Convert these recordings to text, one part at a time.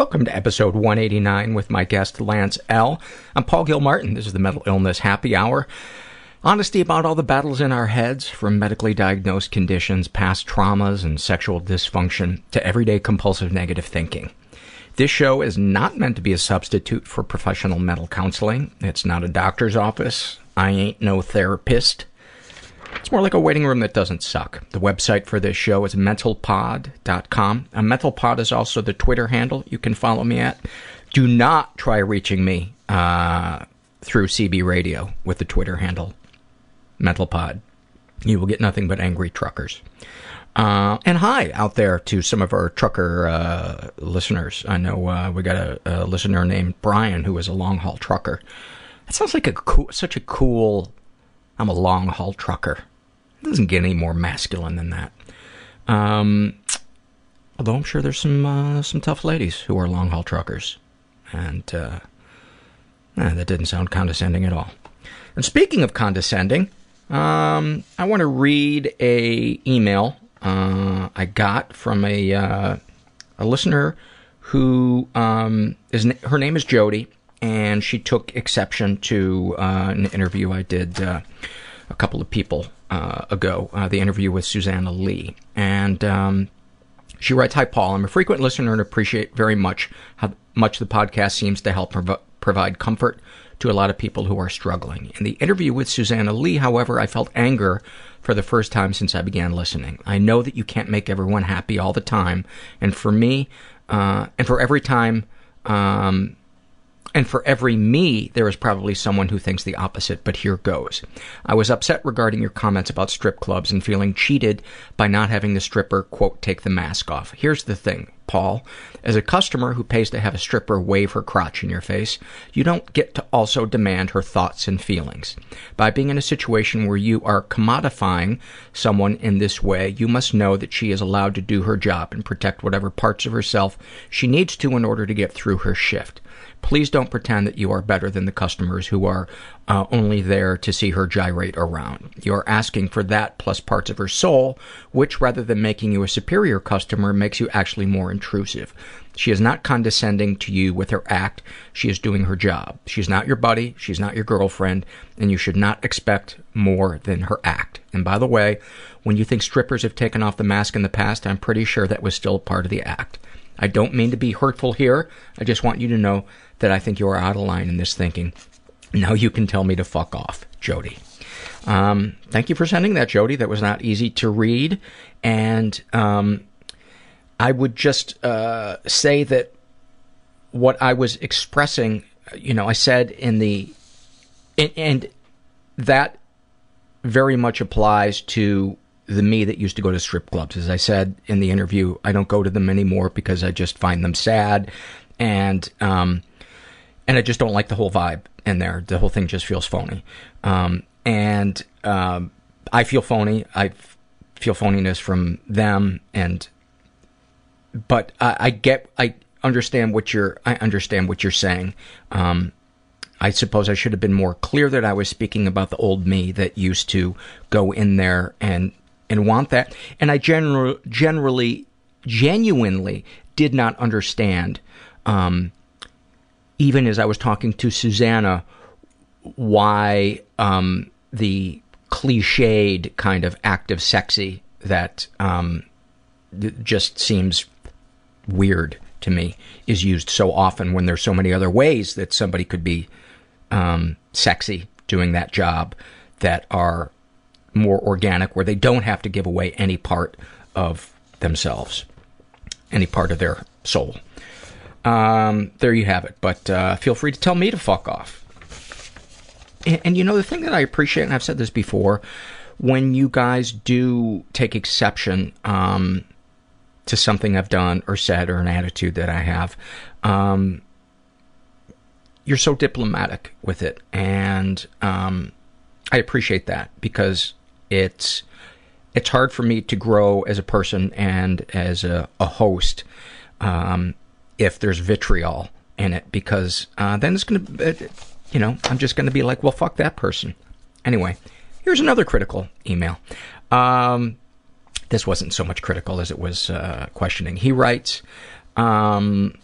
Welcome to episode 189 with my guest Lance L. I'm Paul Gilmartin. This is the Mental Illness Happy Hour. Honesty about all the battles in our heads, from medically diagnosed conditions, past traumas, and sexual dysfunction, to everyday compulsive negative thinking. This show is not meant to be a substitute for professional mental counseling. It's not a doctor's office. I ain't no therapist. It's more like a waiting room that doesn't suck. The website for this show is mentalpod.com. A mentalpod is also the Twitter handle you can follow me at. Do not try reaching me uh, through CB Radio with the Twitter handle mentalpod. You will get nothing but angry truckers. Uh, and hi out there to some of our trucker uh, listeners. I know uh, we got a, a, listener named Brian who is a long haul trucker. That sounds like a cool, such a cool. I'm a long haul trucker. It doesn't get any more masculine than that. Um, although I'm sure there's some uh, some tough ladies who are long haul truckers, and uh, eh, that didn't sound condescending at all. And speaking of condescending, um, I want to read a email uh, I got from a uh, a listener who um, is her name is Jody, and she took exception to uh, an interview I did uh, a couple of people uh, ago, the interview with Susanna Lee. And um, she writes, Hi, Paul. I'm a frequent listener and appreciate very much how much the podcast seems to help prov- provide comfort to a lot of people who are struggling. In the interview with Susanna Lee, however, I felt anger for the first time since I began listening. I know that you can't make everyone happy all the time, and for me, uh, and for every time um, and for every me, there is probably someone who thinks the opposite, but here goes. I was upset regarding your comments about strip clubs and feeling cheated by not having the stripper, quote, take the mask off. Here's the thing, Paul. As a customer who pays to have a stripper wave her crotch in your face, you don't get to also demand her thoughts and feelings. By being in a situation where you are commodifying someone in this way, you must know that she is allowed to do her job and protect whatever parts of herself she needs to in order to get through her shift. Please don't pretend that you are better than the customers who are uh, only there to see her gyrate around. You are asking for that plus parts of her soul, which rather than making you a superior customer makes you actually more intrusive. She is not condescending to you with her act. She is doing her job. She's not your buddy. She's not your girlfriend. And you should not expect more than her act. And by the way, when you think strippers have taken off the mask in the past, I'm pretty sure that was still part of the act. I don't mean to be hurtful here. I just want you to know that I think you are out of line in this thinking. Now you can tell me to fuck off, Jody. Um, thank you for sending that, Jody. That was not easy to read. And um, I would just uh, say that what I was expressing, you know, I said in the, and, and that very much applies to the me that used to go to strip clubs. As I said in the interview, I don't go to them anymore because I just find them sad. And, um, and I just don't like the whole vibe in there. The whole thing just feels phony. Um, and um, I feel phony. I feel phoniness from them, and but I, I get I understand what you're I understand what you're saying. Um, I suppose I should have been more clear that I was speaking about the old me that used to go in there and and want that. And I general, generally, genuinely did not understand, um, even as I was talking to Susanna, why um, the cliched kind of active sexy that um, just seems weird to me is used so often when there's so many other ways that somebody could be um, sexy doing that job that are more organic, where they don't have to give away any part of themselves, any part of their soul. Um, there you have it. But uh, feel free to tell me to fuck off. And, and you know, the thing that I appreciate, and I've said this before, when you guys do take exception um, to something I've done or said or an attitude that I have, um, you're so diplomatic with it. And um, I appreciate that because it's it's hard for me to grow as a person and as a, a host um, if there's vitriol in it because uh, then it's going to, you know, I'm just going to be like, well, fuck that person. Anyway, here's another critical email. Um, this wasn't so much critical as it was uh, questioning. He writes, um,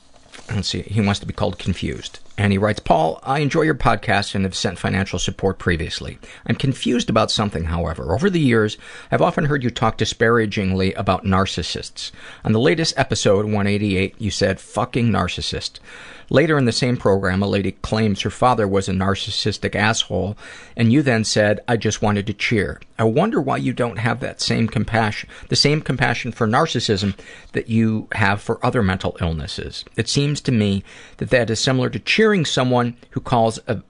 let's see, he wants to be called confused. And he writes, Paul, I enjoy your podcast and have sent financial support previously. I'm confused about something, however. Over the years, I've often heard you talk disparagingly about narcissists. On the latest episode, 188, you said, fucking narcissist. Later in the same program, a lady claims her father was a narcissistic asshole, and you then said, I just wanted to cheer. I wonder why you don't have that same compassion, the same compassion for narcissism that you have for other mental illnesses. It seems to me that that is similar to cheering someone who calls a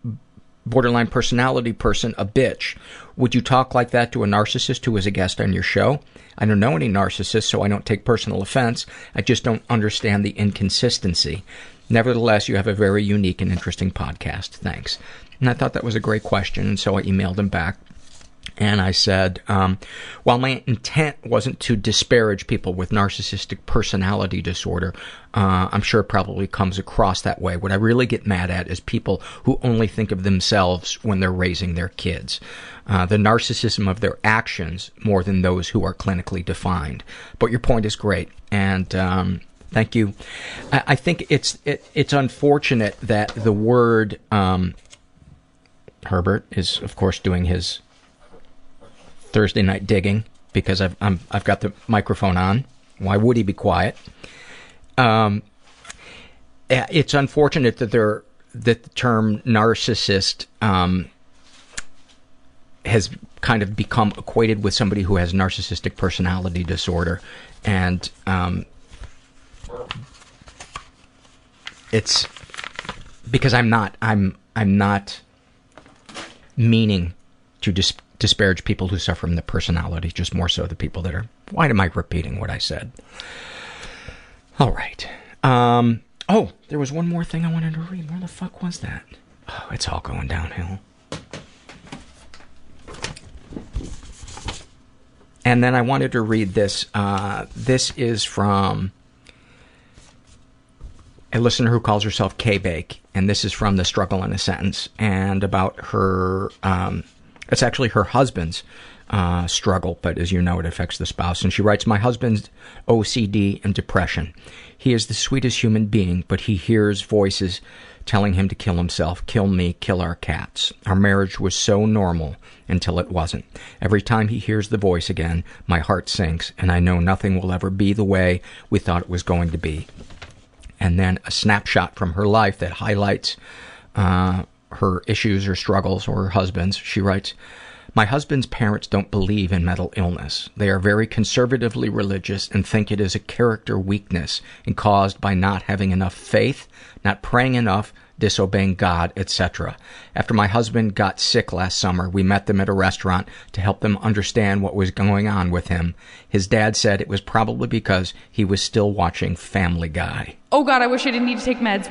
borderline personality person a bitch. Would you talk like that to a narcissist who is a guest on your show? I don't know any narcissists, so I don't take personal offense. I just don't understand the inconsistency. Nevertheless, you have a very unique and interesting podcast. Thanks. And I thought that was a great question, and so I emailed him back. And I said, um, while my intent wasn't to disparage people with narcissistic personality disorder, uh, I'm sure it probably comes across that way. What I really get mad at is people who only think of themselves when they're raising their kids. Uh, the narcissism of their actions more than those who are clinically defined. But your point is great. And, um, Thank you. I, I think it's it, it's unfortunate that the word um, Herbert is, of course, doing his Thursday night digging because I've I'm, I've got the microphone on. Why would he be quiet? Um, it's unfortunate that there that the term narcissist um, has kind of become equated with somebody who has narcissistic personality disorder, and um, it's because I'm not I'm I'm not meaning to dis- disparage people who suffer from the personality, just more so the people that are. Why am I repeating what I said? All right. Um, oh, there was one more thing I wanted to read. Where the fuck was that? Oh, it's all going downhill. And then I wanted to read this. Uh, this is from a listener who calls herself K-Bake, and this is from the struggle in a sentence, and about her, um, it's actually her husband's uh, struggle, but as you know, it affects the spouse. And she writes, My husband's OCD and depression. He is the sweetest human being, but he hears voices telling him to kill himself, kill me, kill our cats. Our marriage was so normal until it wasn't. Every time he hears the voice again, my heart sinks, and I know nothing will ever be the way we thought it was going to be and then a snapshot from her life that highlights uh, her issues or struggles or her husband's. She writes, my husband's parents don't believe in mental illness. They are very conservatively religious and think it is a character weakness and caused by not having enough faith, not praying enough, disobeying God, etc. After my husband got sick last summer, we met them at a restaurant to help them understand what was going on with him. His dad said it was probably because he was still watching Family Guy. Oh god, I wish I didn't need to take meds.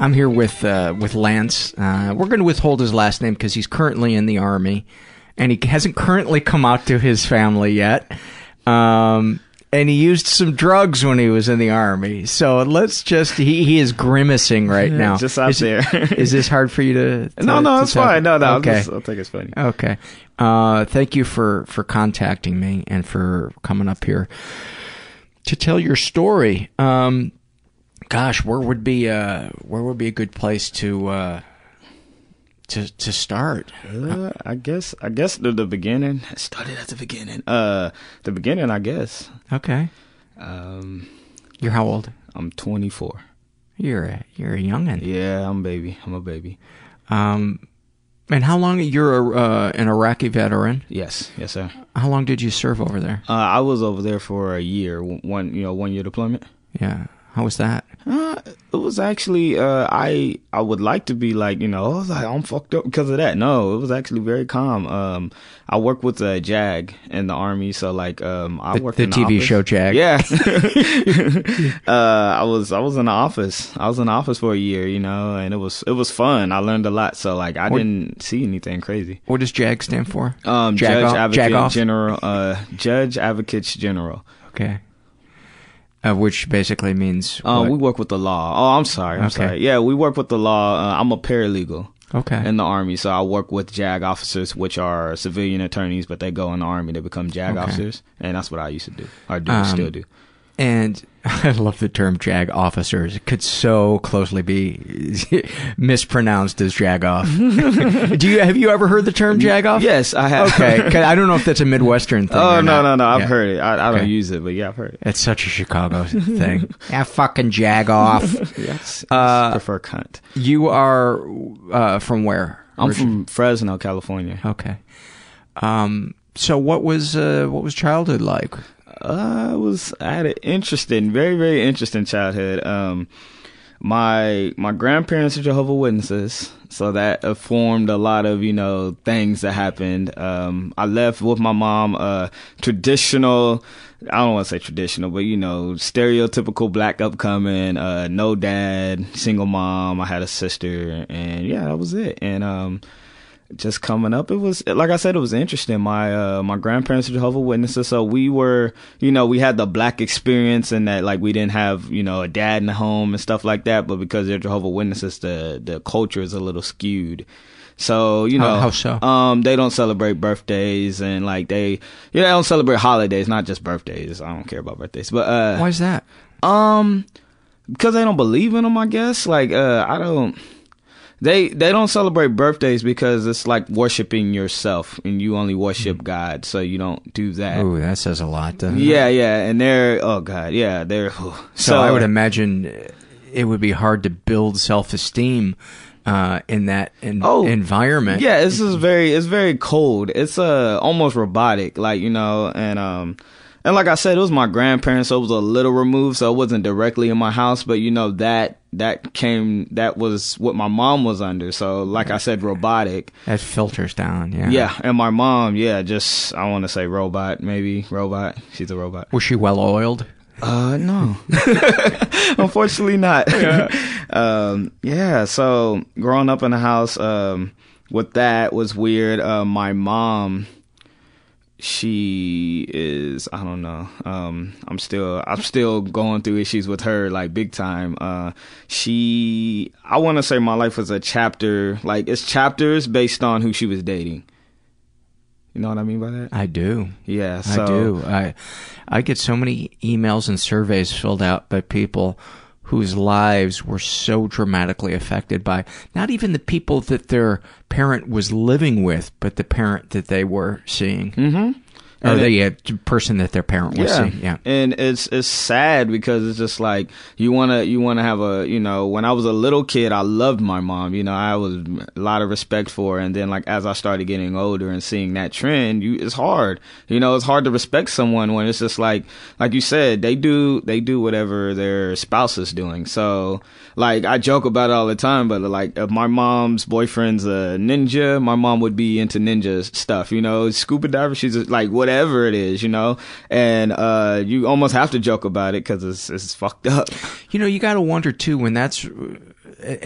I'm here with uh, with Lance. Uh, we're going to withhold his last name because he's currently in the army, and he hasn't currently come out to his family yet. Um, and he used some drugs when he was in the army. So let's just he, he is grimacing right now. Just out is, there. is this hard for you to? to no, no, to it's fine. No, no, Okay. just, I'll think it's funny. Okay. Uh, thank you for, for contacting me and for coming up here to tell your story. Um, gosh, where would be uh where would be a good place to uh to to start? Uh, I guess, I guess the, the beginning it started at the beginning. Uh, the beginning, I guess. Okay. Um, You're how old? I'm 24. You're a you're a youngin. Yeah, I'm a baby. I'm a baby. Um, and how long you're a, uh, an Iraqi veteran? Yes, yes, sir. How long did you serve over there? Uh, I was over there for a year, one, you know, one year deployment. Yeah. How was that? Uh, it was actually uh, I I would like to be like you know I was like I'm fucked up because of that. No, it was actually very calm. Um, I work with uh, JAG in the army, so like um, I The- worked the in TV office. show JAG. Yeah, uh, I was I was in the office. I was in the office for a year, you know, and it was it was fun. I learned a lot. So like I What- didn't see anything crazy. What does JAG stand for? Um, Jag Judge off- Advocate Jag? General, uh, Judge Advocates General. Okay. Uh, which basically means Um, we work with the law. Oh, I'm sorry. I'm Okay. sorry. Yeah, we work with the law. Uh, I'm a paralegal. Okay. In the army, so I work with JAG officers, which are civilian attorneys, but they go in the army to become JAG Okay. officers, and that's what I used to do, or do, Um, still do. And I love the term JAG officers. It could so closely be mispronounced as jag off. do you have you ever heard the term jag off? Yes, I have. Okay, I don't know if that's a Midwestern thing. Oh no, no, no! I've Yeah. heard it. I, I don't Okay. use it, but yeah, I've heard it. It's such a Chicago thing. yeah, fucking jag off. Yes, Uh, prefer cunt. You are uh, from where? I'm from Fresno, California. Okay. Um. So what was uh, what was childhood like? Uh, it was I had an interesting, very, very interesting childhood. Um, my my grandparents are Jehovah Witnesses, so that formed a lot of you know things that happened. Um, I left with my mom. Uh, traditional. I don't want to say traditional, but you know, stereotypical black upcoming. Uh, no dad, single mom. I had a sister, and yeah, that was it. And um, just coming up it was like i said it was interesting my uh my grandparents are jehovah witnesses so we were you know we had the black experience and that like we didn't have you know a dad in the home and stuff like that but because they're jehovah witnesses the the culture is a little skewed so you How- know how so? um they don't celebrate birthdays and like they you know they don't celebrate holidays not just birthdays i don't care about birthdays but uh Why is that? um, because they don't believe in them, I guess. Like, uh, I don't. They they don't celebrate birthdays because it's like worshiping yourself, and you only worship God, so you don't do that. Ooh, that says a lot. doesn't it? Yeah, yeah, and they're oh god, yeah, they're So, I would imagine it would be hard to build self-esteem uh, in that in- Oh, environment. Yeah, this is very it's very cold. It's uh almost robotic, like you know, and um and like I said, it was my grandparents, so it was a little removed, so it wasn't directly in my house, but you know that that came that was what my mom was under. So like I said, robotic. That filters down. Yeah. Yeah, and my mom, yeah, just I want to say robot, maybe robot. She's a robot. Was she well oiled? Uh, no. Unfortunately not. um, yeah, so growing up in the house, um, with that was weird. Uh, my mom, she is I don't know. Um, I'm still I'm still going through issues with her like big time. Uh, she I want to say my life was a chapter like it's chapters based on who she was dating. You know what I mean by that? I do. Yeah, so I do. I I get so many emails and surveys filled out by people whose lives were so dramatically affected by not even the people that their parent was living with, but the parent that they were seeing. Mm-hmm. Or the person that their parent was seeing. Yeah. and it's it's sad because it's just like you wanna you wanna have a you know when I was a little kid I loved my mom you know I was a lot of respect for her and then like as I started getting older and seeing that trend you it's hard you know it's hard to respect someone when it's just like like you said they do they do whatever their spouse is doing so like I joke about it all the time but like my mom's boyfriend's a ninja my mom would be into ninja stuff you know? Scuba diver she's like whatever it is you know? And uh you almost have to joke about it because it's it's fucked up. You know, you got to wonder too when that's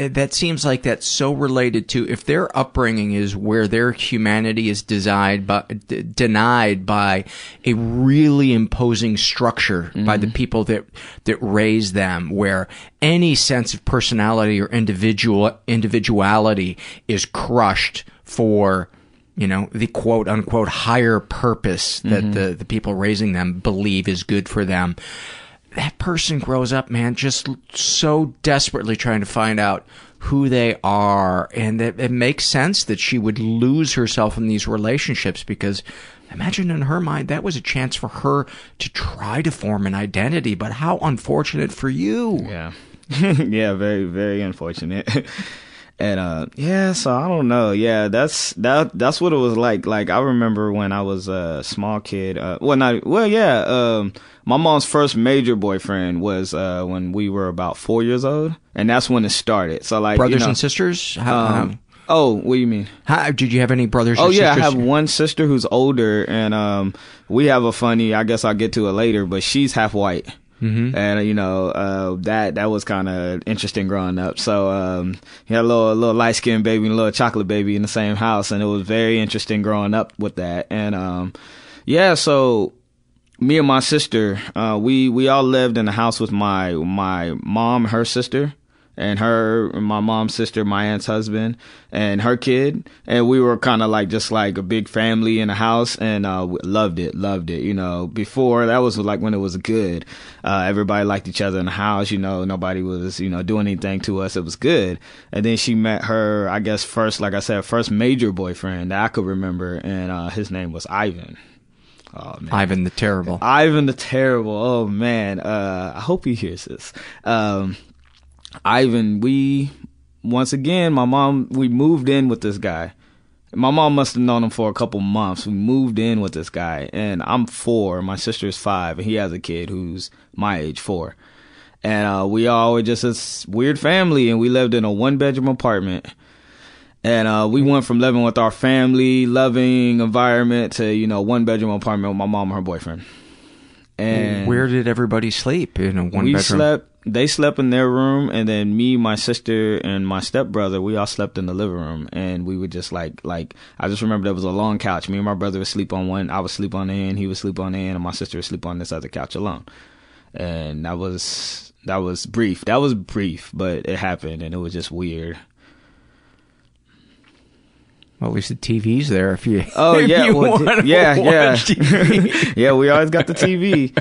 that seems like that's so related to if their upbringing is where their humanity is by, d- denied by a really imposing structure by the people that that raise them where any sense of personality or individual individuality is crushed for you know the quote unquote higher purpose that Mhm. the the people raising them believe is good for them that person grows up, man, just so desperately trying to find out who they are. And it, it makes sense that she would lose herself in these relationships because imagine in her mind that was a chance for her to try to form an identity. But how unfortunate for you. Yeah. yeah, very, very unfortunate. and uh yeah, so I don't know. Yeah, that's that that's what it was like. Like I remember when I was a small kid, uh well not well yeah, um my mom's first major boyfriend was uh when we were about four years old. And that's when it started. So like Brothers you know, and sisters? How, um, Oh, what do you mean? how, did you have any brothers Oh yeah, I have one sister who's older, and um, we have a funny. I guess I'll get to it later, but she's half white, Mhm. and you know uh, that that was kind of interesting growing up. So um, you had a little a little light skinned baby and a little chocolate baby in the same house, and it was very interesting growing up with that. And um, yeah, so me and my sister, uh, we we all lived in the house with my my mom, her sister, and her my mom's sister, my aunt's husband, and her kid, and we were kind of like just like a big family in the house, and uh, loved it, loved it. You know, before that was like when it was good. Uh, everybody liked each other in the house. You know, nobody was you know doing anything to us. It was good. And then she met her, I guess first, like I said, first major boyfriend that I could remember, and uh, his name was Ivan. Oh man. Ivan the Terrible. Ivan the Terrible. Oh man. Uh, I hope he hears this. Um, Ivan, we once again, my mom, we moved in with this guy. My mom must have known him for a couple months. We moved in with this guy, and I'm four. My sister's five, and he has a kid who's my age, four. And uh, we all were just this weird family, and we lived in a one bedroom apartment. And uh, we went from living with our family, loving environment to you know one bedroom apartment with my mom and her boyfriend. And Where did everybody sleep? In a one we bedroom? slept. They slept in their room, and then me, my sister, and my stepbrother, we all slept in the living room, and we would just like like. I just remember there was a long couch. Me and my brother would sleep on one. I would sleep on the end. He would sleep on the end, and my sister would sleep on this other couch alone. And that was that was brief. That was brief, but it happened, and it was just weird. Well, at least the TV's there if you. Oh if yeah, you well, wanna yeah, yeah, yeah. We always got the TV,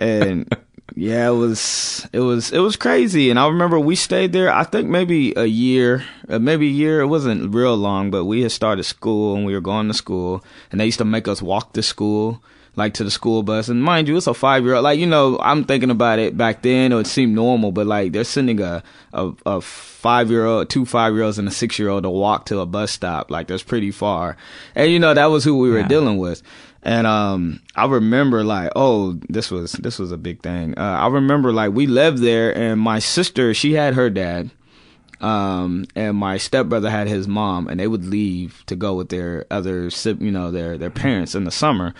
and yeah, it was it was it was crazy. And I remember we stayed there. I think maybe a year, uh, maybe a year. It wasn't real long, but we had started school and we were going to school, and they used to make us walk to school. Like to the school bus, and mind you, it's a five year old. Like you know, I'm thinking about it back then. It seemed normal, but like they're sending a a, a five year old, two five year olds, and a six year old to walk to a bus stop. Like that's pretty far, and you know that was who we were Yeah. dealing with. And um, I remember like, oh, this was this was a big thing. Uh, I remember like we lived there, and my sister she had her dad, um, and my stepbrother had his mom, and they would leave to go with their other, you know, their their parents in the summer,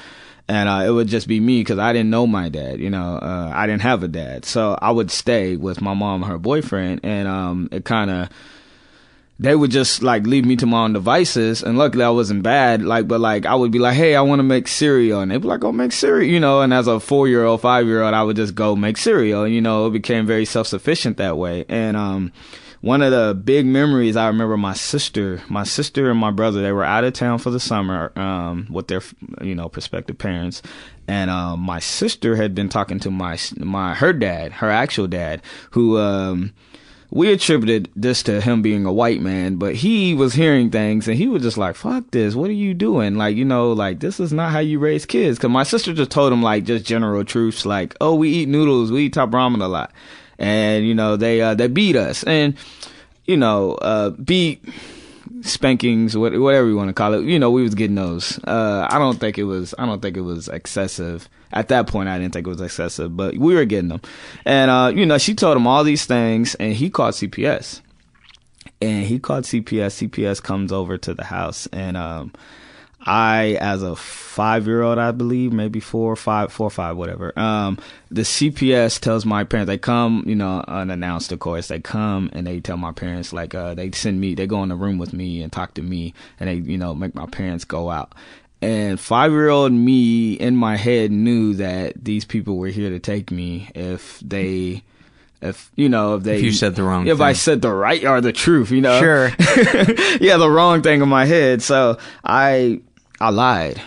and uh, it would just be me because I didn't know my dad, you know, uh, I didn't have a dad, so I would stay with my mom and her boyfriend, and um, it kind of they would just like leave me to my own devices. And luckily I wasn't bad like but like I would be like hey I want to make cereal. And they'd be like go make cereal you know and as a 4 year old 5 year old I would just go make cereal. You know it became very self sufficient that way. And um one of the big memories I remember my sister, my sister and my brother, they were out of town for the summer, um, with their, you know, prospective parents. And, um, my sister had been talking to my, my, her dad, her actual dad, who, um, we attributed this to him being a white man, but he was hearing things and he was just like, fuck this. What are you doing? Like, you know, like this is not how you raise kids. Cause my sister just told him like just general truths like, oh, we eat noodles. We eat top ramen a lot and you know they uh, they beat us. And you know uh, beat spankings whatever you want to call it. You know we was getting those. Uh, i don't think it was i don't think it was excessive. At that point i didn't think it was excessive but we were getting them. And uh, you know she told him all these things and he called cps and he called cps cps comes over to the house and um, I, as a five year old, I believe, maybe four or five, four or five, whatever. Um, the CPS tells my parents, they come, you know, unannounced, of course, they come and they tell my parents, like, uh, they send me, they go in the room with me and talk to me and they, you know, make my parents go out. And five year old me in my head knew that these people were here to take me if they, if you know if they if you said the wrong if thing. I said the right or the truth, you know. Sure. yeah, the wrong thing in my head. So I I lied.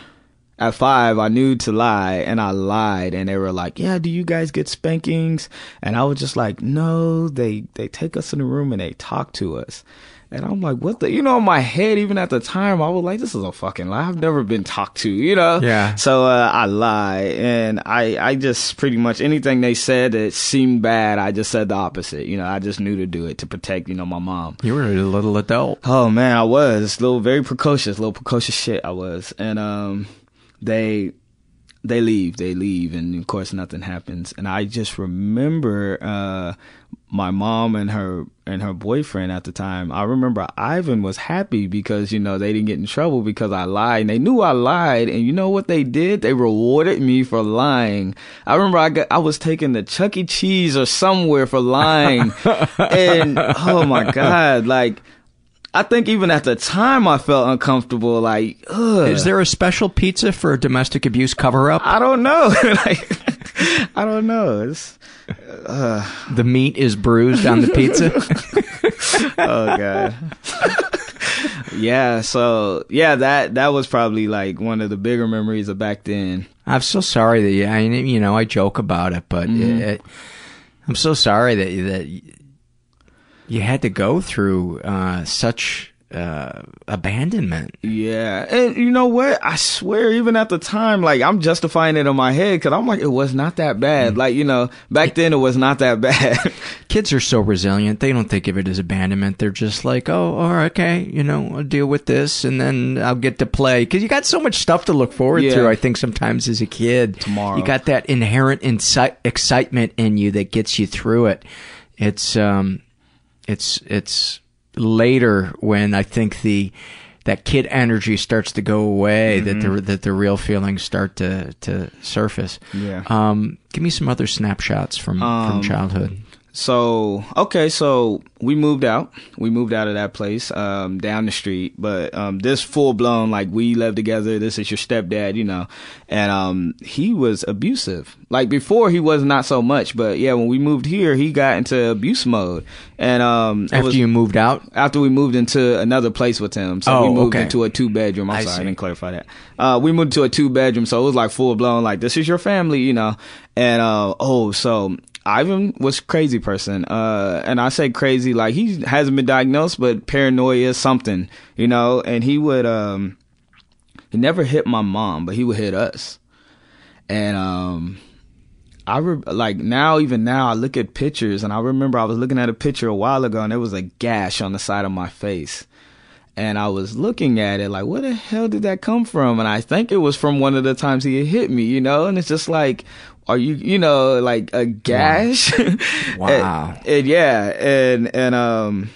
At five, I knew to lie and I lied and they were like, yeah, do you guys get spankings? And I was just like, no, they, they take us in the room and they talk to us. And I'm like, what the, you know, in my head, even at the time, I was like, this is a fucking lie. I've never been talked to, you know? Yeah. So, uh, I lie and I, I just pretty much anything they said that seemed bad, I just said the opposite. You know, I just knew to do it to protect, you know, my mom. You were a little adult. Oh man, I was. A little, very precocious, little precocious shit I was. And, um, they, they leave, they leave, and of course nothing happens. And I just remember uh, my mom and her and her boyfriend at the time. I remember Ivan was happy because you know they didn't get in trouble because I lied. And they knew I lied, and you know what they did? They rewarded me for lying. I remember I got I was taken to Chuck E. Cheese or somewhere for lying, and oh my god, like. I think even at the time I felt uncomfortable. Like, ugh. Is there a special pizza for a domestic abuse cover up? I don't know. like, I don't know. It's, uh. The meat is bruised on the pizza. oh god. yeah. So yeah, that that was probably like one of the bigger memories of back then. I'm so sorry that you, I, you know, I joke about it, but Mhm. it, I'm so sorry that that you had to go through uh, such uh, abandonment. Yeah, and you know what? I swear, even at the time, like I'm justifying it in my head because I'm like, it was not that bad. Like you know, back then it was not that bad. Kids are so resilient; they don't think of it as abandonment. They're just like, "Oh, all right, okay, you know, I'll deal with this, and then I'll get to play." Because you got so much stuff to look forward Yeah. to. I think sometimes as a kid, Tomorrow. you got that inherent insi- excitement in you that gets you through it. It's um, it's it's later when I think the that kid energy starts to go away that the that the real feelings start to to surface. Yeah. Um, give me some other snapshots from Um, from childhood. So okay, so we moved out. We moved out of that place um, down the street. But um, this full blown like we live together. This is your stepdad, you know, and um, he was abusive. Like before, he was not so much. But yeah, when we moved here, he got into abuse mode. And um, After was- you moved out, after we moved into another place with him. So Oh, we moved okay. into a two bedroom. I'm I sorry, I didn't clarify that. Uh, we moved to a two bedroom, so it was like full blown, like this is your family, you know. And uh, oh, so Ivan was crazy person. Uh, and I say crazy like he hasn't been diagnosed, but paranoia is something, you know. And he would um, he never hit my mom, but he would hit us. And um, I re- like now, even now, I look at pictures and I remember I was looking at a picture a while ago and there was a gash on the side of my face. And I was looking at it like, where the hell did that come from? And I think it was from one of the times he hit me, you know? And it's just like, are you, you know, like a gash? Wow. and, and yeah. And, and, um,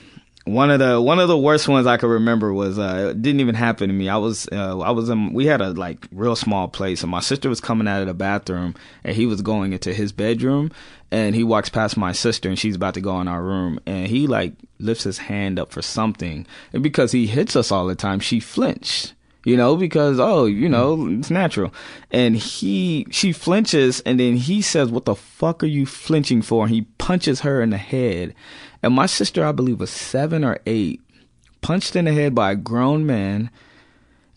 one of the one of the worst ones I could remember was uh, it didn't even happen to me. I was uh, I was in we had a like real small place and my sister was coming out of the bathroom and he was going into his bedroom and he walks past my sister and she's about to go in our room and he like lifts his hand up for something and because he hits us all the time she flinched you know because oh you hmm. know it's natural. And he she flinches and then he says what the fuck are you flinching for? And he punches her in the head. And my sister i believe was seven or eight punched in the head by a grown man.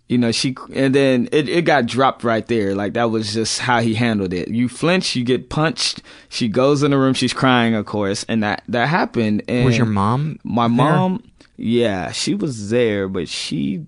You know she and then it, it got dropped right there. Like that was just how he handled it. You flinch you get punched. She goes in the room she's crying of course and that that happened. And Was your mom my there? mom yeah she was there but she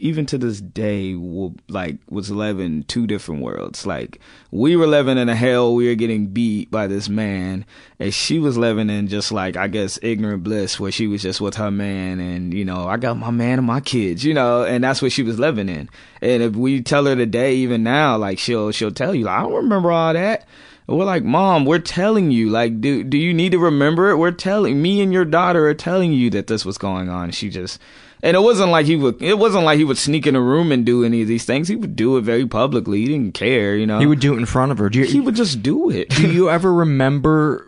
even to this day will like was living two different worlds like we were living in a hell we were getting beat by this man and she was living in just like i guess ignorant bliss where she was just with her man and you know i got my man and my kids you know and that's what she was living in and if we tell her today even now like she'll she'll tell you like, i don't remember all that we're like, Mom, we're telling you, like, do do you need to remember it? We're telling me and your daughter are telling you that this was going on. She just and it wasn't like he would it wasn't like he would sneak in a room and do any of these things. He would do it very publicly. He didn't care, you know. He would do it in front of her. Do you, he would just do it. do you ever remember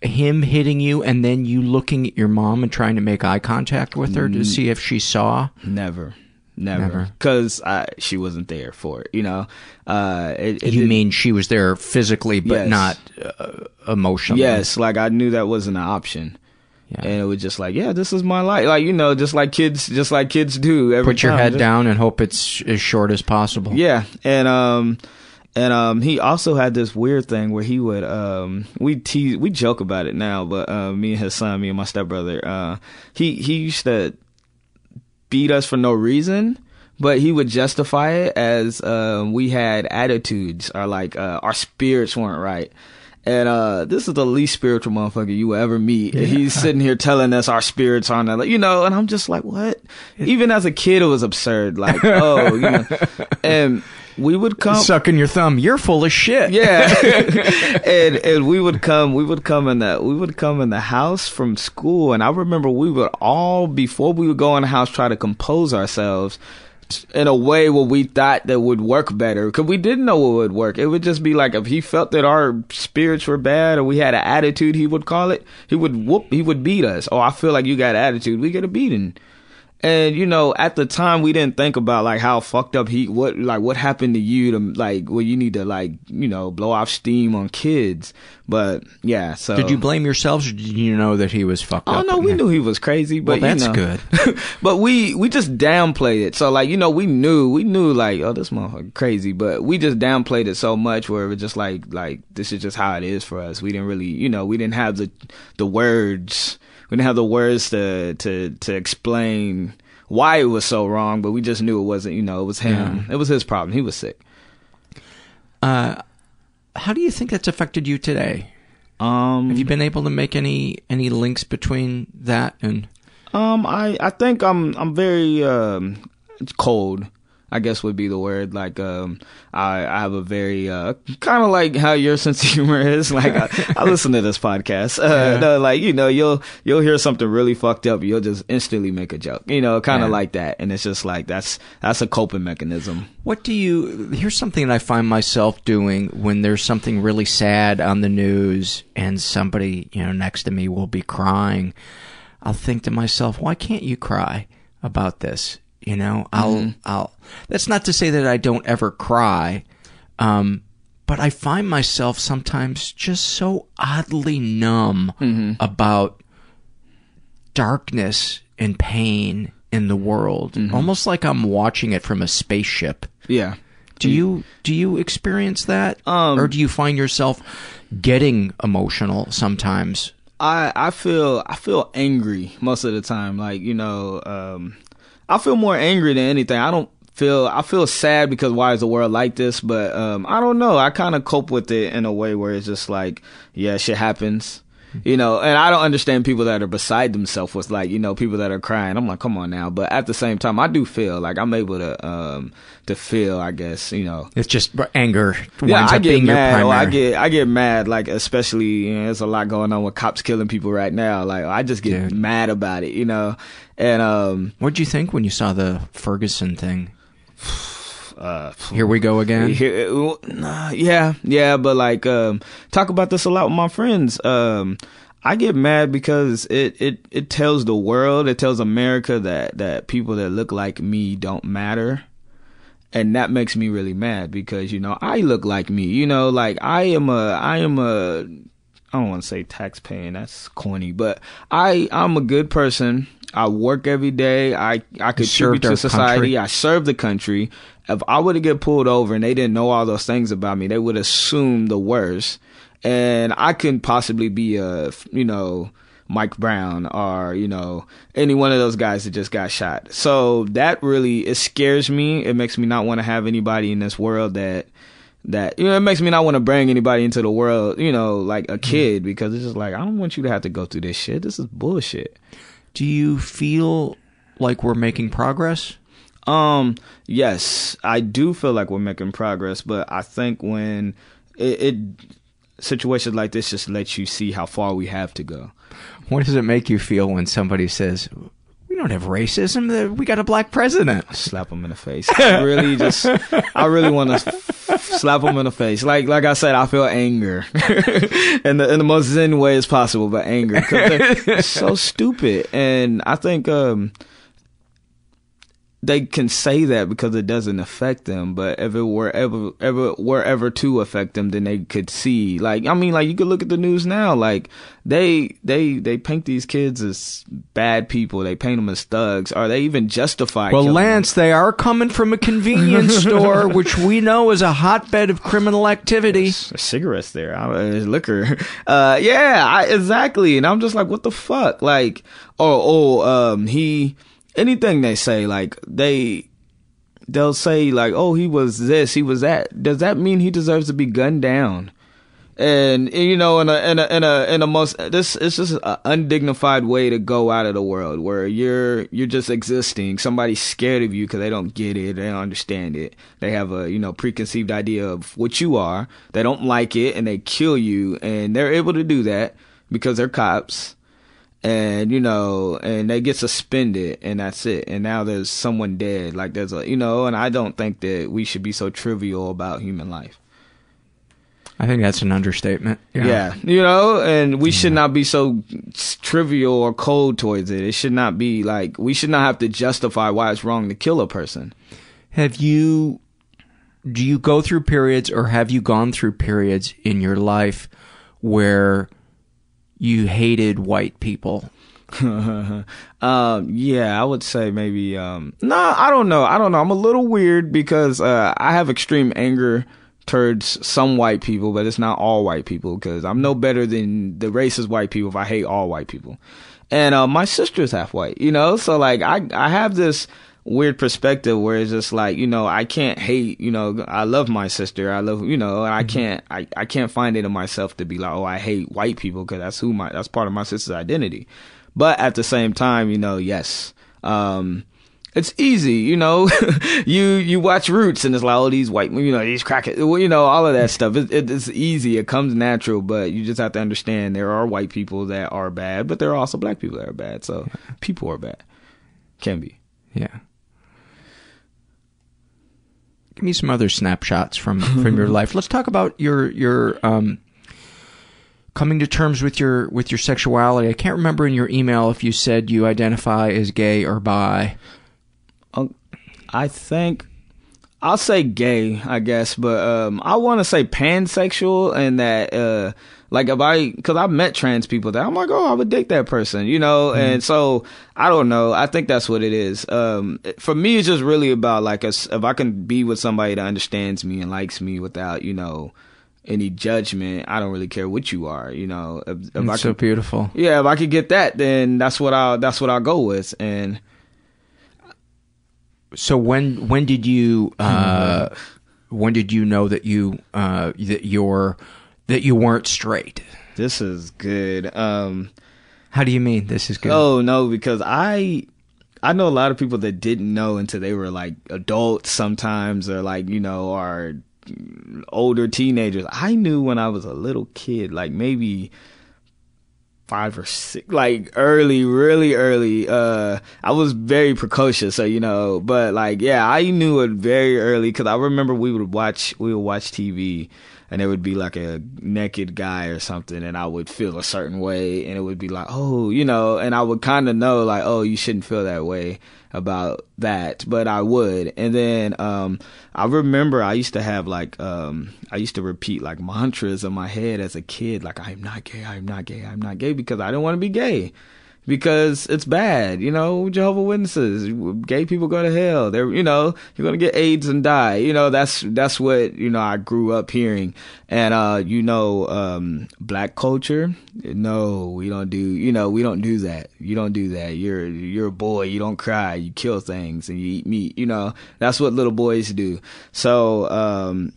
him hitting you and then you looking at your mom and trying to make eye contact with her to see if she saw? Never. Never. Because she wasn't there for it, you know. Uh, it, it you mean she was there physically but Yes. not uh, emotionally? Yes, like I knew that wasn't an option. And it was just like, yeah, this is my life. Like, you know, just like kids, just like kids do every Put your time. head Just- down and hope it's as short as possible. Yeah, and um, and um, he also had this weird thing where he would um, we tease, we joke about it now, but uh, me and his son, me and my stepbrother, uh, he he used to beat us for no reason. But he would justify it as uh, we had attitudes or like uh, our spirits weren't right. And uh, this is the least spiritual motherfucker you will ever meet. And he's sitting here telling us our spirits aren't, that- you know. And I'm just like, what? Even as a kid, it was absurd. Like, oh, you know. And we would come Sucking your thumb. You're full of shit. yeah and and we would come we would come in the we would come in the house from school and i remember we would all before we would go in the house try to compose ourselves in a way where we thought that would work better. Because we didn't know what would work. It would just be like if he felt that our spirits were bad or we had an attitude he would call it. He would whoop he would beat us. Oh i feel like you got attitude. We get a beating and you know, at the time, we didn't think about like how fucked up he what like what happened to you to like well you need to like you know blow off steam on kids. But yeah, so Did you blame yourselves or did you know that he was fucked Oh up? Oh no, we knew he was crazy, but Well, that's you know. good. but we we just downplayed it. So like you know, we knew we knew like oh this motherfucker crazy, but we just downplayed it so much where it was just like like this is just how it is for us. We didn't really you know we didn't have the the words. We didn't have the words to to to explain why it was so wrong, but we just knew it wasn't. You know, it was him. It was his problem. He was sick. Uh, how do you think that's affected you today? Um, Have you been able to make any any links between that and? Um, I I think I'm I'm very um cold. I guess would be the word. Like um, I I have a very uh kind of like how your sense of humor is. Like I, I listen to this podcast. Uh, Yeah. no, like you know you'll you'll hear something really fucked up. You'll just instantly make a joke. You know, kind of Yeah. like that. And it's just like that's that's a coping mechanism. What do you? Here's something that I find myself doing when there's something really sad on the news and somebody you know next to me will be crying. I'll think to myself, why can't you cry about this? You know, I'll Mhm. I'll. That's not to say that I don't ever cry, um, but I find myself sometimes just so oddly numb Mm-hmm. about darkness and pain in the world, Mm-hmm. almost like I'm watching it from a spaceship. Yeah. Do you do you experience that, Um, or do you find yourself getting emotional sometimes? I I feel I feel angry most of the time. Like you know, um, I feel more angry than anything. I don't feel I feel sad because why is the world like this? But um, I don't know. I kind of cope with it in a way where it's just like, yeah, shit happens. You know, and I don't understand people that are beside themselves with like, you know, people that are crying. I'm like, come on now. But at the same time, I do feel like I'm able to, um, to feel, I guess, you know. It's just anger Yeah, I get mad. I get, I get mad, like, especially, you know, there's a lot going on with cops killing people right now. Like, I just get mad about it, you know? And, um, What'd you think when you saw the Ferguson thing? Uh, Here we go again. Here- uh, yeah, yeah, but like, um, talk about this a lot with my friends. Um, I get mad because it, it, it tells the world, it tells America that, that people that look like me don't matter. And that makes me really mad because, you know, I look like me, you know, like I am a, I am a, I don't want to say tax paying, that's corny, but I, I'm a good person. I work every day. I, I contribute to society. country. I serve the country. If I were to get pulled over and they didn't know all those things about me, they would assume the worst. And I couldn't possibly be a, you know, Mike Brown or, you know, any one of those guys that just got shot. So that really, it scares me. It makes me not want to have anybody in this world that, that, you know, it makes me not want to bring anybody into the world, you know, like a kid because it's just like, I don't want you to have to go through this shit. This is bullshit. Do you feel like we're making progress? Um, yes, I do feel like we're making progress, but I think when it, it situations like this just let you see how far we have to go. What does it make you feel when somebody says, "We don't have racism. We got a black president"? Slap him in the face. I really just, I really want to slap him in the face. Like, like I said, I feel anger in the in the most zen way as possible, but anger. so stupid. And I think um, they can say that because it doesn't affect them. But if it were ever ever were ever to affect them, then they could see. Like, I mean, like you could look at the news now. Like they they they paint these kids as bad people. They paint them as thugs, Are they even justified? Well, killing them. Lance, they are coming from a convenience store, which we know is a hotbed of criminal activity. There's cigarettes there. I- There's liquor. Uh, yeah, I, exactly. And I'm just like, what the fuck? Like, oh, oh, um, he, anything they say, like, they, they'll say, like, oh, he was this, he was that. Does that mean he deserves to be gunned down? And, you know, in a, in a, in a, in a most, this, it's just an undignified way to go out of the world where you're, you're just existing. Somebody's scared of you because they don't get it. They don't understand it. They have a, you know, preconceived idea of what you are. They don't like it and they kill you. And they're able to do that because they're cops and you know and they get suspended and that's it. And now there's someone dead. Like there's a you know and i don't think that we should be so trivial about human life. I think that's an understatement. yeah, you know and we should not be so trivial or cold towards it. It should not be like we should not have to justify why it's wrong to kill a person. Have you do you go through periods or have you gone through periods in your life where you hated white people? um, yeah, I would say maybe. Um, no, I don't know. I don't know. I'm a little weird because uh, I have extreme anger towards some white people, but it's not all white people because I'm no better than the racist white people if I hate all white people. And uh, my sister's half white, you know, so like I I have this weird perspective where it's just like you know I can't hate you know I love my sister. I love you know and I can't I, I can't find it in myself to be like oh I hate white people because that's who my that's part of my sister's identity. But at the same time you know yes um it's easy you know you you watch roots and it's like oh these white you know these well, you know all of that stuff. It, it, it's easy. It comes natural but you just have to understand there are white people that are bad but there are also black people that are bad. So people are bad. Can be. Yeah. Give me some other snapshots from from your life. Let's talk about your your um coming to terms with your with your sexuality. I can't remember in your email if you said you identify as gay or bi. Um, I think I'll say gay, I guess, but um, I want to say pansexual, and that uh, like if I, because I've met trans people that I'm like, oh, I would date that person, you know, and so I don't know. I think that's what it is. Um, for me, it's just really about like us if I can be with somebody that understands me and likes me without, you know. Any judgment, I don't really care what you are, you know. If, if I That's so beautiful. yeah, if I could get that, then that's what I'll that's what I'll go with. And So when when did you uh when did you know that you uh that you're that you weren't straight? This is good. Um, How do you mean this is good? Oh no, because I I know a lot of people that didn't know until they were like adults sometimes or like, you know, are older teenagers. I knew when I was a little kid, like maybe five or six, like early, really early. Uh, I was very precocious, so you know, but like, yeah, I knew it very early because I remember we would watch, we would watch TV and it would be like a naked guy or something and I would feel a certain way and it would be like, oh, you know, and I would kind of know like, oh, you shouldn't feel that way about that, but I would. And then um I remember I used to have like um I used to repeat like mantras in my head as a kid like I'm not gay, I'm not gay, I'm not gay because I didn't want to be gay because it's bad. You know, Jehovah Witnesses, gay people go to hell. They're, you know, you're gonna get AIDS and die. You know, that's that's what you know I grew up hearing. And uh, you know, um, black culture. No, we don't do. You know, we don't do that. You don't do that. You're you're a boy. You don't cry. You kill things and you eat meat. You know, that's what little boys do. So. um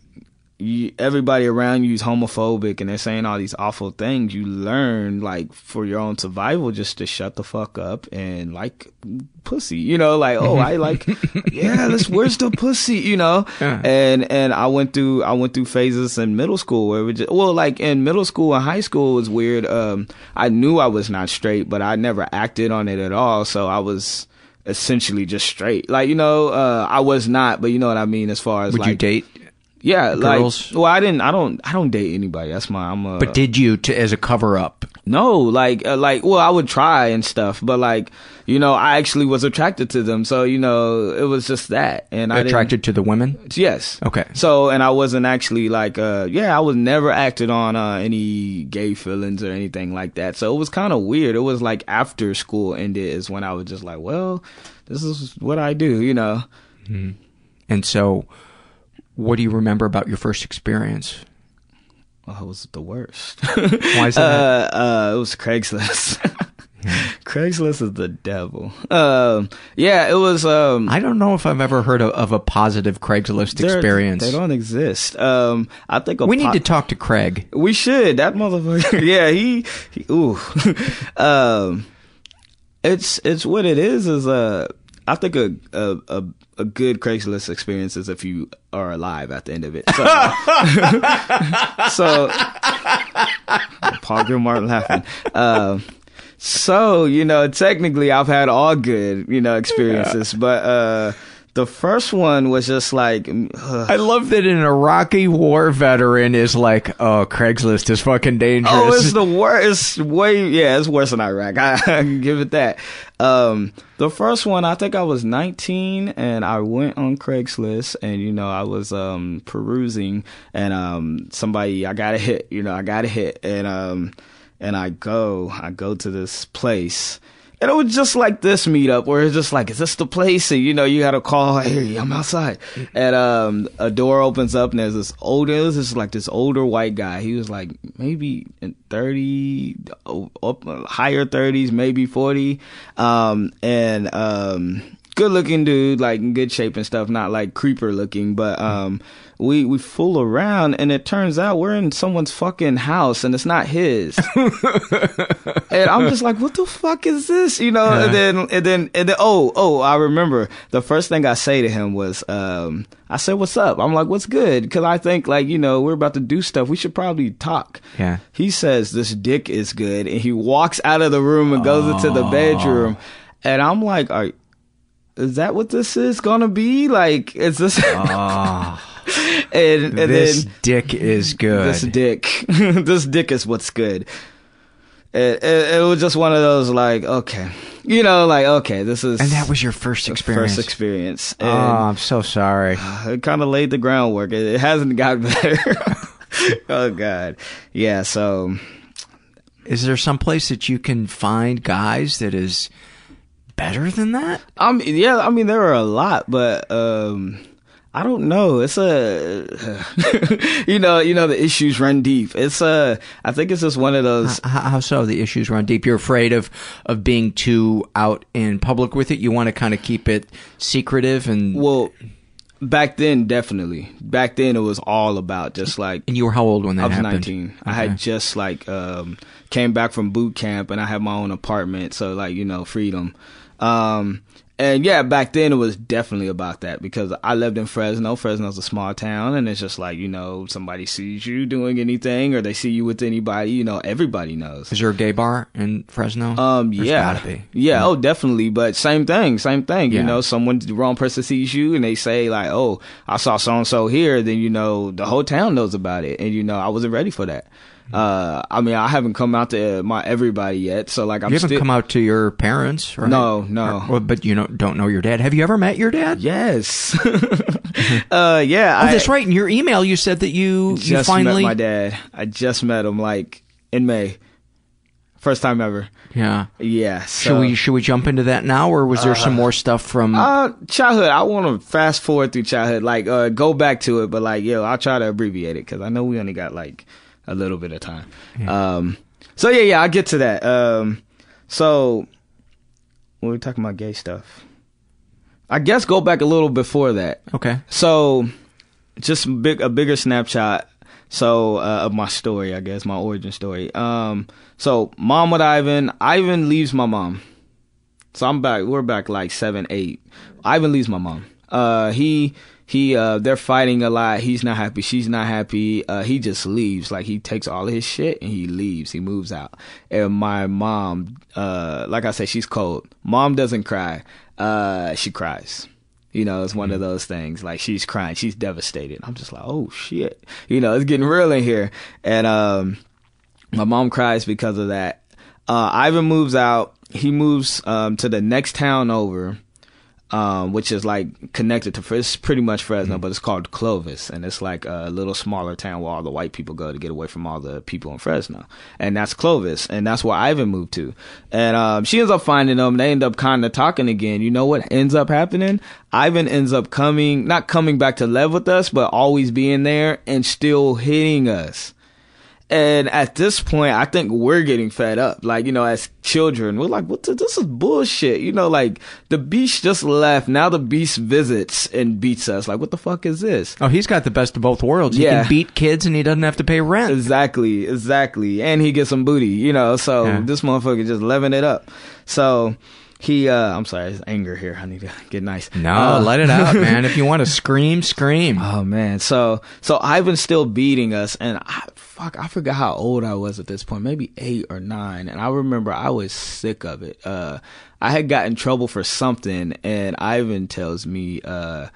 you, everybody around you is homophobic and they're saying all these awful things, you learn like for your own survival just to shut the fuck up and like pussy, you know, like oh I like yeah, let's where's the pussy, you know, Yeah. and and I went through I went through phases in middle school where it was just, well like in middle school and high school it was weird. Um, I knew I was not straight, but I never acted on it at all, so I was essentially just straight. Like you know, uh, I was not, but you know what I mean as far as Would like you date? Yeah, girls? like well, I didn't. I don't. I don't date anybody. That's my. I'm a. But did you to as a cover up? no, like, uh, like, well, I would try and stuff, but like, you know, I actually was attracted to them, so you know, it was just that, and I Attracted to the women? Yes. Okay. So, and I wasn't actually like, uh, yeah, I was never acted on uh, any gay feelings or anything like that. So it was kind of weird. It was like after school ended is when I was just like, well, this is what I do, you know. And so, what do you remember about your first experience? Oh, it was the worst. Why is that? Uh, uh, it was Craigslist. Craigslist is the devil. Um, yeah, it was. Um, I don't know if I've ever heard of, of a positive Craigslist experience. They don't exist. Um, I think a we need to talk to Craig. We should. That motherfucker. Yeah, he. he ooh. um, it's it's what it is. Is uh, I think a a a, a good Craigslist experience is if you are alive at the end of it. So, so Paul Gilmartin laughing. Um, so you know, technically, I've had all good you know experiences, but uh, the first one was just like. ugh. I love that an Iraqi war veteran is like, oh, Craigslist is fucking dangerous. Oh, it's the worst. It's way, yeah, it's worse than Iraq. I, I can give it that. Um, the first one, I think I was 19 and I went on Craigslist and, you know, I was, um, perusing and, um, somebody, I got a hit, you know, I got a hit and, um, and I go, I go to this place. And it was just like this meetup where it's just like, is this the place? And you know, you gotta call, hey, I'm outside. And um a door opens up and there's this older, this was just like this older white guy. He was like maybe in 30, oh, up, higher 30s, maybe 40. Um and um good looking dude, like in good shape and stuff, not like creeper looking, but um we we fool around and it turns out we're in someone's fucking house and it's not his. and I'm just like, what the fuck is this? You know, and then and then and then oh, oh, I remember the first thing I say to him was um I said, "What's up?" I'm like, "What's good?" Cuz I think like, you know, we're about to do stuff. We should probably talk. Yeah. He says this dick is good and he walks out of the room and goes into the bedroom. And I'm like, "Are is that what this is gonna be? Like, is this? Ah. and and this then dick is good. this dick, this dick is what's good. It, it, it was just one of those like, okay, you know, like okay, this is and that was your first experience. first experience. oh, I'm so sorry. it kind of laid the groundwork. It, it hasn't gotten better. oh God, yeah. So Is there some place that you can find guys that is better than that? I mean, yeah, I mean there are a lot, but um, I don't know. It's a, you know, you know the issues run deep. It's a, I think it's just one of those. How, how so? The issues run deep. You're afraid of of being too out in public with it. You want to kind of keep it secretive and Well, Back then, definitely. Back then, it was all about just like. And you were how old when that I was happened? 19. I had just like um, came back from boot camp and I had my own apartment, so like you know freedom. Um, and yeah, back then it was definitely about that because I lived in Fresno. Fresno's a small town, and it's just like you know somebody sees you doing anything or they see you with anybody, you know everybody knows. Is there a gay bar in Fresno? Um, There's yeah, be. yeah, oh, definitely. But same thing, same thing. Yeah. You know, someone, the wrong person sees you, and they say like, "Oh, I saw so and so here." Then you know, the whole town knows about it, and you know, I wasn't ready for that. Uh, I mean, I haven't come out to my everybody yet, so like, I'm you haven't still. come out to your parents, right? No, no. Or- well, but you know, don't know your dad. Have you ever met your dad? Yes. uh, yeah. Oh, I that's right. In your email, you said that you you finally. met my dad. I just met him like in May. First time ever. Yeah. Yeah. Should we should we jump into that now, or was there some more stuff from? Uh, childhood. I want to fast forward through childhood, like uh, go back to it, but like, yo, I'll try to abbreviate it because I know we only got like a little bit of time. Um, so yeah, yeah, I'll get to that. Um, so when we're talking about gay stuff, I guess go back a little before that. okay. So just big a bigger snapshot. So uh, of my story, I guess my origin story. Um, so mom with Ivan. Ivan leaves my mom. So I'm back. We're back like seven, eight. Ivan leaves my mom. Uh, he he. Uh, they're fighting a lot. He's not happy. She's not happy. Uh, he just leaves. Like he takes all of his shit and he leaves. He moves out. And my mom, uh, like I said, she's cold. Mom doesn't cry. Uh, she cries. You know, it's one of those things. Like she's crying, she's devastated. I'm just like, oh shit. You know, it's getting real in here. And um, my mom cries because of that. Uh, Ivan moves out. He moves um, to the next town over, um, which is like connected to. It's pretty much Fresno, but it's called Clovis, and it's like a little smaller town where all the white people go to get away from all the people in Fresno, and that's Clovis, and that's where Ivan moved to. And um, she ends up finding them. They end up kind of talking again. You know what ends up happening? Ivan ends up coming, not coming back to live with us, but always being there and still hitting us. And at this point, I think we're getting fed up. Like, you know, as children, we're like, what the, this is bullshit. You know, like the beast just left. Now the beast visits and beats us. Like, what the fuck is this? Oh, he's got the best of both worlds. He Yeah. can beat kids and he doesn't have to pay rent. Exactly, exactly. And he gets some booty, you know, so Yeah. this motherfucker just living it up. So he, uh, I'm sorry, there's anger here. I need to get nice. No, Uh, let it out, man. If you want to scream, scream. Oh man, so so Ivan's still beating us, and I fuck, I forgot how old I was at this point, maybe eight or nine, and I remember I was sick of it. Uh, I had got in trouble for something, and Ivan tells me, uh,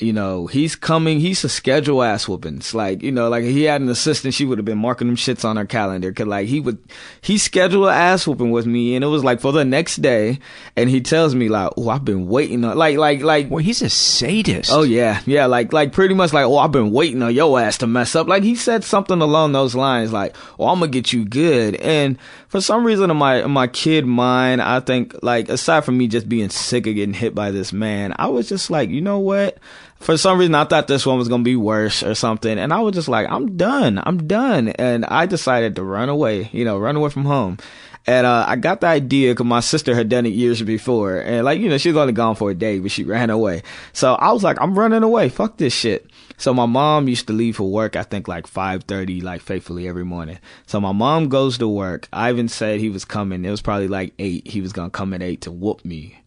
you know, he's coming. he's a schedule ass whoopings. Like, you know, like he had an assistant, she would have been marking them shits on her calendar. Cause like he would, he scheduled an ass whooping with me, and it was like for the next day. And he tells me like, oh, I've been waiting on, like, like, like. Well, he's a sadist. Oh yeah, yeah, like, like pretty much like, oh, I've been waiting on your ass to mess up. Like he said something along those lines, like, oh, I'm gonna get you good. And for some reason in my in my kid mind, I think like aside from me just being sick of getting hit by this man, I was just like, you know what? For some reason, I thought this one was gonna be worse or something, and I was just like, I'm done, I'm done, and I decided to run away, you know, run away from home. And uh, I got the idea because my sister had done it years before, and like you know, she's only gone for a day, but she ran away. So I was like, I'm running away. Fuck this shit. So my mom used to leave for work, I think like 5:30, like faithfully every morning. So my mom goes to work. Ivan said he was coming. It was probably like eight. He was gonna come at eight to whoop me.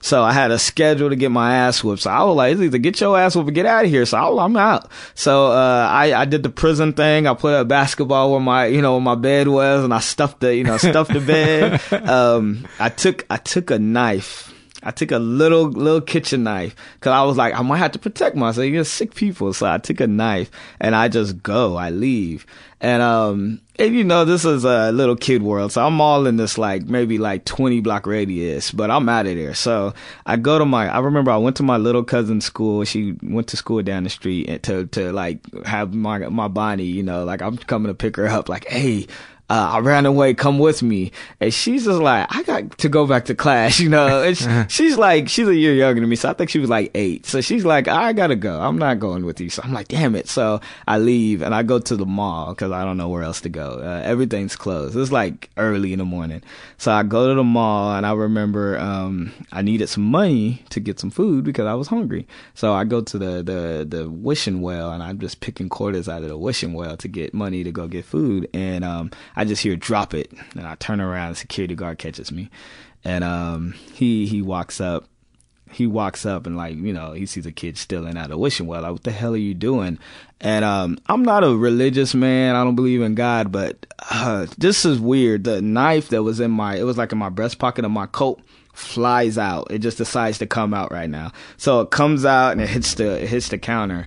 So I had a schedule to get my ass whooped. So I was like, either get your ass whooped or get out of here. So I I'm out. So, uh, I, I did the prison thing. I put a basketball where my, you know, where my bed was and I stuffed the, you know, stuffed the bed. Um, I took, I took a knife. I took a little, little kitchen knife cause I was like, I might have to protect myself. You're sick people. So I took a knife and I just go, I leave. And, um, and you know, this is a little kid world. So I'm all in this like maybe like 20 block radius, but I'm out of there. So I go to my, I remember I went to my little cousin's school. She went to school down the street and to, to like have my, my Bonnie, you know, like I'm coming to pick her up like, Hey, uh, I ran away, come with me. And she's just like, I got to go back to class, you know. And she- she's like, she's a year younger than me, so I think she was like eight. So she's like, I gotta go. I'm not going with you. So I'm like, damn it. So I leave and I go to the mall because I don't know where else to go. Uh, everything's closed. It's like early in the morning. So I go to the mall and I remember um, I needed some money to get some food because I was hungry. So I go to the, the, the wishing well and I'm just picking quarters out of the wishing well to get money to go get food. And um, I just hear drop it. And I turn around and security guard catches me. And um, he, he walks up. He walks up and like you know he sees a kid stealing out of wishing well. Like what the hell are you doing? And um i'm not a religious man. I don't believe in god but uh, this is weird. The knife that was in my it was like in my breast pocket of my coat flies out. It just decides to come out right now. So it comes out and it hits the it hits the counter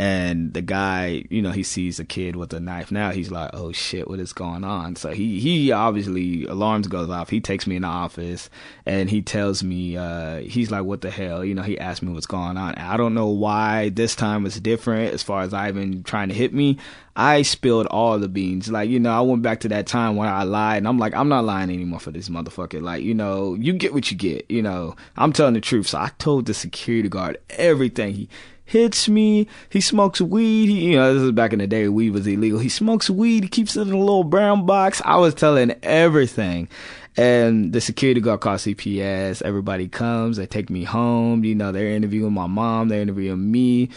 and the guy, you know, he sees a kid with a knife. Now he's like, "Oh shit, what is going on?" So he he obviously alarms goes off. He takes me in the office and he tells me, uh, he's like, "What the hell?" You know, he asked me what's going on. I don't know why this time was different as far as Ivan trying to hit me. I spilled all the beans. Like, you know, I went back to that time when I lied and I'm like, I'm not lying anymore for this motherfucker. Like, you know, you get what you get, you know. I'm telling the truth. So I told the security guard everything. He hits me. He smokes weed. He, you know, this is back in the day. Weed was illegal. He smokes weed. He keeps it in a little brown box. I was telling everything. And the security guard calls CPS. Everybody comes. They take me home. You know, they're interviewing my mom. They're interviewing me.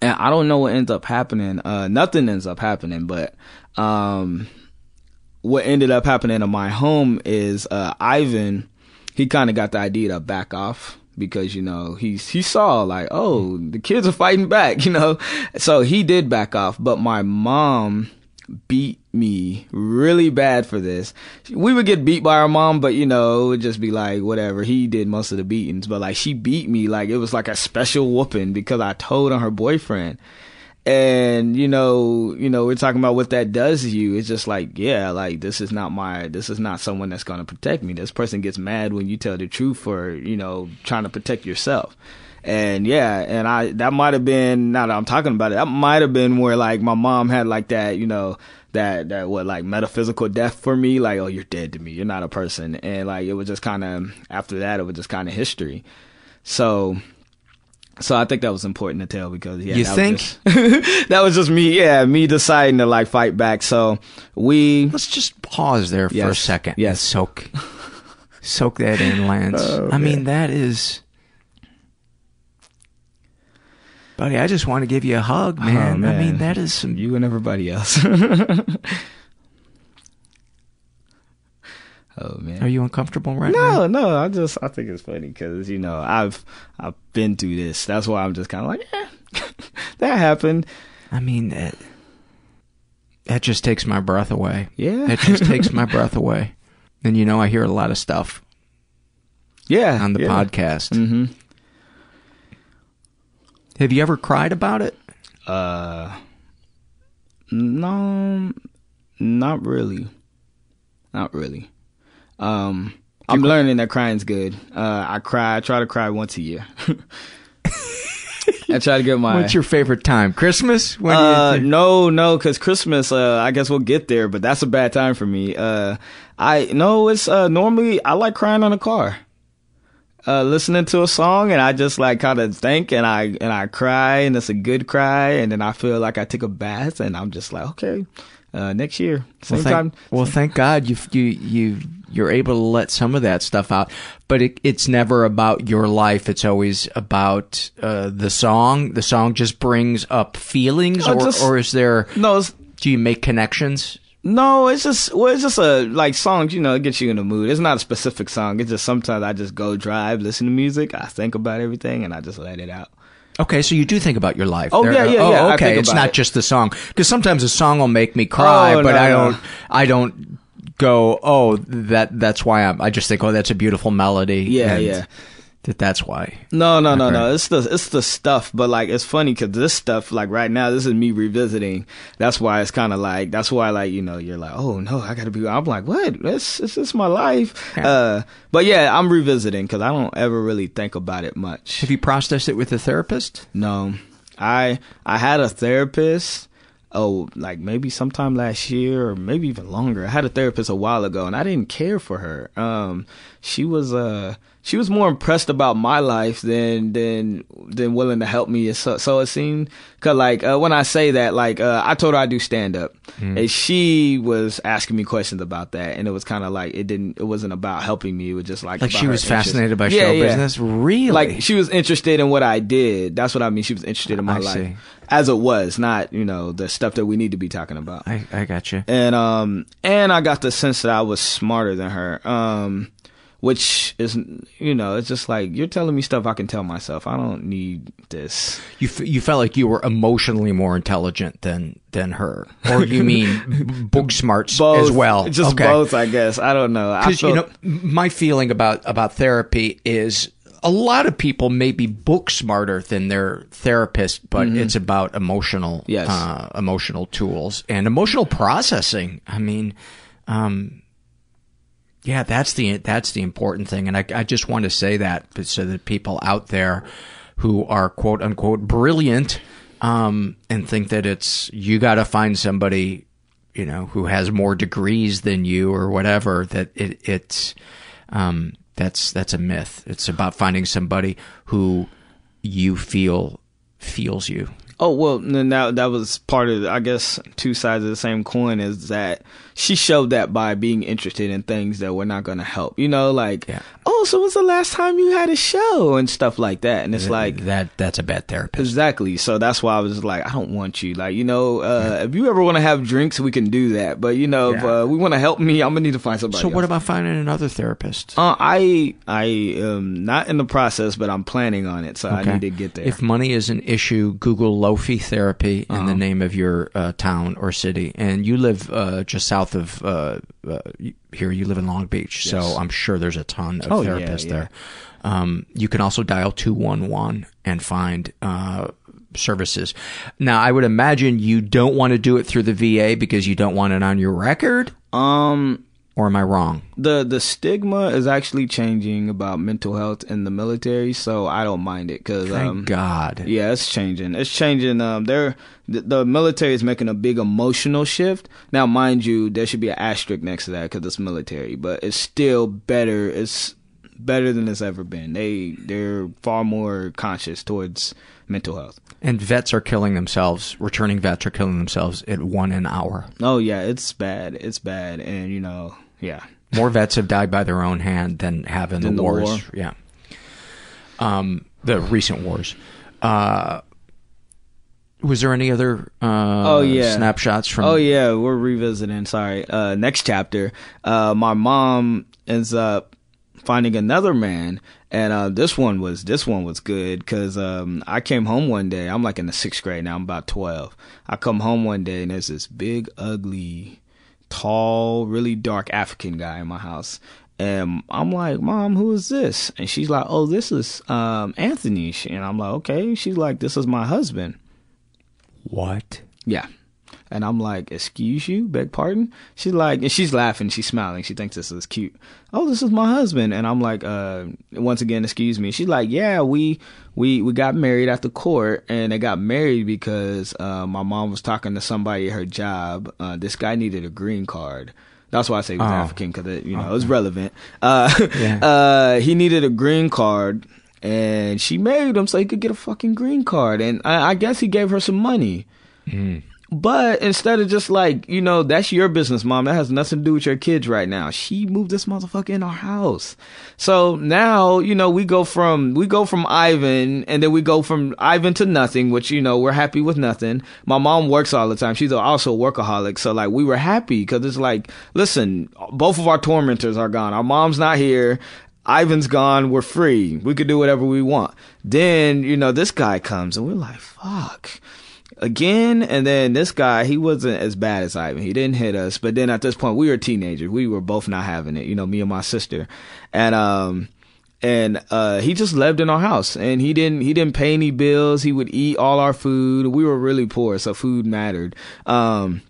And I don't know what ends up happening. Uh, nothing ends up happening, but, um, what ended up happening in my home is, uh, Ivan, he kind of got the idea to back off because you know he he saw like oh the kids are fighting back you know? So he did back off but my mom beat me really bad for this. We would get beat by our mom but you know it would just be like whatever. He did most of the beatings but like she beat me like it was like a special whooping because I told on her boyfriend and you know you know we're talking about what that does to you. It's just like yeah like this is not my this is not someone that's going to protect me. This person gets mad when you tell the truth for you know trying to protect yourself. And yeah and i that might have been now that i'm talking about it that might have been where like my mom had like that you know that that what like metaphysical death for me like oh you're dead to me. You're not a person. And like it was just kind of after that it was just kind of history. So so I think that was important to tell because yeah, You that think? was just, that was just me, yeah, me deciding to like fight back. So we let's just pause there for a second. Yes. soak soak that in, Lance. Oh, I mean, that is. Buddy, I just want to give you a hug, oh, man. Oh, I mean, that is some. you and everybody else. oh man, Are you uncomfortable right now? no, no, I just I think it's funny because you know I've I've been through this. That's why I'm just kind of like, yeah, that happened. I mean, that, that just takes my breath away. Yeah. That just takes my breath away. And you know, I hear a lot of stuff Yeah, on the yeah. podcast. Mm-hmm. Have you ever cried about it? Uh, no, not really, not really. Um, I'm learning that crying's good. Uh, I cry. I try to cry once a year. I try to get my. What's your favorite time? Christmas? When Uh, no, no, because Christmas. Uh, I guess we'll get there, but that's a bad time for me. Uh, I no, it's uh normally I like crying on a car. Uh, listening to a song and I just like kind of think and I and I cry and it's a good cry and then I feel like I took a bath and I'm just like okay, uh, next year same well, thank, time. well, thank God you you you you're able to let some of that stuff out, but it, it's never about your life. It's always about uh, the song. The song just brings up feelings, or just- or is there? No, Do you make connections? No, it's just well, it's just a like songs. You know, it gets you in the mood. It's not a specific song. It's just sometimes I just go drive, listen to music. I think about everything, and I just let it out. Okay, so you do think about your life. Oh, There- yeah, yeah, oh, yeah, Okay, it's not it. just the song because sometimes a song will make me cry, Oh, but no, I don't. I don't go. Oh, that that's why I'm. I just think, oh, that's a beautiful melody. Yeah, and yeah. That that's why. No, no, no, no. It's the it's the stuff, but like it's funny because this stuff, like right now, this is me revisiting. That's why it's kind of like that's why like you know you're like oh no I gotta be. I'm like what? This this is my life. Uh, but yeah, I'm revisiting because I don't ever really think about it much. Have you processed it with a therapist? No, I I had a therapist. oh, like maybe sometime last year or maybe even longer. I had a therapist a while ago and I didn't care for her. Um, she was, uh, she was more impressed about my life than than than willing to help me. So, so it seemed, cause like uh, when I say that, like uh, I told her I do stand up, Mm. and she was asking me questions about that, and it was kind of like it didn't, it wasn't about helping me. It was just like Like she was fascinated by Yeah, show yeah. business? Really? Like she was interested in what I did. That's what I mean. She was interested in my I life see. as it was, not you know the stuff that we need to be talking about. I, I got you. And um and I got the sense that I was smarter than her. Um which is you know, it's just like you're telling me stuff I can tell myself. I don't need this. You f- you felt like you were emotionally more intelligent than than her, or you mean book smarts Both, as well? Just Okay. both, I guess. I don't know. I Because you know, my feeling about about therapy is a lot of people may be book smarter than their therapist, but Mhm. it's about emotional, Yes. uh, emotional tools and emotional processing. I mean, um, yeah, that's the that's the important thing, and I I just want to say that so that people out there who are quote unquote brilliant um, and think that it's you got to find somebody you know who has more degrees than you or whatever that it it's um, that's that's a myth. It's about finding somebody who you feel feels you. Oh well, then that that was part of I guess two sides of the same coin is that she showed that by being interested in things that were not going to help. You know, like oh, so when's the last time you had a show and stuff like that? And it's Th- like that that's a bad therapist. Exactly. So that's why I was like, I don't want you. Like, you know, uh, if you ever want to have drinks, we can do that. But you know, if uh, we want to help me, I'm gonna need to find somebody. So what else. about finding another therapist? Uh, I I am not in the process, but I'm planning on it. So I need to get there. If money is an issue, Google low fee Therapy in Uh-huh. the name of your uh, town or city. And you live uh, just south of uh, uh, here. You live in Long Beach, so I'm sure there's a ton of Oh, yeah, therapists yeah. there. Um, you can also dial two one one and find. Uh, services. Now, I would imagine you don't want to do it through the VA because you don't want it on your record. Um, or am I wrong? the the stigma is actually changing about mental health in the military, so I don't mind it because Thank um, God. Yeah, it's changing. It's changing. Um, they're the, the military is making a big emotional shift. Now, mind you, there should be an asterisk next to that because it's military, but it's still better. It's better than it's ever been. They they're far more conscious towards mental health. And vets are killing themselves. Returning vets are killing themselves at one an hour. Oh yeah, it's bad. It's bad, and you know, yeah. More vets have died by their own hand than have in the, the wars. war. Yeah. Um, the recent wars. Uh, was there any other uh, oh yeah snapshots from? oh yeah we're revisiting sorry uh next chapter uh my mom ends up finding another man and uh this one was this one was good because um i came home one day i'm like in the sixth grade now i'm about 12 i come home one day and there's this big ugly tall really dark african guy in my house and I'm like, Mom, who is this? And she's like, Oh, this is um, Anthony. And I'm like, Okay. She's like, This is my husband. What? Yeah. And I'm like, excuse you, beg pardon? She's like, and she's laughing, she's smiling, she thinks this is cute. Oh, this is my husband. And I'm like, uh, once again, excuse me. She's like, yeah, we, we, we got married at the court and they got married because, uh, my mom was talking to somebody at her job. Uh, this guy needed a green card. That's why I say he was Oh. African because it, you know, it was relevant. Uh, Yeah. uh, he needed a green card and she married him so he could get a fucking green card. And I, I guess he gave her some money. But instead of just like, you know, that's your business, mom. That has nothing to do with your kids right now. She moved this motherfucker in our house. So now, you know, we go from, we go from Ivan and then we go from Ivan to nothing, which, you know, we're happy with nothing. My mom works all the time. She's also a workaholic. So like we were happy because it's like, listen, both of our tormentors are gone. Our mom's not here. Ivan's gone. We're free. We could do whatever we want. Then, you know, this guy comes and we're like, fuck again and then this guy he wasn't as bad as ivan. He didn't hit us but then at this point we were teenagers. We were both not having it you know me and my sister. And um and uh he just lived in our house and he didn't he didn't pay any bills. He would eat all our food. We were really poor so food mattered. Um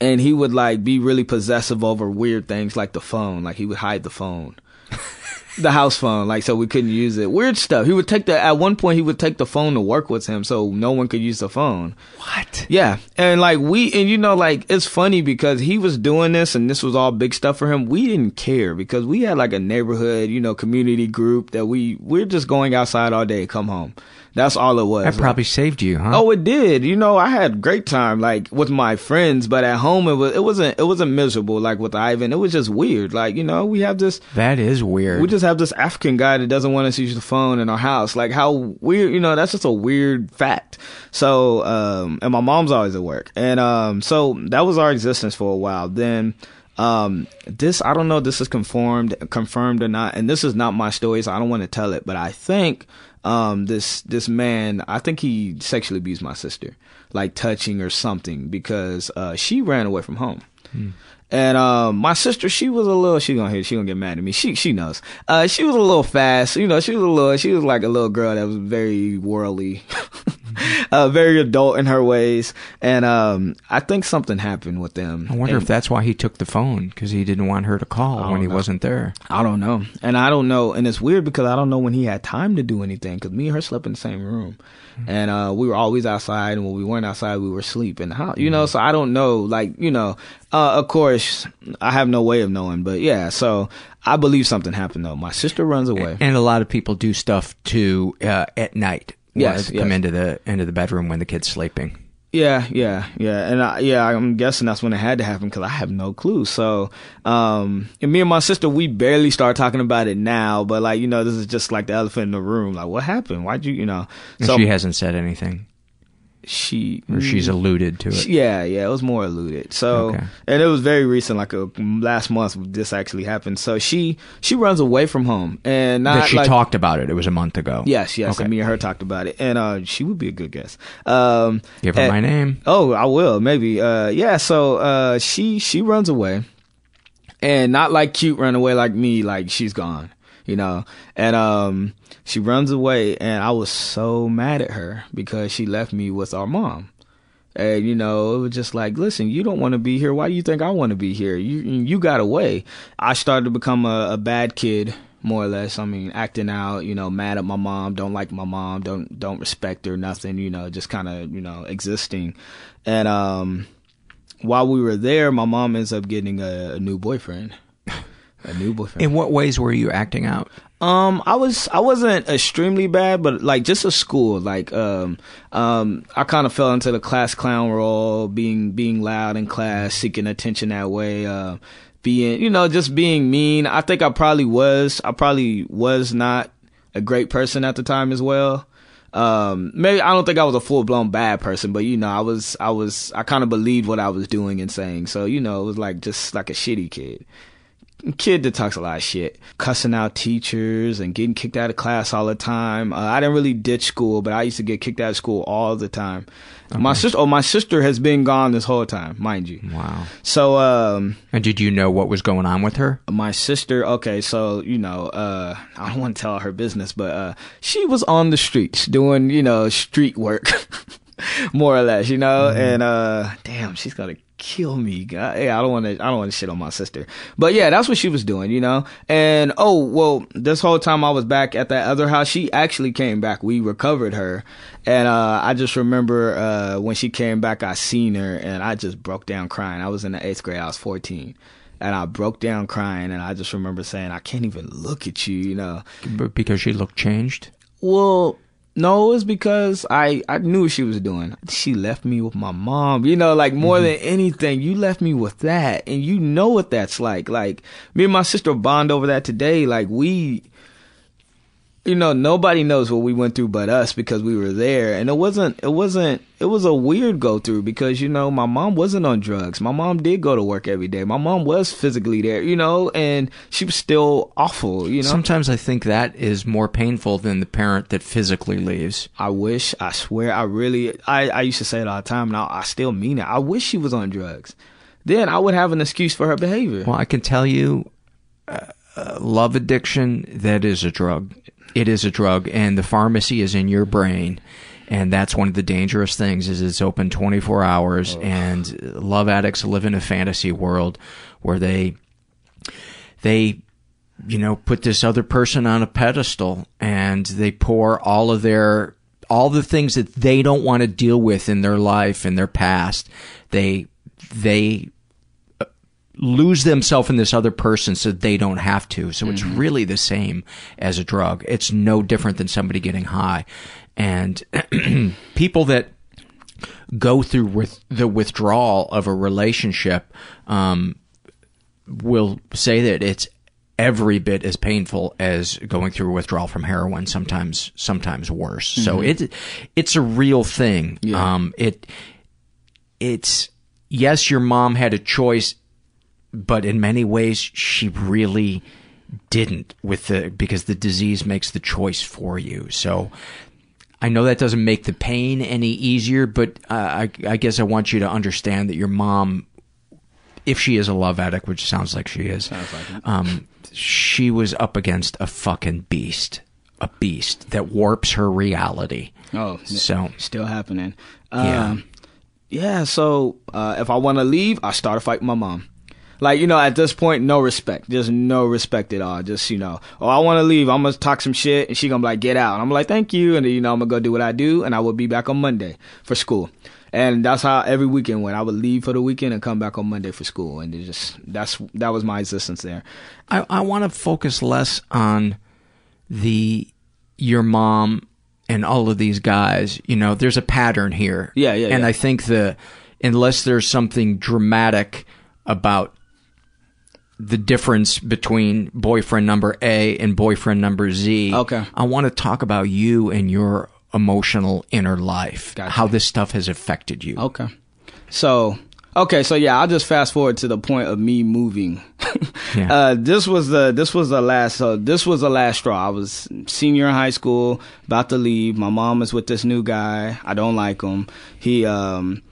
and he would like be really possessive over weird things like the phone. Like he would hide the phone the house phone, like so we couldn't use it. Weird stuff. He would take the at one point he would take the phone to work with him, so no one could use the phone. What? Yeah, and like we and you know like it's funny because he was doing this and this was all big stuff for him. We didn't care because we had like a neighborhood, you know, community group that we we're just going outside all day, come home. That's all it was. That probably saved you, huh? Oh, it did. You know, I had great time like with my friends, but at home it was it wasn't it wasn't miserable like with Ivan. It was just weird. Like you know, we have this That is weird. we just have this African guy that doesn't want us to use the phone in our house. Like how weird, you know, that's just a weird fact. So, um, and my mom's always at work. And, um, so that was our existence for a while. Then, um, this, I don't know if this is confirmed, confirmed or not. And this is not my story, so I don't want to tell it, but I think, um, this, this man, I think he sexually abused my sister, like touching or something because, uh, she ran away from home. And um, my sister, she was a little. She gonna hear. She gonna get mad at me. She she knows. Uh, she was a little fast. You know, she was a little. She was like a little girl that was very worldly, uh, very adult in her ways. And um, I think something happened with them. I wonder And- if that's why he took the phone because he didn't want her to call when he know. wasn't there. I don't know, and I don't know, and it's weird because I don't know when he had time to do anything. Because me and her slept in the same room, and uh, we were always outside, and when we weren't outside, we were asleep in the house. You know, so I don't know. Like you know, uh, of course, I have no way of knowing, but yeah. So I believe something happened though. My sister runs away. And a lot of people do stuff too uh, at night. Yes, come yes. into the into the bedroom when the kid's sleeping. Yeah, yeah, yeah, and I, yeah, I'm guessing that's when it had to happen because I have no clue. So, um, and me and my sister, we barely start talking about it now, but like you know, this is just like the elephant in the room. Like, what happened? Why'd you, you know? And she hasn't said anything. She Or she's alluded to it. Yeah, yeah, it was more alluded. So, Okay. and it was very recent, like a, last month, this actually happened. So she she runs away from home, and not she like, talked about it. It was a month ago. Yes, yes, Okay. and me and her talked about it, and uh, she would be a good guest. Um, Give her and- my name. Oh, I will maybe. Uh, yeah. So uh, she she runs away, and not like cute run away like me. Like she's gone, you know. And um, she runs away, and I was so mad at her because she left me with our mom. And you know, it was just like, listen, you don't want to be here. Why do you think I want to be here? You you got away. I started to become a, a bad kid, more or less. I mean, acting out, you know, mad at my mom, don't like my mom, don't don't respect her, nothing. You know, just kind of you know existing. And um, while we were there, my mom ends up getting a, a new boyfriend. A new boyfriend. In what ways were you acting out? Um, I was I wasn't extremely bad, but like just a school, like um, um, I kind of fell into the class clown role, being being loud in class, seeking attention that way, uh, being you know just being mean. I think I probably was I probably was not a great person at the time as well. Um, maybe I don't think I was a full blown bad person, but you know I was I was I kind of believed what I was doing and saying, so you know it was like just like a shitty kid kid that talks a lot of shit, cussing out teachers and getting kicked out of class all the time. Uh, I didn't really ditch school, but I used to get kicked out of school all the time. My sister, oh, my sister has been gone this whole time, mind you. Wow. So, um, And did you know what was going on with her? my sister, okay, so you know, uh, I don't want to tell her business, but uh, she was on the streets doing, you know, street work, more or less, you know, and uh, damn, she's gonna kill me. God, yeah, I don't want to, I don't want to shit on my sister, but yeah, that's what she was doing, you know. And oh well, this whole time I was back at that other house, she actually came back. We recovered her, and uh, I just remember uh, when she came back, I seen her, and I just broke down crying. I was in the eighth grade. I was fourteen and I broke down crying and I just remember saying, I can't even look at you, you know. Because she looked changed? Well, no, it was because I, I knew what she was doing. She left me with my mom, you know, like more than mm-hmm. anything, you left me with that. And you know what that's like. Like me and my sister bond over that today. Like we, you know, nobody knows what we went through but us because we were there. And it wasn't, it wasn't, it was a weird go through because, you know, my mom wasn't on drugs. My mom did go to work every day. My mom was physically there, you know, and she was still awful, you know. Sometimes I think that is more painful than the parent that physically leaves. I wish, I swear, I really, I, I used to say it all the time, and I, I still mean it. I wish she was on drugs. Then I would have an excuse for her behavior. Well, I can tell you, uh, uh, love addiction, that is a drug. It is a drug, and the pharmacy is in your brain. And that's one of the dangerous things is it's open 24 hours and love addicts live in a fantasy world where they, they you know, put this other person on a pedestal and they pour all of their, all the things that they don't want to deal with in their life, in their past. They, they lose themselves in this other person so they don't have to. So it's really the same as a drug. It's no different than somebody getting high. And people that go through with the withdrawal of a relationship um, will say that it's every bit as painful as going through a withdrawal from heroin sometimes sometimes worse so Mhm. it it's a real thing um it it's yes your mom had a choice but in many ways she really didn't with the because the disease makes the choice for you so I know that doesn't make the pain any easier, but uh, I, I guess I want you to understand that your mom, if she is a love addict, which sounds like she is, um, she was up against a fucking beast, a beast that warps her reality. Oh, so still happening. Yeah. Um, yeah. So uh, if I want to leave, I start a fight with my mom. Like you know, at this point, no respect, just no respect at all. Just you know, oh, I want to leave. I'm gonna talk some shit, and she gonna be like, get out. And I'm like, thank you, and then, you know, I'm gonna go do what I do, and I will be back on Monday for school. And that's how every weekend went. I would leave for the weekend and come back on Monday for school, and it just that's that was my existence there. I, I want to focus less on the your mom and all of these guys. You know, there's a pattern here. Yeah, yeah, And yeah. I think the unless there's something dramatic about the difference between boyfriend number A and boyfriend number Z. Okay. I want to talk about you and your emotional inner life. How this stuff has affected you. Okay. So, okay, so yeah, I'll just fast forward to the point of me moving. Yeah. Uh, this was the this was the last so this was the last straw. I was senior in high school, about to leave. My mom is with this new guy. I don't like him. He um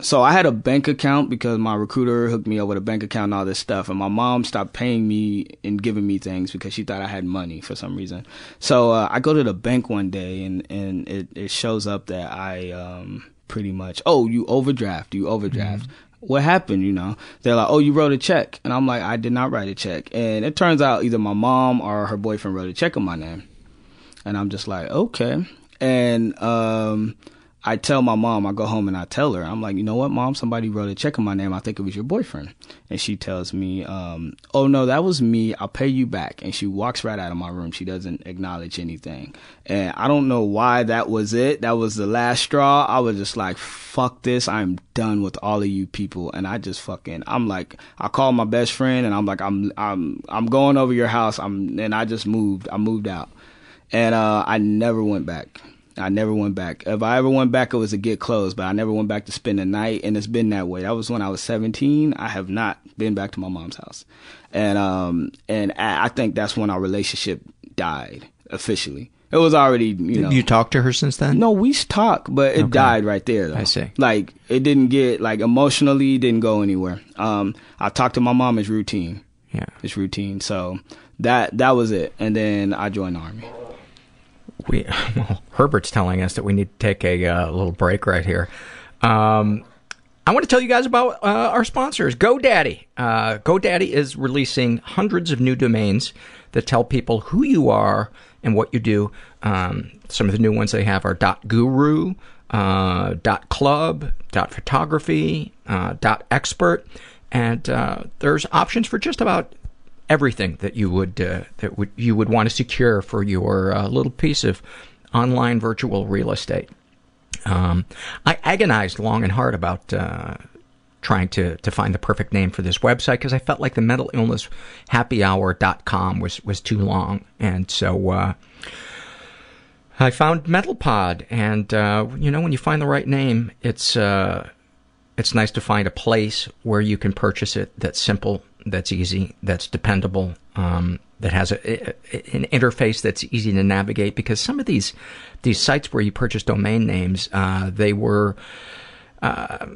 so I had a bank account because my recruiter hooked me up with a bank account and all this stuff. And my mom stopped paying me and giving me things because she thought I had money for some reason. So uh, I go to the bank one day and and it, it shows up that I um pretty much oh you overdraft you overdraft. What happened? You know, they're like, "Oh, you wrote a check," and I'm like, "I did not write a check." And it turns out either my mom or her boyfriend wrote a check in my name, and I'm just like, "Okay." And um, I tell my mom, I go home and I tell her, I'm like, you know what, mom, somebody wrote a check in my name. I think it was your boyfriend. And she tells me, um, oh no, that was me. I'll pay you back. And she walks right out of my room. She doesn't acknowledge anything. And I don't know why that was it. That was the last straw. I was just like, fuck this. I'm done with all of you people. And I just fucking, I'm like, I called my best friend and I'm like, I'm, I'm, I'm going over your house. I'm, and I just moved. I moved out. And, uh, I never went back. I never went back. If I ever went back, it was to get clothes, but I never went back to spend the night, and it's been that way. That was when I was 17. I have not been back to my mom's house, and um, and I I think that's when our relationship died officially. It was already, you know. you talked to her since then? No, we talk, but it Okay. died right there. Though. I see. Like it didn't get like emotionally didn't go anywhere. Um, I talked to my mom. It's routine. Yeah, it's routine. So that that was it, and then I joined the army. We well, Herbert's telling us that we need to take a uh, little break right here. Um, I want to tell you guys about uh, our sponsors, GoDaddy. Uh, GoDaddy is releasing hundreds of new domains that tell people who you are and what you do. Um, some of the new ones they have are .guru, uh, .club, .photography, uh, .expert, and uh, there's options for just about everything that you would uh, that would you would want to secure for your uh, little piece of online virtual real estate. Um, I agonized long and hard about uh, trying to to find the perfect name for this website because I felt like the mental illness happy hour.com was was too long, and so. Uh, I found MentalPod, and uh, you know when you find the right name, it's uh, it's nice to find a place where you can purchase it that's simple, that's easy, that's dependable, um, that has a, a, an interface that's easy to navigate. Because some of these these sites where you purchase domain names, uh, they were uh,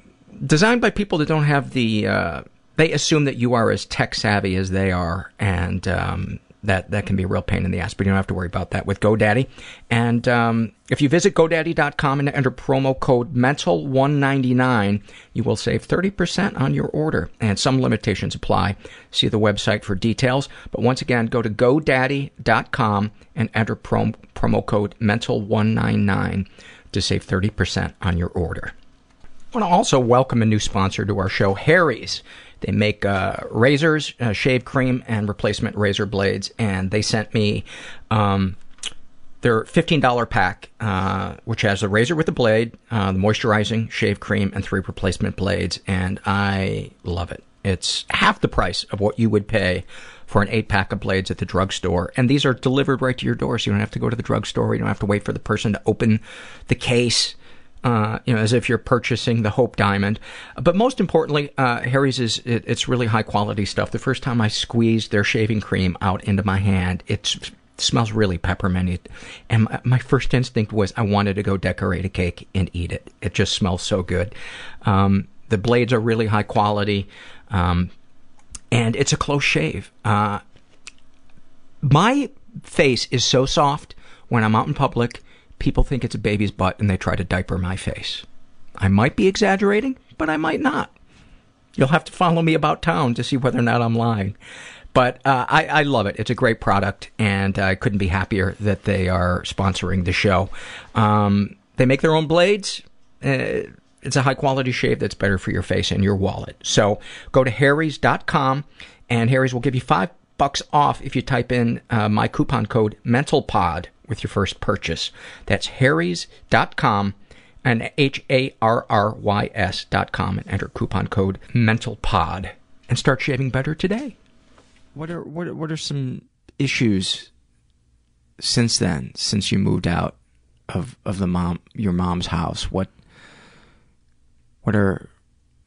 designed by people that don't have the. Uh, they assume that you are as tech savvy as they are, and um, that that can be a real pain in the ass, but you don't have to worry about that with GoDaddy. And um, if you visit GoDaddy.com and enter promo code MENTAL199, you will save 30% on your order. And some limitations apply. See the website for details. But once again, go to GoDaddy.com and enter prom- promo code MENTAL199 to save 30% on your order. I want to also welcome a new sponsor to our show, Harry's. They make uh, razors, uh, shave cream, and replacement razor blades, and they sent me um, their $15 pack, uh, which has a razor with a blade, uh, the moisturizing shave cream, and three replacement blades, and I love it. It's half the price of what you would pay for an eight pack of blades at the drugstore. And these are delivered right to your door, so you don't have to go to the drugstore. You don't have to wait for the person to open the case. Uh, you know, as if you're purchasing the Hope Diamond. But most importantly, uh, Harry's is it, it's really high quality stuff. The first time I squeezed their shaving cream out into my hand, it smells really pepperminty, and my, my first instinct was I wanted to go decorate a cake and eat it. It just smells so good. Um, the blades are really high quality, um, and it's a close shave. Uh, my face is so soft when I'm out in public, people think it's a baby's butt and they try to diaper my face. I might be exaggerating, but I might not. You'll have to follow me about town to see whether or not I'm lying. But uh, I, I love it. It's a great product, and I couldn't be happier that they are sponsoring the show. Um, they make their own blades. Uh, it's a high quality shave that's better for your face and your wallet. So go to harrys.com, and Harry's will give you five bucks off if you type in uh, my coupon code mentalpod with your first purchase. That's harrys.com and H-A-R-R-Y-S dot com and enter coupon code mentalpod and start shaving better today. What are, what are, what are some issues since then, since you moved out of, of the mom, your mom's house? What, what are,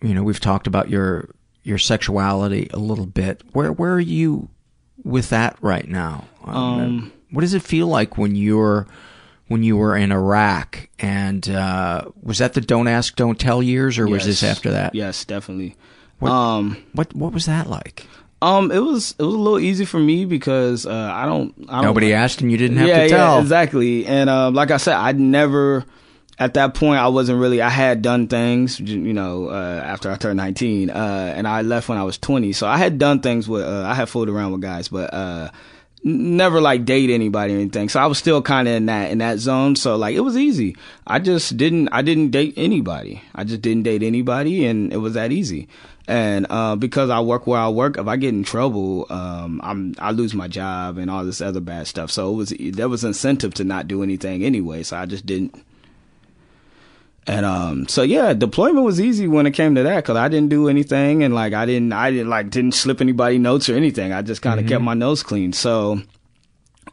you know, we've talked about your, your sexuality a little bit. Where, where are you with that right now? Um, what does it feel like when you're when you were in Iraq? And uh, was that the "Don't Ask, Don't Tell" years, or was this after that? Yes, definitely. What, um, what what was that like? Um, it was it was a little easy for me because uh, I don't. I don't Nobody asked, and you didn't have yeah, to tell. Yeah, exactly. And uh, like I said, I never. At that point, I wasn't really. I had done things, you know, uh, after I turned nineteen, uh, and I left when I was twenty. So I had done things with. Uh, I had fooled around with guys, but uh, never like date anybody or anything. So I was still kind of in that in that zone. So like it was easy. I just didn't. I didn't date anybody. I just didn't date anybody, and it was that easy. And uh, because I work where I work, if I get in trouble, um, I'm I lose my job and all this other bad stuff. So it was there was incentive to not do anything anyway. So I just didn't. And um, so yeah, deployment was easy when it came to that because I didn't do anything and like I didn't I didn't like didn't slip anybody notes or anything. I just kind of kept my nose clean. So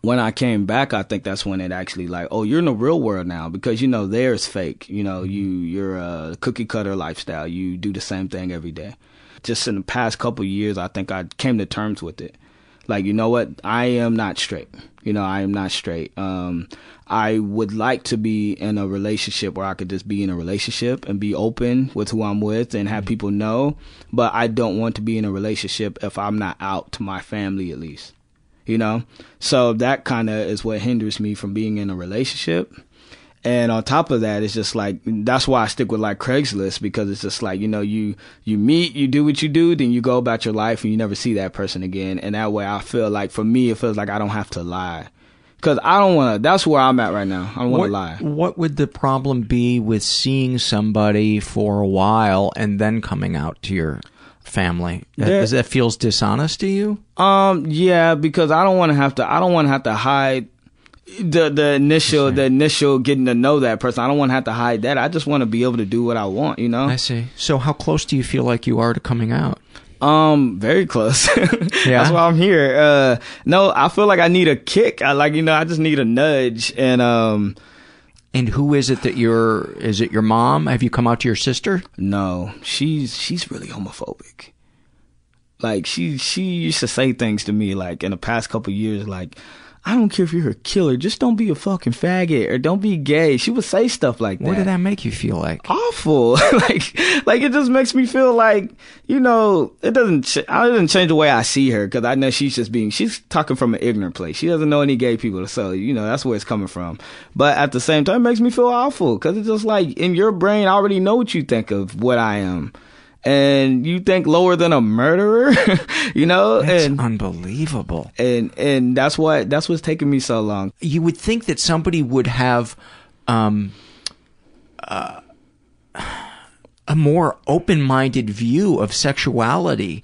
when I came back, I think that's when it actually like, oh, you're in the real world now because you know there's fake. You know, you you're a cookie cutter lifestyle. You do the same thing every day. Just in the past couple years, I think I came to terms with it. Like, you know what? I am not straight. You know, I am not straight. Um, I would like to be in a relationship where I could just be in a relationship and be open with who I'm with and have people know. But I don't want to be in a relationship if I'm not out to my family at least you know so that kind of is what hinders me from being in a relationship and on top of that it's just like that's why i stick with like craigslist because it's just like you know you you meet you do what you do then you go about your life and you never see that person again and that way i feel like for me it feels like i don't have to lie because i don't want to that's where i'm at right now i don't want to lie what would the problem be with seeing somebody for a while and then coming out to your family? There- Does that feels dishonest to you? Um, yeah, because I don't want to have to. I don't want to have to hide the the initial the initial getting to know that person. I don't want to have to hide that. I just want to be able to do what I want. You know. I see. So how close do you feel like you are to coming out? Um, very close. Yeah? That's why I'm here. Uh, no, I feel like I need a kick. I like you know. I just need a nudge. And um, And who is it that you're? Is it your mom? Have you come out to your sister? no, she's she's really homophobic. Like she she used to say things to me like in the past couple years like I don't care if you're a killer, just don't be a fucking faggot or don't be gay. She would say stuff like that. What did that make you feel like? Awful. like, like it just makes me feel like, you know, it doesn't, ch- it doesn't change the way I see her because I know she's just being, she's talking from an ignorant place. She doesn't know any gay people. So, you know, that's where it's coming from. But at the same time, it makes me feel awful because it's just like in your brain, I already know what you think of what I am. And you think lower than a murderer, you know? That's and unbelievable. and and that's what that's what's taking me so long. You would think that somebody would have um, uh, a more open-minded view of sexuality.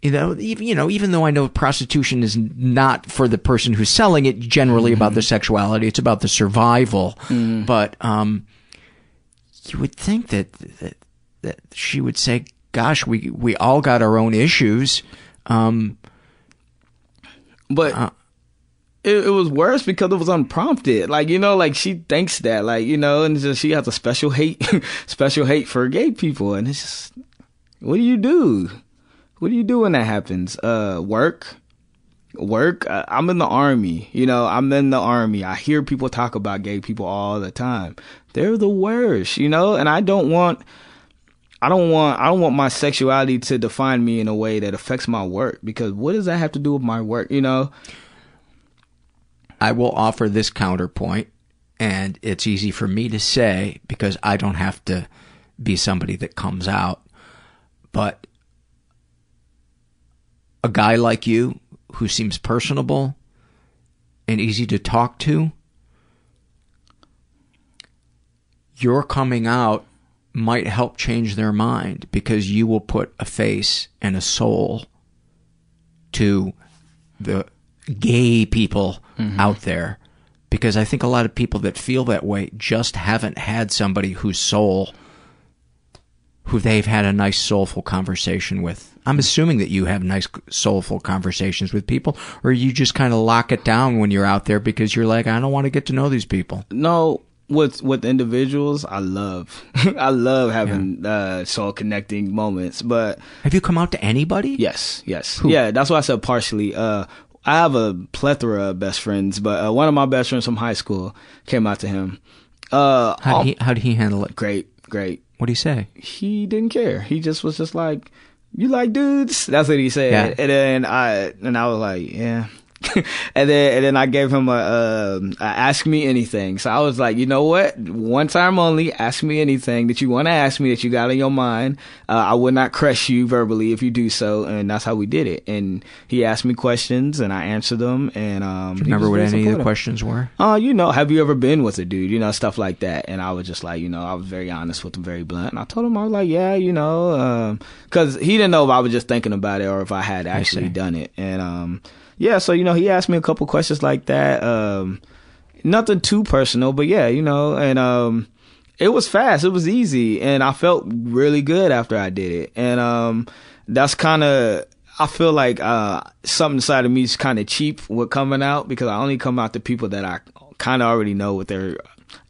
You know, even you know, even though I know prostitution is not for the person who's selling it, generally about the sexuality. It's about the survival. But um, you would think that, that that she would say, "Gosh, we we all got our own issues." Um, But it, it was worse because it was unprompted. Like you know, like she thinks that, like you know, and just she has a special hate, special hate for gay people, and it's just, what do you do? What do you do when that happens? Uh, work, work. Uh, I'm in the army. You know, I'm in the army. I hear people talk about gay people all the time. They're the worst, you know, and I don't want. I don't want I don't want my sexuality to define me in a way that affects my work because what does that have to do with my work, you know? I will offer this counterpoint, and it's easy for me to say because I don't have to be somebody that comes out. But a guy like you who seems personable and easy to talk to, your coming out might help change their mind because you will put a face and a soul to the gay people mm-hmm. out there because I think a lot of people that feel that way just haven't had somebody whose soul who they've had a nice soulful conversation with. I'm assuming that you have nice soulful conversations with people or you just kind of lock it down when you're out there because you're like I don't want to get to know these people. No, with with individuals, I love I love having uh soul connecting moments, but Have you come out to anybody? Yes, yes. Yeah, that's why I said partially. Uh I have a plethora of best friends, but uh, one of my best friends from high school came out to him. Uh How did he how did he handle it? Great, great. What did he say? He didn't care. He just was just like, "You like dudes?" That's what he said. Yeah. And then I and I was like, "Yeah." and then and then I gave him a, uh, a ask me anything. So I was like, you know what? One time only, ask me anything that you want to ask me that you got in your mind. Uh, I would not crush you verbally if you do so, and that's how we did it. And he asked me questions, and I answered them. And um, Do you he remember what any of the questions were? Uh, you know, have you ever been with a dude? You know, stuff like that. And I was just like, you know, I was very honest with him, very blunt. And I told him, I was like, yeah, you know, um 'cause cause he didn't know if I was just thinking about it or if I had actually done it. And, um, yeah, so, you know, he asked me a couple questions like that. Um, nothing too personal, but yeah, you know, and, um, it was fast. It was easy. And I felt really good after I did it. And, um, that's kind of, I feel like, uh, something inside of me is kind of cheap with coming out because I only come out to people that I kind of already know what they're,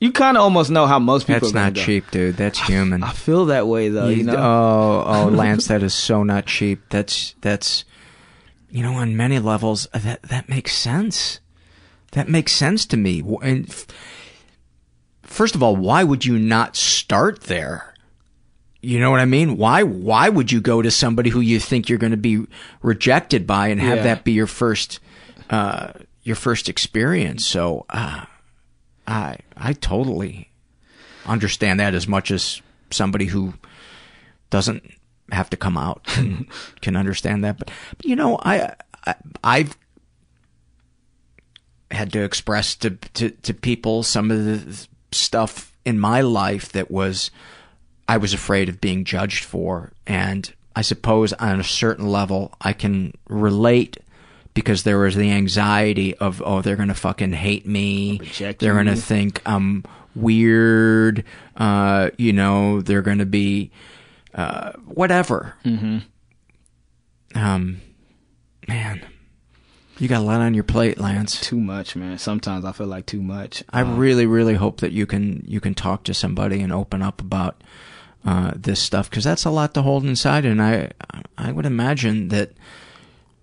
you kind of almost know how most people That's not cheap, dude. That's human. I feel that way though, you, know? Oh, oh, Lance, that is so not cheap. That's that's, you know, on many levels, uh, that that makes sense. That makes sense to me. And f- first of all, why would you not start there? You know what I mean? Why why would you go to somebody who you think you're going to be rejected by and have Yeah. that be your first uh, your first experience? So, uh, I I totally understand that as much as somebody who doesn't have to come out can, can understand that. But, but you know, I, I I've had to express to, to to people some of the stuff in my life that was I was afraid of being judged for, and I suppose on a certain level I can relate because there was the anxiety of oh they're gonna fucking hate me, they're gonna me. think I'm weird, uh, you know, they're gonna be uh, whatever. Mm-hmm. Um, man, you got a lot on your plate, Lance. Too much, man. Sometimes I feel like too much. I Um, really, really hope that you can you can talk to somebody and open up about uh, this stuff because that's a lot to hold inside, and I I would imagine that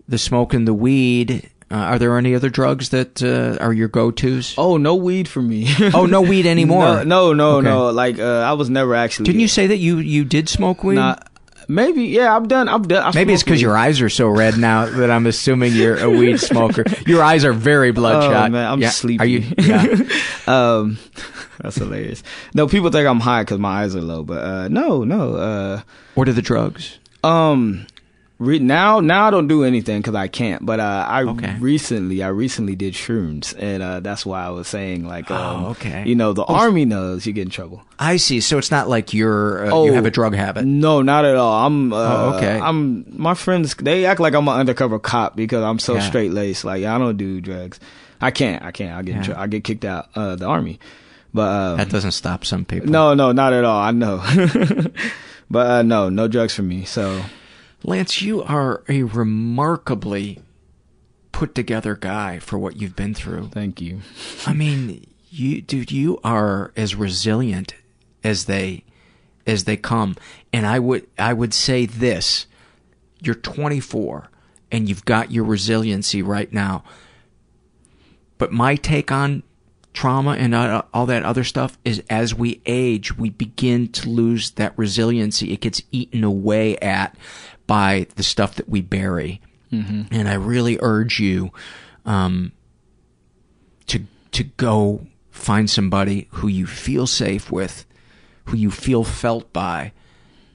the smoke and the weed Uh, are there any other drugs that uh, are your go-tos? Oh, no weed for me. oh, no weed anymore. No, no, no, Okay. no. Like uh, I was never actually. Didn't you say that you you did smoke weed? Nah, maybe. Yeah, I've done. I've done. I Maybe it's because your eyes are so red now that I'm assuming you're a weed smoker. Your eyes are very bloodshot. Oh man, I'm Yeah. sleepy. Are you? Yeah. um, that's hilarious. No, people think I'm high because my eyes are low, but uh, no, no. Uh, what are the drugs? Um, re- now now I don't do anything because I can't. But uh, I recently I recently did shrooms, and uh, that's why I was saying like, um, Oh, okay. You know, the Oh, army knows you get in trouble. I see. So it's not like you're uh, you have a drug habit. No, not at all. I'm. Uh, Oh, okay. I'm. My friends they act like I'm an undercover cop because I'm so Yeah. straight laced. Like I don't do drugs. I can't. I can't. I get. in Yeah. tr- I get kicked out uh, the army. But um, That doesn't stop some people. No, no, not at all. I know. but uh, no, no drugs for me. So Lance, you are a remarkably put together guy for what you've been through. Thank you. I mean, you dude, you are as resilient as they as they come. And I would I would say this. You're 24 and you've got your resiliency right now. But my take on trauma and all that other stuff is as we age, we begin to lose that resiliency. It gets eaten away at by the stuff that we bury. Mhm. And I really urge you um, to to go find somebody who you feel safe with, who you feel felt by,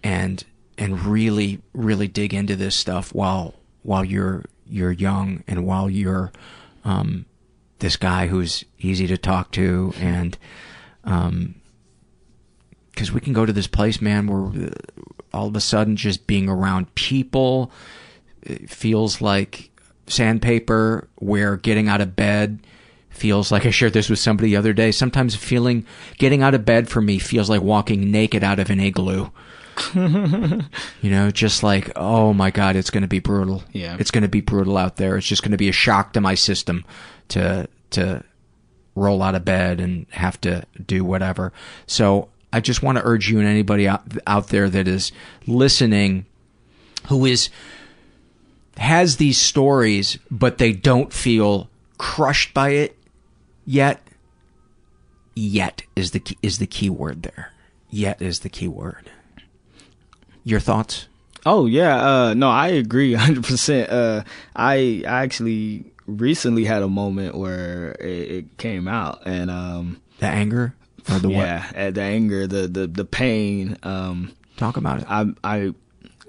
and and really really dig into this stuff while while you're you're young and while you're um, this guy who's easy to talk to and um because we can go to this place man where all of a sudden just being around people feels like sandpaper where getting out of bed feels like I shared this with somebody the other day. Sometimes feeling getting out of bed for me feels like walking naked out of an igloo. You know, just like, oh my God, it's going to be brutal. Yeah. It's going to be brutal out there. It's just going to be a shock to my system to, to roll out of bed and have to do whatever. So I just want to urge you and anybody out, out there that is listening who is, has these stories, but they don't feel crushed by it yet. Yet is the key, is the key word there. Yet is the key word. Your thoughts? Oh yeah, uh, no, I agree 100%. Uh, I I actually recently had a moment where it, it came out and um The anger or the yeah, uh, the anger, the the the pain um Talk about it. I I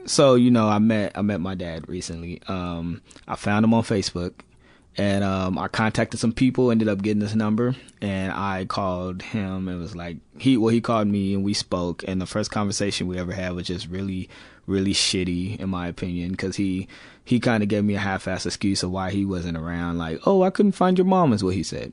so you know, I met I met my dad recently. Um I found him on Facebook and um I contacted some people, ended up getting his number and I called him and was like he well he called me and we spoke and the first conversation we ever had was just really really shitty in my opinion cuz he he kind of gave me a half-ass excuse of why he wasn't around like, "Oh, I couldn't find your mom," is what he said.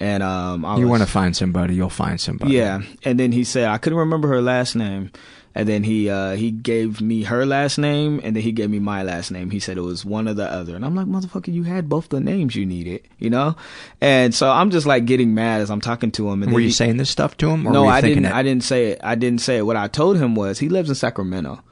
And um I you want to find somebody, you'll find somebody. yeah, and then he said I couldn't remember her last name, and then he uh, he gave me her last name, and then he gave me my last name. He said it was one or the other, and I'm like, motherfucker, you had both the names you needed, you know. And so I'm just like getting mad as I'm talking to him. And Were you he- saying this stuff to him? Or no, I didn't. it? I didn't say it. I didn't say it. What I told him was he lives in Sacramento.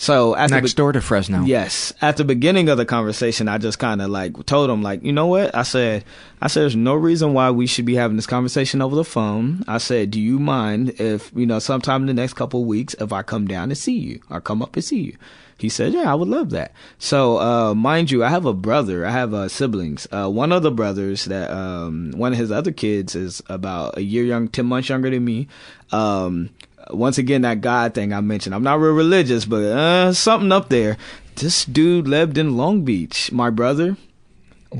So at the Next door to Fresno. Yes. At the beginning of the conversation, I just kind of like told him, like, you know what? I said, I said, there's no reason why we should be having this conversation over the phone. I said, do you mind if, you know, sometime in the next couple of weeks, if I come down and see you or come up and see you? He said, yeah, I would love that. So, uh, mind you, I have a brother. I have, uh, siblings. Uh, one of the brothers that, um, one of his other kids is about a year young, 10 months younger than me. Um, once again, that God thing I mentioned. I'm not real religious, but uh, something up there. This dude lived in Long Beach. My brother.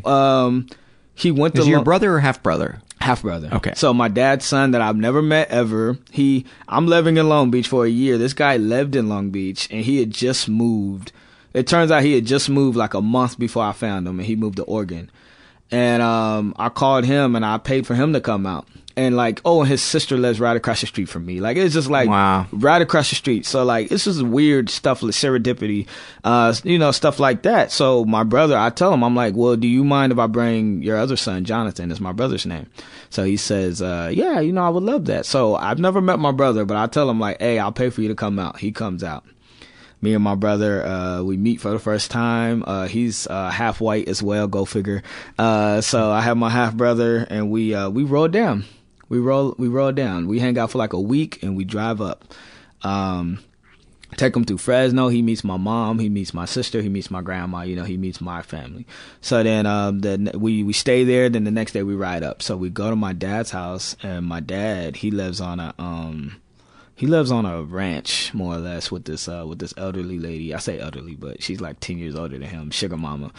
Um, he went to Is your Long- brother or half brother? half brother. Okay. So my dad's son that I've never met ever. He, I'm living in Long Beach for a year. This guy lived in Long Beach and he had just moved. It turns out he had just moved like a month before I found him and he moved to Oregon. And, um, I called him and I paid for him to come out. And like, oh, and his sister lives right across the street from me. Like, it's just like, Wow. right across the street. So like, this is weird stuff, like serendipity, uh, you know, stuff like that. So my brother, I tell him, I'm like, well, do you mind if I bring your other son, Jonathan? Is my brother's name. So he says, uh, yeah, you know, I would love that. So I've never met my brother, but I tell him like, hey, I'll pay for you to come out. He comes out. me and my brother, uh, we meet for the first time. Uh, he's uh, half white as well. Go figure. Uh, so I have my half brother, and we uh, we roll down. We roll we roll down. We hang out for like a week, and we drive up. Um, take him through Fresno. He meets my mom. He meets my sister. He meets my grandma. You know, he meets my family. So then, um, then we we stay there. Then the next day we ride up. So we go to my dad's house, and my dad he lives on a um he lives on a ranch more or less with this uh with this elderly lady. I say elderly, but she's like ten years older than him, sugar mama.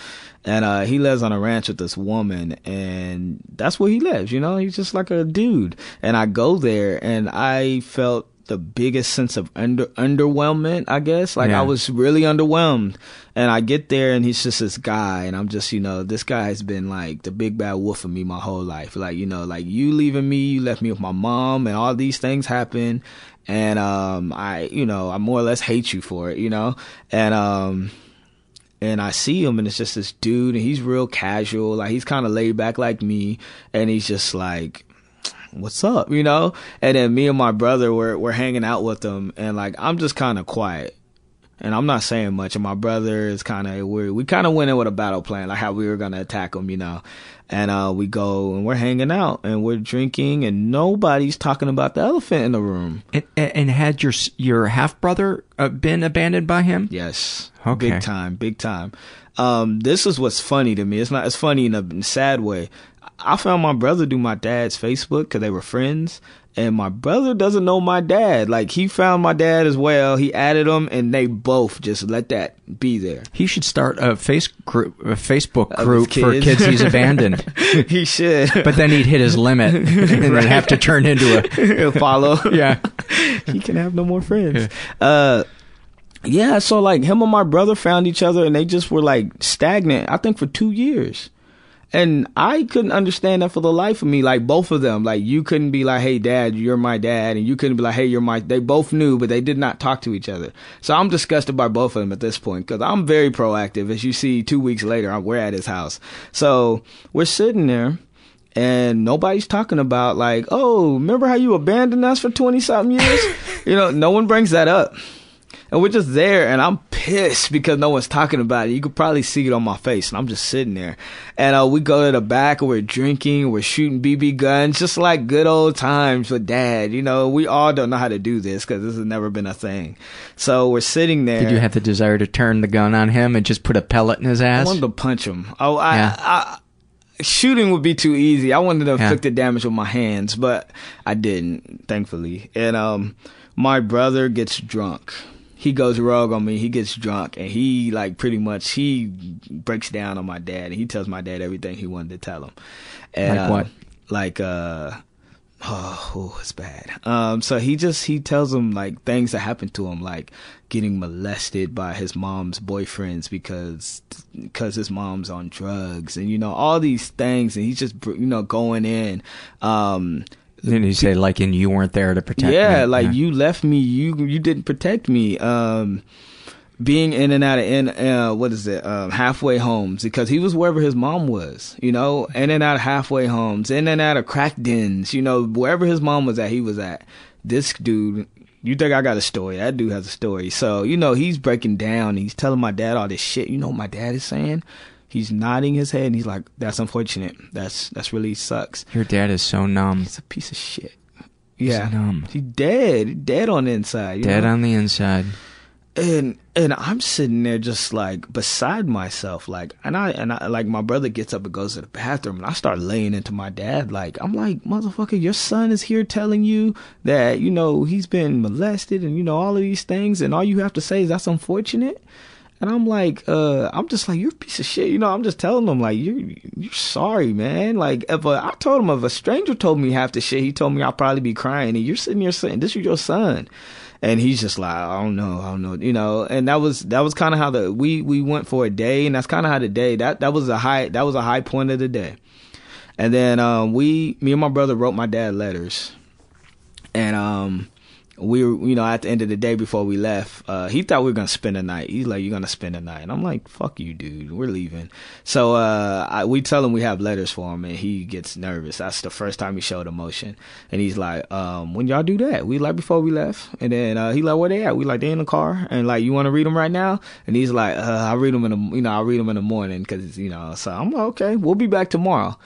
And uh he lives on a ranch with this woman and that's where he lives, you know? He's just like a dude. And I go there and I felt the biggest sense of under underwhelmment, I guess. Like Yeah. I was really underwhelmed. And I get there and he's just this guy and I'm just, you know, this guy has been like the big bad wolf of me my whole life. Like, you know, like you leaving me, you left me with my mom and all these things happen and um I, you know, I more or less hate you for it, you know? And um and I see him and it's just this dude and he's real casual, like he's kind of laid back like me and he's just like what's up, you know? And then me and my brother were we're hanging out with him and like I'm just kind of quiet. And I'm not saying much and my brother is kind of we we kind of went in with a battle plan like how we were going to attack him, you know. And uh we go and we're hanging out and we're drinking and nobody's talking about the elephant in the room. And, and had your your half brother uh, been abandoned by him? Yes. Okay. Big time, big time. Um, this is what's funny to me. It's not, it's funny in a sad way. I found my brother do my dad's Facebook because they were friends. And my brother doesn't know my dad. Like he found my dad as well. He added him and they both just let that be there. He should start a face group, a Facebook group his for kids. kids he's abandoned. he should. But then he'd hit his limit and then Right. have to turn into a a follow. Yeah. he can have no more friends. Uh, yeah. So like him and my brother found each other and they just were like stagnant. I think for two years. And I couldn't understand that for the life of me. Like both of them, like you couldn't be like, "Hey, dad, you're my dad," and you couldn't be like, "Hey, you're my." They both knew, but they did not talk to each other. So I'm disgusted by both of them at this point because I'm very proactive. As you see, two weeks later, I'm- we're at his house. So we're sitting there, and nobody's talking about like, "Oh, remember how you abandoned us for twenty something years?" you know, no one brings that up. And we're just there, and I'm pissed because no one's talking about it. You could probably see it on my face, and I'm just sitting there. And uh, we go to the back, and we're drinking, we're shooting BB guns, just like good old times with dad. You know, we all don't know how to do this because this has never been a thing. So we're sitting there. Did you have the desire to turn the gun on him and just put a pellet in his ass? I wanted to punch him. Oh, I, Yeah. I, shooting would be too easy. I wanted to Yeah. inflict the damage with my hands, but I didn't, thankfully. And um, my brother gets drunk. He goes rogue on me. He gets drunk, and he like pretty much he breaks down on my dad, and he tells my dad everything he wanted to tell him. And, Like uh, what? Like uh. Oh, oh, it's bad. Um, so he just he tells him like things that happened to him, like getting molested by his mom's boyfriends because because his mom's on drugs, and you know all these things, and he's just you know going in. Um, Didn't he say like, and you weren't there to protect me? yeah, like you left me, you you didn't protect me. Um, being in and out of in uh, what is it um, halfway homes because he was wherever his mom was you know in and out of halfway homes in and out of crack dens you know wherever his mom was at he was at this dude you think I got a story? That dude has a story. So, you know, he's breaking down. He's telling my dad all this shit. You know what my dad is saying? He's nodding his head and he's like, That's unfortunate. That's that's really sucks. Your dad is so numb. He's a piece of shit. Yeah, He's numb. He's dead. Dead on the inside. you Dead know? on the inside. and and I'm sitting there just like beside myself, like, and I and I like my brother gets up and goes to the bathroom, and I start laying into my dad, like, I'm like, motherfucker, your son is here telling you that you know he's been molested, and you know all of these things, and all you have to say is that's unfortunate. And I'm like, uh, I'm just like, you're a piece of shit. You know, I'm just telling him like, you're, you're sorry, man. Like, if a, I told him if a stranger told me half the shit, he told me I'd probably be crying. And you're sitting here saying, this is your son. And he's just like, I don't know, I don't know, you know. And that was, that was kind of how the, we, we went for a day. And that's kind of how the day, that, that was a high, that was a high point of the day. And then, um, we, me and my brother wrote my dad letters. And, um, we were, you know, at the end of the day before we left, uh, he thought we were gonna spend the night. He's like, "You're gonna spend the night," and I'm like, "Fuck you, dude. We're leaving." So uh, I, we tell him we have letters for him, and he gets nervous. That's the first time he showed emotion, and he's like, um, "When y'all do that?" We like before we left, and then uh, he like, "Where they at?" We like, "They in the car," and like, "You want to read them right now?" And he's like, uh, "I read them in the, you know, I read them in the morning because you know." So I'm like, "Okay, we'll be back tomorrow."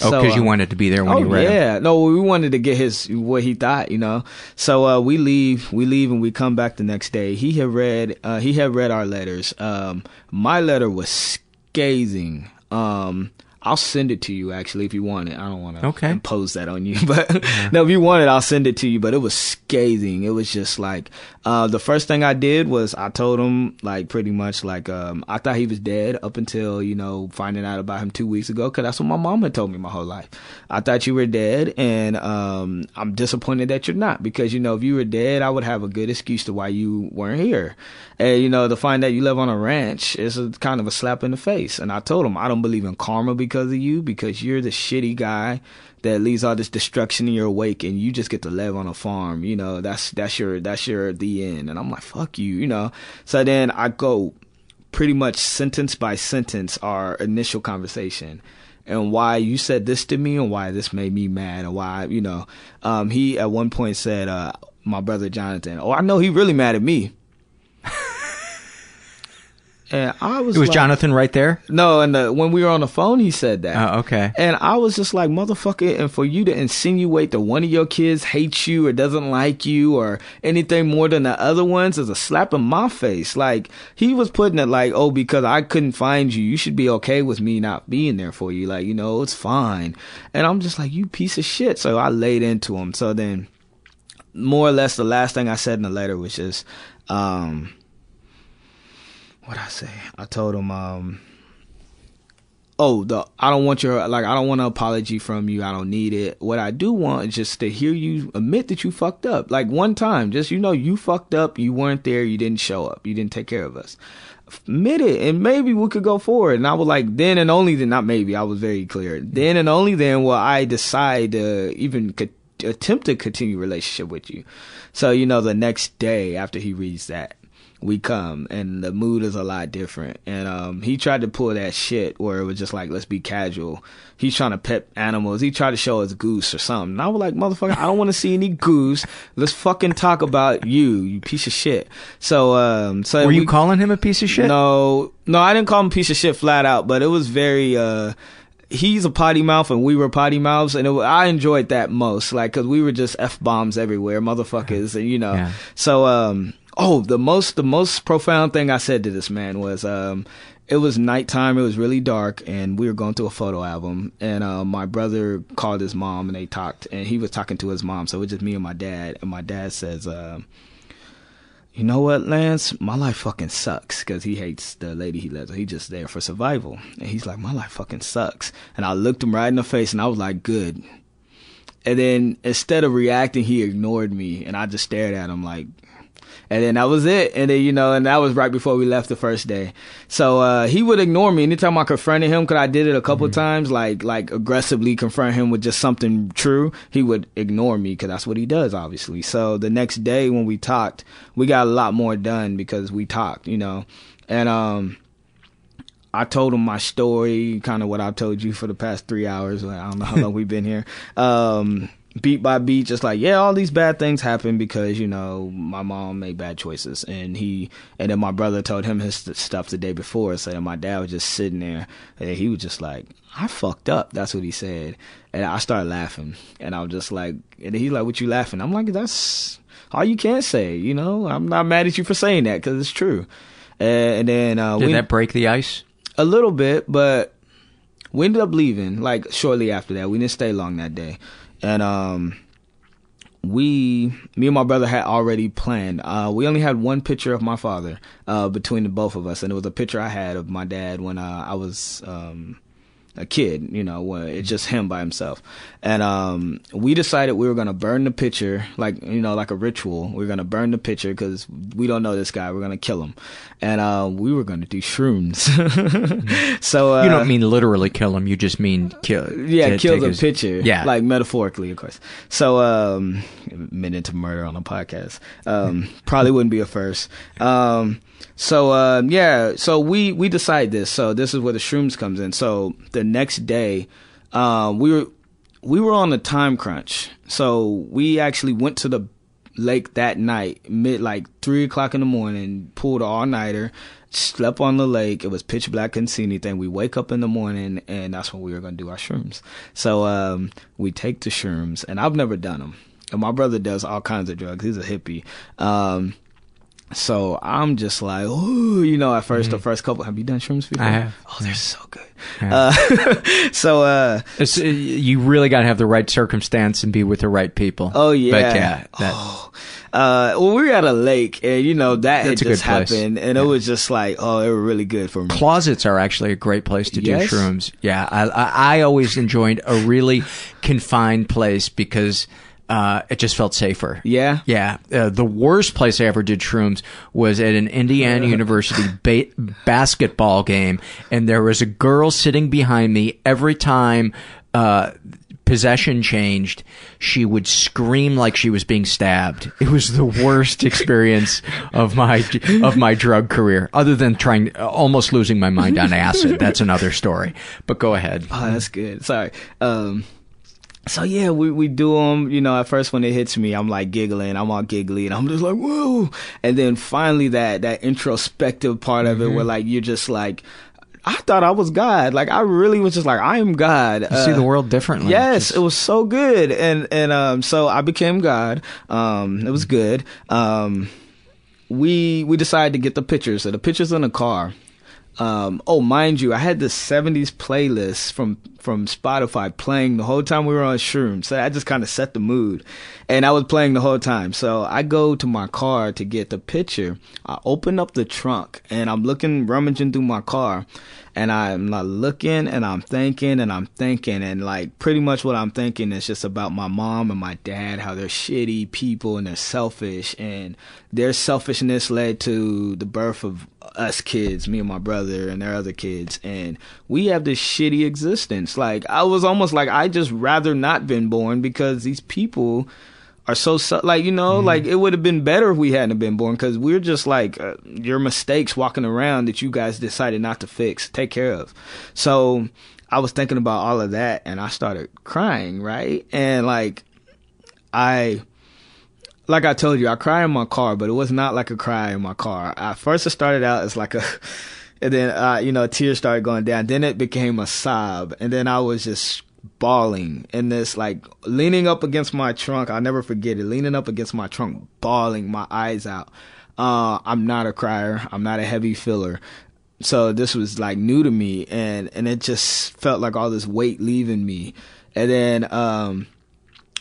Oh, because you uh, wanted to be there when oh you read yeah, no, we wanted to get his what he thought, you know. So uh, we leave, we leave, and we come back the next day. He had read, uh, he had read our letters. Um, my letter was scathing. Um, I'll send it to you actually if you want it. I don't want to Okay. impose that on you, but no, if you want it, I'll send it to you. But it was scathing. It was just like uh, the first thing I did was I told him like pretty much like um, I thought he was dead up until you know finding out about him two weeks ago because that's what my mom had told me my whole life. I thought you were dead, and um, I'm disappointed that you're not because you know if you were dead, I would have a good excuse to why you weren't here. And you know to find that you live on a ranch is a, kind of a slap in the face. And I told him I don't believe in karma because of you because you're the shitty guy that leaves all this destruction in your wake and you just get to live on a farm you know that's that's your that's your the end. And i'm like fuck you you know. So then i go pretty much sentence by sentence our initial conversation and why you said this to me and why this made me mad and why you know. Um he at one point said uh my brother jonathan oh i know he really mad at me and i was It was like- Jonathan right there. no, and the, when we were on the phone, he said that. Oh, okay. And I was just like, motherfucker, and for you to insinuate that one of your kids hates you or doesn't like you or anything more than the other ones is a slap in my face. Like, he was putting it like, oh, because I couldn't find you, you should be okay with me not being there for you. Like, you know, it's fine. And I'm just like, you piece of shit. So I laid into him. So then, more or less, the last thing I said in the letter was just, um, what I say? I told him, um, oh, the I don't want your like I don't want an apology from you. I don't need it. What I do want is just to hear you admit that you fucked up. Like one time, just you know you fucked up. You weren't there. You didn't show up. You didn't take care of us. Admit it, and maybe we could go forward. And I was like, then and only then, not maybe. I was very clear. Then and only then will I decide to even co- attempt to continue relationship with you. So you know, the next day after he reads that we come and the mood is a lot different. And um he tried to pull that shit where it was just like let's be casual. He's trying to pet animals. He tried to show us goose or something. And i was like motherfucker i don't want to see any goose. Let's fucking talk about you you piece of shit. So um so Were you we- calling him a piece of shit? no no i didn't call him a piece of shit flat out but it was very uh he's a potty mouth and we were potty mouths and it, I enjoyed that most. Like cuz we were just f bombs everywhere motherfuckers and you know. Yeah. so um oh the most the most profound thing I said to this man was um it was nighttime it was really dark and we were going through a photo album and uh, my brother called his mom and they talked and he was talking to his mom so it was just me and my dad and my dad says um you know what, Lance? My life fucking sucks because he hates the lady he loves. He just there for survival. And he's like, my life fucking sucks. And I looked him right in the face and I was like, good. And then instead of reacting, he ignored me and I just stared at him like, and then that was it. And then, you know, and that was right before we left the first day. So, uh, he would ignore me anytime I confronted him, cause I did it a couple times, like, like aggressively confront him with just something true. He would ignore me cause that's what he does, obviously. So the next day when we talked, we got a lot more done because we talked, you know, and, um, I told him my story, kind of what I've told you for the past three hours. I don't know how long we've been here. Um, beat by beat, just like, yeah, all these bad things happen because, you know, my mom made bad choices. And he, and then my brother told him his stuff the day before. So then my dad was just sitting there and he was just like, I fucked up. That's what he said. And I started laughing. And I was just like, and he's like, what you laughing? I'm like, that's all you can say, you know? I'm not mad at you for saying that because it's true. And then, uh, Did we, that break the ice? a little bit, but we ended up leaving like shortly after that. We didn't stay long that day, and um, we, me and my brother had already planned. Uh, we only had one picture of my father uh, between the both of us, and it was a picture I had of my dad when uh, I was um, a kid, you know, where it's just him by himself. And um, we decided we were gonna burn the picture, like you know, like a ritual. We are gonna burn the picture because we don't know this guy. We're gonna kill him, and uh, we were gonna do shrooms. so uh, you don't mean literally kill him. You just mean kill. yeah, kill the his- picture. Yeah. like metaphorically, of course. So, um, minute to murder on a podcast. Um, probably wouldn't be a first. Um, so um, yeah, so we we decide this. So this is where the shrooms comes in. So the next day, um, we were we were on a time crunch. So we actually went to the lake that night, mid like three o'clock in the morning, pulled all nighter, slept on the lake. It was pitch black, couldn't see anything. We wake up in the morning, and that's when we were gonna do our shrooms. So um, we take the shrooms, and I've never done them. And my brother does all kinds of drugs. He's a hippie. Um, so I'm just like, ooh, you know, at 1st the first couple, have you done shrooms before? Mm-hmm. I have. Oh, they're so good. Yeah. Uh, so, uh, It's, uh, you really got to have the right circumstance and be with the right people. Oh yeah. But yeah, that, Uh, well, we were at a lake, and you know that had just happened, and it was just like, oh, they were really good for me. closets are actually a great place to do Yes? shrooms. Yeah, I, I, I always enjoyed a really confined place because uh, it just felt safer. Yeah. Yeah. Uh, the worst place I ever did shrooms was at an Indiana University ba- basketball game, and there was a girl sitting behind me every time. Uh, possession changed she would scream like she was being stabbed it was the worst experience of my of my drug career other than trying almost losing my mind on acid that's another story but go ahead Oh, that's good. Sorry. Um, so yeah, we, we do them, you know, at first when it hits me, I'm like giggling, I'm all giggly and I'm just like, whoa. And then finally that, that introspective part of it Mm-hmm. where like, you're just like, I thought I was God. Like I really was just like, I am God. you see the world differently Yes, it was so good. And, and, um, so I became God. Um, it was good. Um, we, we decided to get the pictures. So the pictures in the car. Um, oh, mind you, I had the '70s playlist from from Spotify playing the whole time we were on shrooms. So I just kind of set the mood, and I was playing the whole time. So I go to my car to get the picture. I open up the trunk and I'm looking, rummaging through my car, and I'm like looking and I'm thinking and I'm thinking and like pretty much what I'm thinking is just about my mom and my dad, how they're shitty people and they're selfish and their selfishness led to the birth of us kids, me and my brother and their other kids, and we have this shitty existence. Like I was almost like I just rather not been born because these people are so like you know like it would have been better if we hadn't been born because we're just like uh, your mistakes walking around that you guys decided not to fix, take care of. So I was thinking about all of that, and I started crying, right? And like I like I told you, I cry in my car, but it was not like a cry in my car. At first, it started out as like a, and then uh, you know, tears started going down. Then it became a sob, and then I was just bawling in this like leaning up against my trunk. I'll never forget it. Leaning up against my trunk, bawling my eyes out. Uh, I'm not a crier. I'm not a heavy filler. So this was like new to me, and and it just felt like all this weight leaving me. And then um,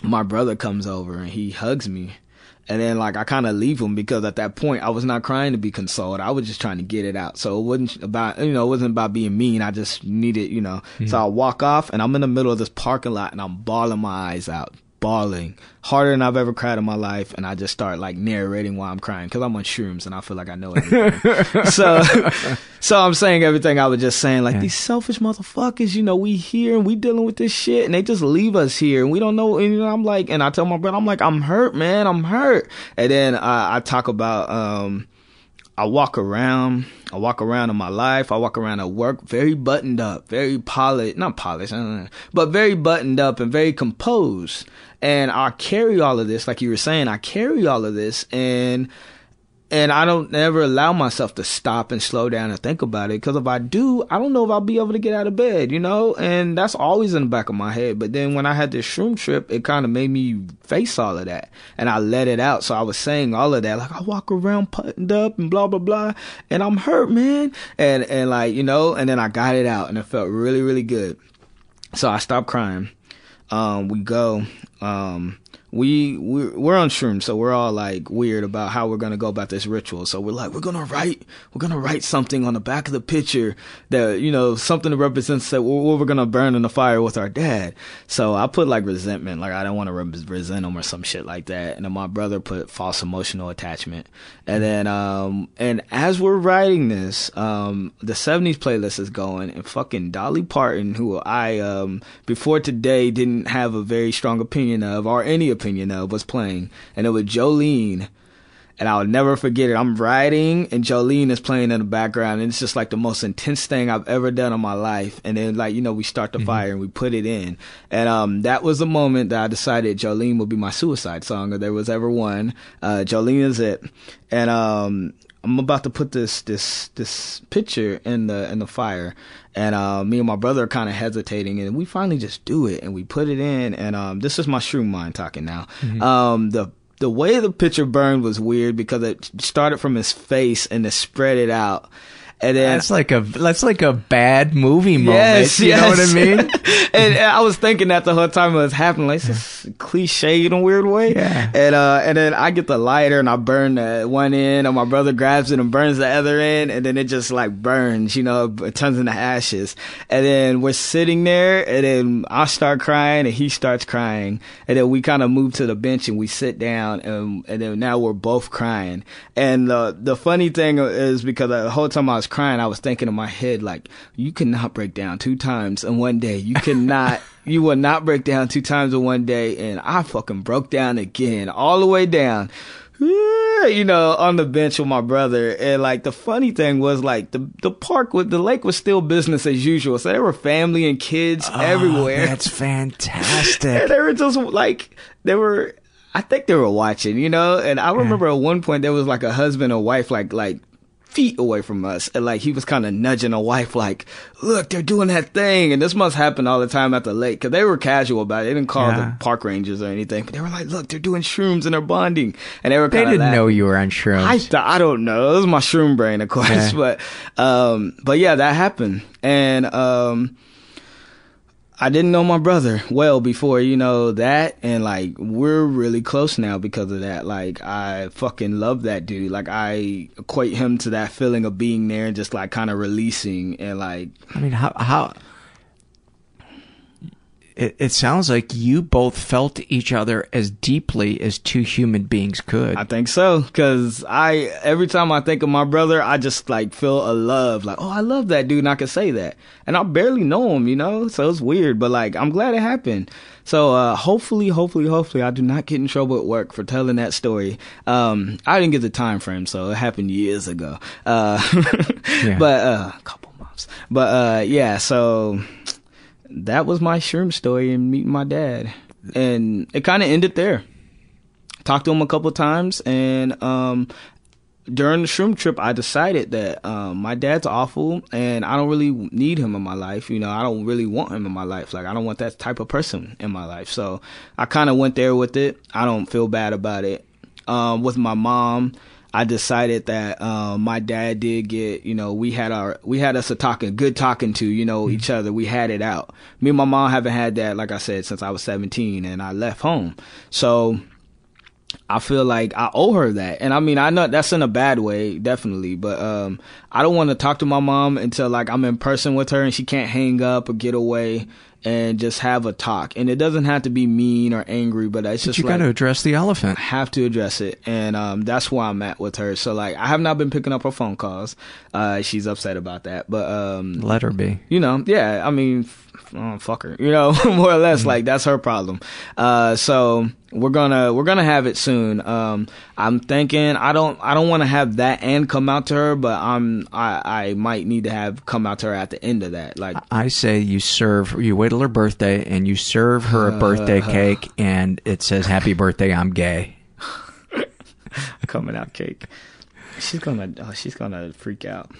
my brother comes over and he hugs me. And then like I kind of leave him because at that point I was not crying to be consoled. I was just trying to get it out. So it wasn't about you know it wasn't about being mean. I just needed you know. So hmm. I walk off and I'm in the middle of this parking lot and I'm bawling my eyes out, bawling harder than I've ever cried in my life. And I just start like narrating why I'm crying because I'm on shrooms and I feel like I know everything. so so I'm saying everything I was just saying like these selfish motherfuckers. You know we here and we dealing with this shit and they just leave us here and we don't know. And you know, I'm like and I tell my brother I'm like I'm hurt man I'm hurt. And then I, I talk about um. I walk around. I walk around in my life. I walk around at work, very buttoned up, very polished, not polished, uh, but very buttoned up and very composed. And I carry all of this, like you were saying, I carry all of this and, and I don't ever allow myself to stop and slow down and think about it. Cause if I do, I don't know if I'll be able to get out of bed, you know? And that's always in the back of my head. But then when I had this shroom trip, it kind of made me face all of that and I let it out. So I was saying all of that, like I walk around buttoned up and blah, blah, blah. And I'm hurt, man. And, and like, you know, and then I got it out and it felt really, really good. So I stopped crying. Um, we go, um, we we're, we're on shrooms, so we're all like weird about how we're gonna go about this ritual. So we're like, we're gonna write, we're gonna write something on the back of the picture that you know something that represents that what we're gonna burn in the fire with our dad. So I put like resentment, like I don't want to re- resent him or some shit like that. And then my brother put false emotional attachment. And then um and as we're writing this, um the '70s playlist is going, and fucking Dolly Parton, who I um before today didn't have a very strong opinion of or any opinion of was playing, and it was Jolene. And I'll never forget it. I'm writing and Jolene is playing in the background and it's just like the most intense thing I've ever done in my life. And then like, you know, we start the Mm-hmm. fire and we put it in. And um that was the moment that I decided Jolene would be my suicide song if there was ever one. Uh Jolene is it. And um I'm about to put this this this picture in the in the fire, and uh, me and my brother are kind of hesitating, and we finally just do it, and we put it in, and um, this is my shroom mind talking now. Um, the the way the picture burned was weird because it started from his face and it spread it out, and then That's like a that's like a bad movie moment. Yes, you know what I yes. mean? and, I was thinking that the whole time it was happening, like it's just cliche in a weird way. Yeah. And uh, and then I get the lighter and I burn the one end, and my brother grabs it and burns the other end, and then it just like burns, you know, it turns into ashes. And then we're sitting there, and then I start crying, and he starts crying, and then we kind of move to the bench and we sit down, and and then now we're both crying. And the the funny thing is because the whole time I was crying, I was thinking in my head like, you cannot break down two times in one day. You cannot. You will not break down two times in one day, and I fucking broke down again, all the way down. You know, on the bench with my brother, and like the funny thing was, like the the park with the lake was still business as usual. So there were family and kids oh, everywhere. Oh, That's fantastic. And they were just like they were. I think they were watching, you know. And I uh-huh. remember at one point there was like a husband and wife, like like feet away from us, and like he was kind of nudging a wife, like, "Look, they're doing that thing." And this must happen all the time at the lake because they were casual about it. They didn't call Yeah. the park rangers or anything, but they were like, "Look, they're doing shrooms and they're bonding," and they were. They didn't laughing. know you were on shrooms. I th- I don't know. It was my shroom brain, of course. Yeah. But um, but yeah, that happened, and um, I didn't know my brother well before you know that, and like we're really close now because of that. Like I fucking love that dude. Like I equate him to that feeling of being there and just like kind of releasing and like I mean, how how it, it sounds like you both felt each other as deeply as two human beings could. I think so because I every time I think of my brother, I just like feel a love, like oh, I love that dude, and I can say that, and I barely know him, you know, so it's weird, but like I'm glad it happened. So uh, hopefully, hopefully, hopefully, I do not get in trouble at work for telling that story. Um, I didn't get the time frame, so it happened years ago. Uh, Yeah. but uh, a couple months. But uh, yeah, so that was my shroom story and meeting my dad, and it kind of ended there. Talked to him a couple times and um during the shroom trip i decided that um my dad's awful and i don't really need him in my life you know i don't really want him in my life. Like i don't want that type of person in my life. So i kind of went there with it. I don't feel bad about it. Um with my mom I decided that um, my dad did get, you know, we had our, we had us a talking, good talking to, you know, each other. We had it out. Me and my mom haven't had that, like I said, since I was 17 and I left home. So I feel like I owe her that. And I mean, I know that's in a bad way, definitely, but um I don't want to talk to my mom until like I'm in person with her and she can't hang up or get away and just have a talk. And it doesn't have to be mean or angry, but it's But just you like got to address the elephant. I have to address it, and um, that's where I'm at with her. So like, I have not been picking up her phone calls. Uh, she's upset about that, but um, Let her be. you know, yeah, I mean, f- oh, fuck her, you know, more or less, like that's her problem. Uh, so we're gonna we're gonna have it soon. Um, I'm thinking I don't I don't want to have that and come out to her, but I'm I I might need to have come out to her at the end of that. Like, I say you serve, you wait till her birthday and you serve her a birthday cake and it says, Happy birthday, I'm gay. coming out cake. She's gonna oh, she's gonna freak out.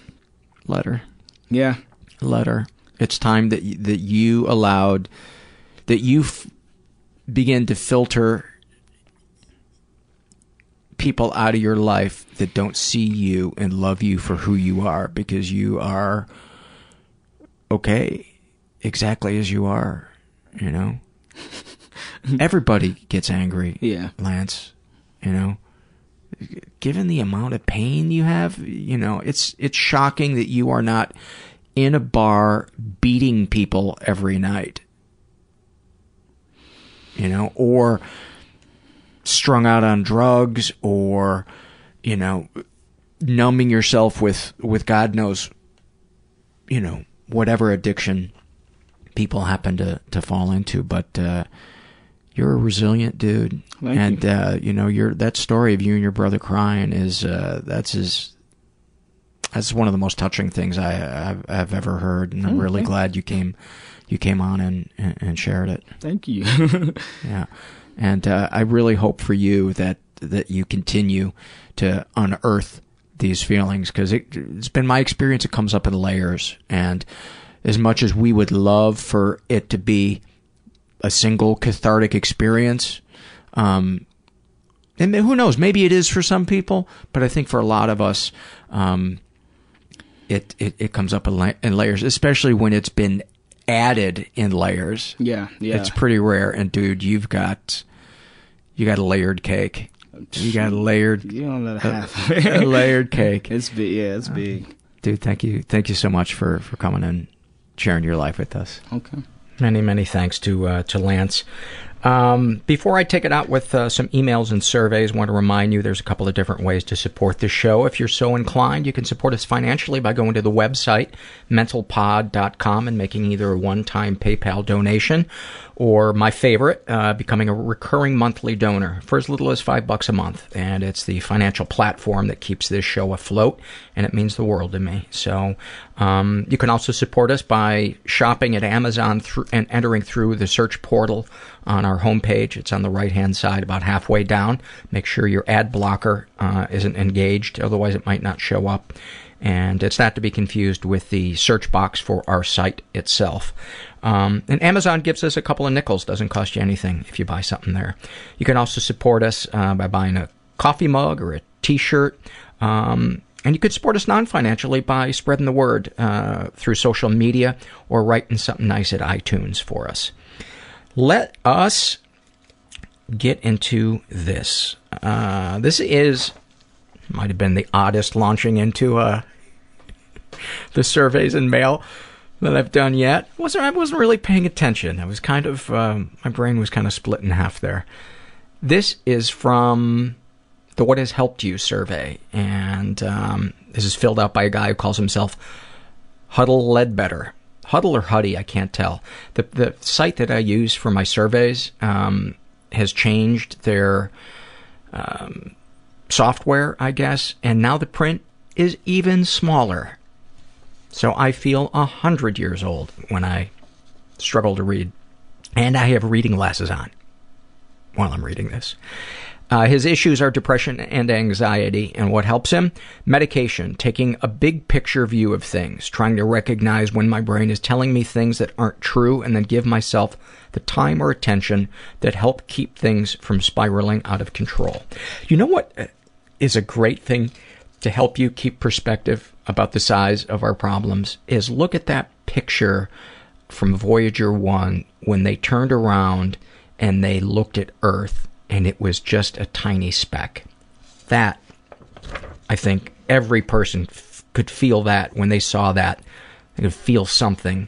Let her. Yeah, Let her. It's time that, that you allowed, that you f- begin to filter people out of your life that don't see you and love you for who you are because you are okay exactly as you are, you know? everybody gets angry. Yeah. Lance, you know, given the amount of pain you have, you know, it's it's shocking that you are not in a bar beating people every night. You know, or strung out on drugs or you know, numbing yourself with with God knows you know, whatever addiction people happen to to fall into, but uh you're a resilient dude, Thank and you. uh, you know your that story of you and your brother crying is uh, that's his. That's one of the most touching things I, I've, I've ever heard, and I'm Oh, really glad you came, you came on and, and, and shared it. Thank you. Yeah, and uh, I really hope for you that that you continue to unearth these feelings because it, it's been my experience. It comes up in layers, and as much as we would love for it to be a single cathartic experience, um, and who knows, maybe it is for some people, but I think for a lot of us, um, it, it it comes up in, la- in layers, especially when it's been added in layers. Yeah, yeah. It's pretty rare. And dude, you've got you got a layered cake. You got a layered You don't let it a, happen. a layered cake. It's big. Yeah, it's big. Dude, thank you. Thank you so much for for coming and sharing your life with us. Okay. Many, many thanks to uh, to Lance. Um, before I take it out with uh, some emails and surveys, I want to remind you there's a couple of different ways to support the show. If you're so inclined, you can support us financially by going to the website, mentalpod.com, and making either a one-time PayPal donation or my favorite, uh, becoming a recurring monthly donor for as little as five bucks a month. And it's the financial platform that keeps this show afloat, and it means the world to me. So um, you can also support us by shopping at Amazon through, and entering through the search portal on our homepage. It's on the right hand side, about halfway down. Make sure your ad blocker uh, isn't engaged, otherwise, it might not show up. And it's not to be confused with the search box for our site itself. Um, and Amazon gives us a couple of nickels, doesn't cost you anything if you buy something there. You can also support us uh, by buying a coffee mug or a t shirt. Um, and you could support us non-financially by spreading the word uh, through social media or writing something nice at iTunes for us. Let us get into this. Uh, this is might have been the oddest launching into uh, the surveys and mail that I've done yet. wasn't I wasn't really paying attention. I was kind of um, my brain was kind of split in half there. This is from the What Has Helped You survey, and um, this is filled out by a guy who calls himself Huddle Ledbetter. Huddle or Huddy, I can't tell. The the site that I use for my surveys um, has changed their um, software, I guess, and now the print is even smaller. So I feel a hundred years old when I struggle to read, and I have reading glasses on while I'm reading this. Uh, his issues are depression and anxiety, and what helps him? Medication, taking a big picture view of things, trying to recognize when my brain is telling me things that aren't true, and then give myself the time or attention that help keep things from spiraling out of control. You know what uh, a great thing to help you keep perspective about the size of our problems? Is look at that picture from Voyager 1 when they turned around and they looked at Earth and it was just a tiny speck. That, I think every person f- could feel that when they saw that. They could feel something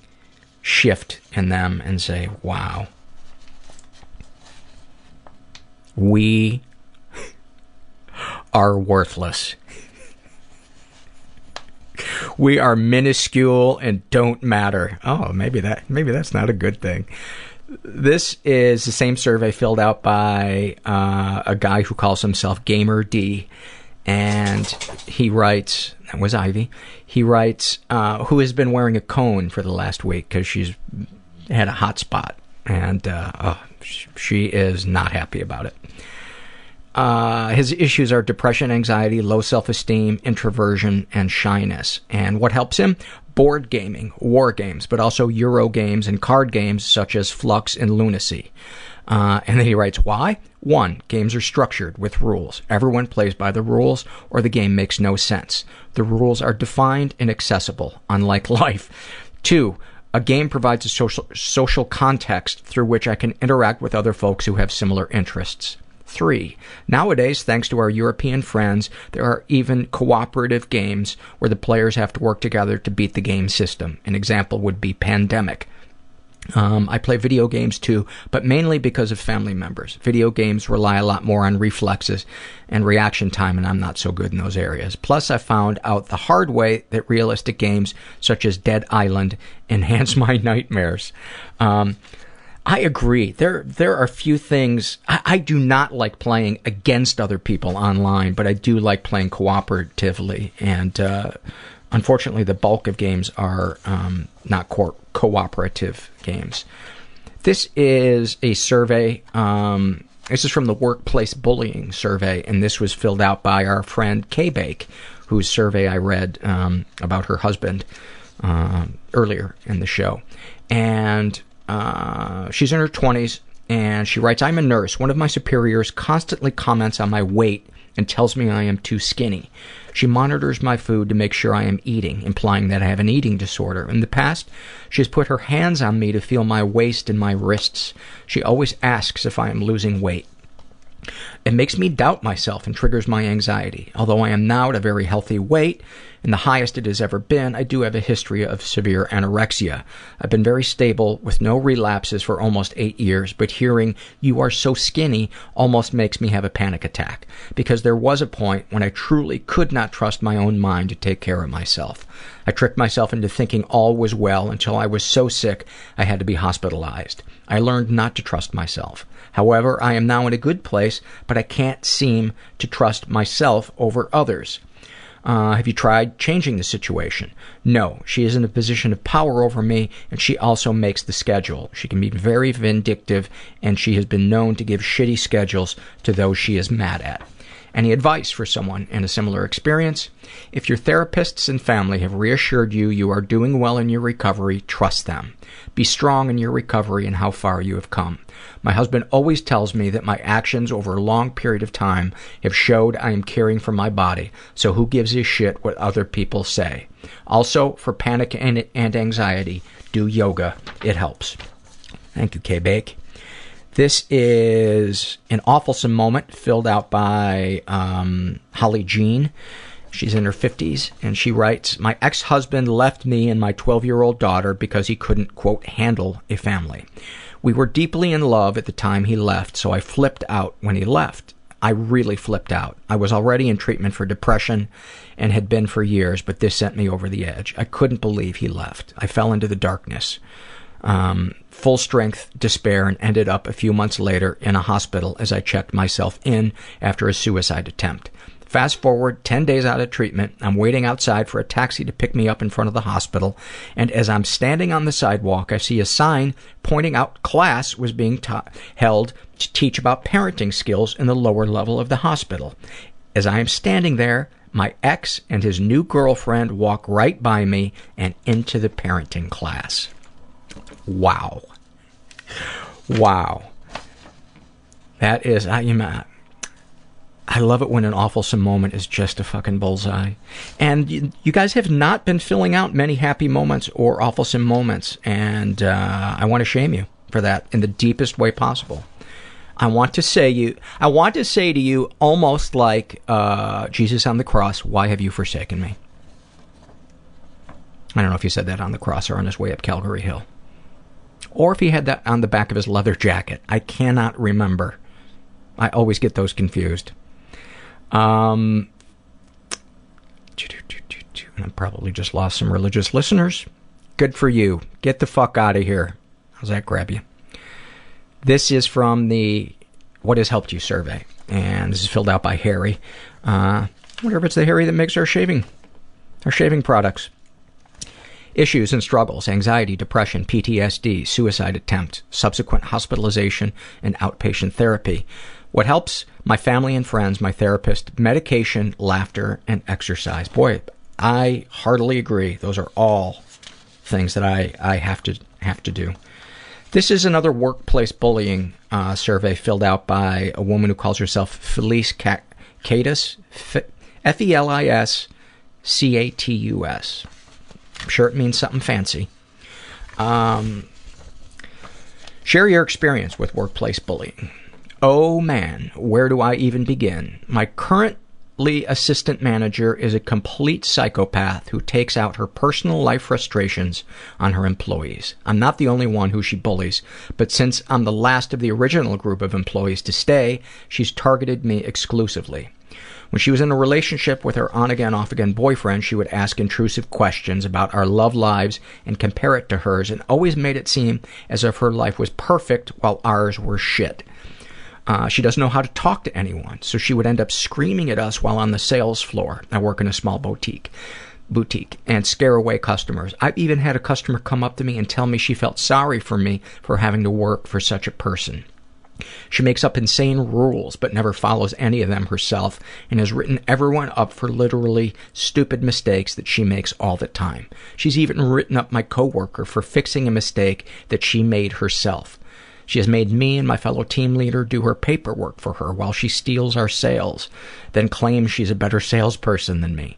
shift in them and say, wow. We are worthless. We are minuscule and don't matter. Oh, maybe that maybe that's not a good thing. This is the same survey filled out by uh, a guy who calls himself Gamer D, and he writes. That was Ivy. He writes, uh, who has been wearing a cone for the last week because she's had a hot spot, and uh, oh, she is not happy about it. Uh, his issues are depression, anxiety, low self-esteem, introversion, and shyness. And what helps him? Board gaming, war games, but also Euro games and card games such as Fluxx and Loonacy. Uh, and then he writes, why? One, games are structured with rules. Everyone plays by the rules or the game makes no sense. The rules are defined and accessible, unlike life. Two, A game provides a social, social context through which I can interact with other folks who have similar interests. Three, nowadays, thanks to our European friends, there are even cooperative games where the players have to work together to beat the game system. An example would be Pandemic. Um, I play video games too, but mainly because of family members. Video games rely a lot more on reflexes and reaction time, and I'm not so good in those areas. Plus, I found out the hard way that realistic games such as Dead Island enhance my nightmares. Um, I agree. There, there are few things. I, I do not like playing against other people online, but I do like playing cooperatively. And uh, unfortunately, the bulk of games are um, not co- cooperative games. This is a survey. Um, this is from the Workplace Bullying Survey, and this was filled out by our friend Kay Bake, whose survey I read um, about her husband um, earlier in the show. And uh, she's in her 20s, and she writes, I'm a nurse. One of my superiors constantly comments on my weight and tells me I am too skinny. She monitors my food to make sure I am eating, implying that I have an eating disorder. In the past, she has put her hands on me to feel my waist and my wrists. She always asks if I am losing weight. It makes me doubt myself and triggers my anxiety. Although I am now at a very healthy weight and the highest it has ever been, I do have a history of severe anorexia. I've been very stable with no relapses for almost eight years, but hearing you are so skinny almost makes me have a panic attack because there was a point when I truly could not trust my own mind to take care of myself. I tricked myself into thinking all was well until I was so sick I had to be hospitalized. I learned not to trust myself. However, I am now in a good place, but I can't seem to trust myself over others. Uh, have you tried changing the situation? No. She is in a position of power over me, and she also makes the schedule. She can be very vindictive, and she has been known to give shitty schedules to those she is mad at. Any advice for someone in a similar experience? If your therapists and family have reassured you you are doing well in your recovery, trust them. Be strong in your recovery and how far you have come. My husband always tells me that my actions over a long period of time have showed I am caring for my body, so who gives a shit what other people say? Also, for panic and, and anxiety, do yoga. It helps. Thank you, K-Bake. This is an awfulsome moment filled out by um, Holly Jean. She's in her 50s, and she writes, My ex-husband left me and my 12-year-old daughter because he couldn't, quote, handle a family. We were deeply in love at the time he left, so I flipped out when he left. I really flipped out. I was already in treatment for depression and had been for years, but this sent me over the edge. I couldn't believe he left. I fell into the darkness. Um, full strength despair and ended up a few months later in a hospital as I checked myself in after a suicide attempt. Fast forward 10 days out of treatment, I'm waiting outside for a taxi to pick me up in front of the hospital, and as I'm standing on the sidewalk, I see a sign pointing out class was being ta- held to teach about parenting skills in the lower level of the hospital. As I am standing there, my ex and his new girlfriend walk right by me and into the parenting class. Wow. Wow. That is, I, you know, I love it when an awfulsome moment is just a fucking bullseye. And you, you guys have not been filling out many happy moments or awfulsome moments, and uh, I want to shame you for that in the deepest way possible. I want to say you, I want to say to you, almost like uh, Jesus on the cross, "Why have you forsaken me?" I don't know if he said that on the cross or on his way up Calvary Hill, or if he had that on the back of his leather jacket. I cannot remember. I always get those confused. Um, and I probably just lost some religious listeners. Good for you. Get the fuck out of here. How's that grab you? This is from the What Has Helped You survey, and this is filled out by Harry. Uh, I wonder if it's the Harry that makes our shaving, our shaving products. Issues and struggles, anxiety, depression, PTSD, suicide attempt, subsequent hospitalization, and outpatient therapy. What helps? My family and friends, my therapist, medication, laughter, and exercise. Boy, I heartily agree. Those are all things that I, I have to have to do. This is another workplace bullying uh, survey filled out by a woman who calls herself Felis Catus, F E L I S C A T U S. I'm sure it means something fancy. Um, share your experience with workplace bullying. Oh man, where do I even begin? My currently assistant manager is a complete psychopath who takes out her personal life frustrations on her employees. I'm not the only one who she bullies, but since I'm the last of the original group of employees to stay, she's targeted me exclusively. When she was in a relationship with her on-again, off-again boyfriend, she would ask intrusive questions about our love lives and compare it to hers and always made it seem as if her life was perfect while ours were shit. Uh, she doesn't know how to talk to anyone, so she would end up screaming at us while on the sales floor. I work in a small boutique boutique and scare away customers. I've even had a customer come up to me and tell me she felt sorry for me for having to work for such a person. She makes up insane rules but never follows any of them herself and has written everyone up for literally stupid mistakes that she makes all the time. She's even written up my coworker for fixing a mistake that she made herself. She has made me and my fellow team leader do her paperwork for her while she steals our sales, then claims she's a better salesperson than me.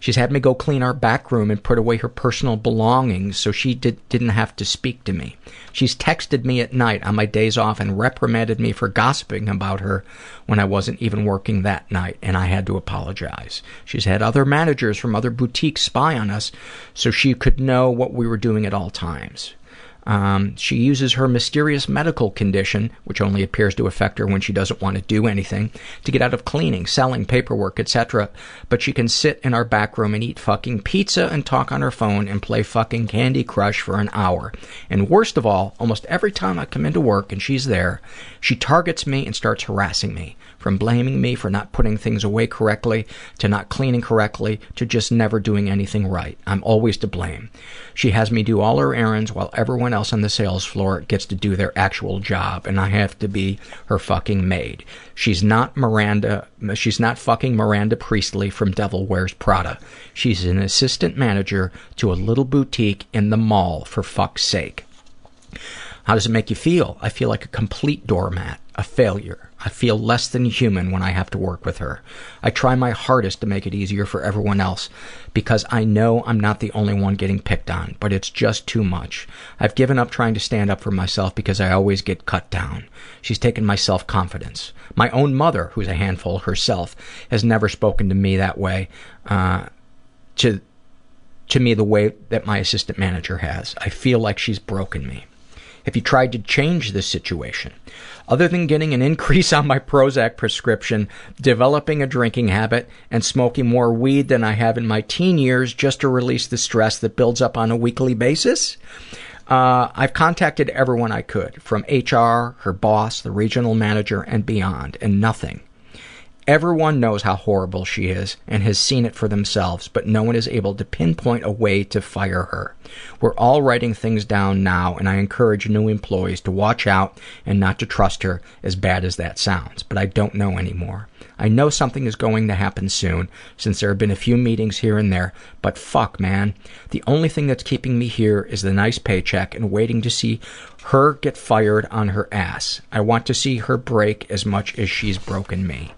She's had me go clean our back room and put away her personal belongings so she did, didn't have to speak to me. She's texted me at night on my days off and reprimanded me for gossiping about her when I wasn't even working that night, and I had to apologize. She's had other managers from other boutiques spy on us so she could know what we were doing at all times. Um, she uses her mysterious medical condition, which only appears to affect her when she doesn't want to do anything, to get out of cleaning, selling, paperwork, etc. But she can sit in our back room and eat fucking pizza and talk on her phone and play fucking Candy Crush for an hour. And worst of all, almost every time I come into work and she's there, she targets me and starts harassing me. From blaming me for not putting things away correctly, to not cleaning correctly, to just never doing anything right. I'm always to blame. She has me do all her errands while everyone else on the sales floor gets to do their actual job, and I have to be her fucking maid. She's not Miranda, she's not fucking Miranda Priestly from Devil Wears Prada. She's an assistant manager to a little boutique in the mall, for fuck's sake. How does it make you feel? I feel like a complete doormat, a failure. I feel less than human when I have to work with her. I try my hardest to make it easier for everyone else because I know I'm not the only one getting picked on, but it's just too much. I've given up trying to stand up for myself because I always get cut down. She's taken my self-confidence. My own mother, who's a handful herself, has never spoken to me that way, uh, to, to me the way that my assistant manager has. I feel like she's broken me. Have you tried to change this situation? Other than getting an increase on my Prozac prescription, developing a drinking habit, and smoking more weed than I have in my teen years just to release the stress that builds up on a weekly basis, uh, I've contacted everyone I could, from HR, her boss, the regional manager, and beyond, and nothing. Everyone knows how horrible she is and has seen it for themselves, but no one is able to pinpoint a way to fire her. We're all writing things down now, and I encourage new employees to watch out and not to trust her, as bad as that sounds. But I don't know anymore. I know something is going to happen soon, since there have been a few meetings here and there, but fuck, man. The only thing that's keeping me here is the nice paycheck and waiting to see her get fired on her ass. I want to see her break as much as she's broken me.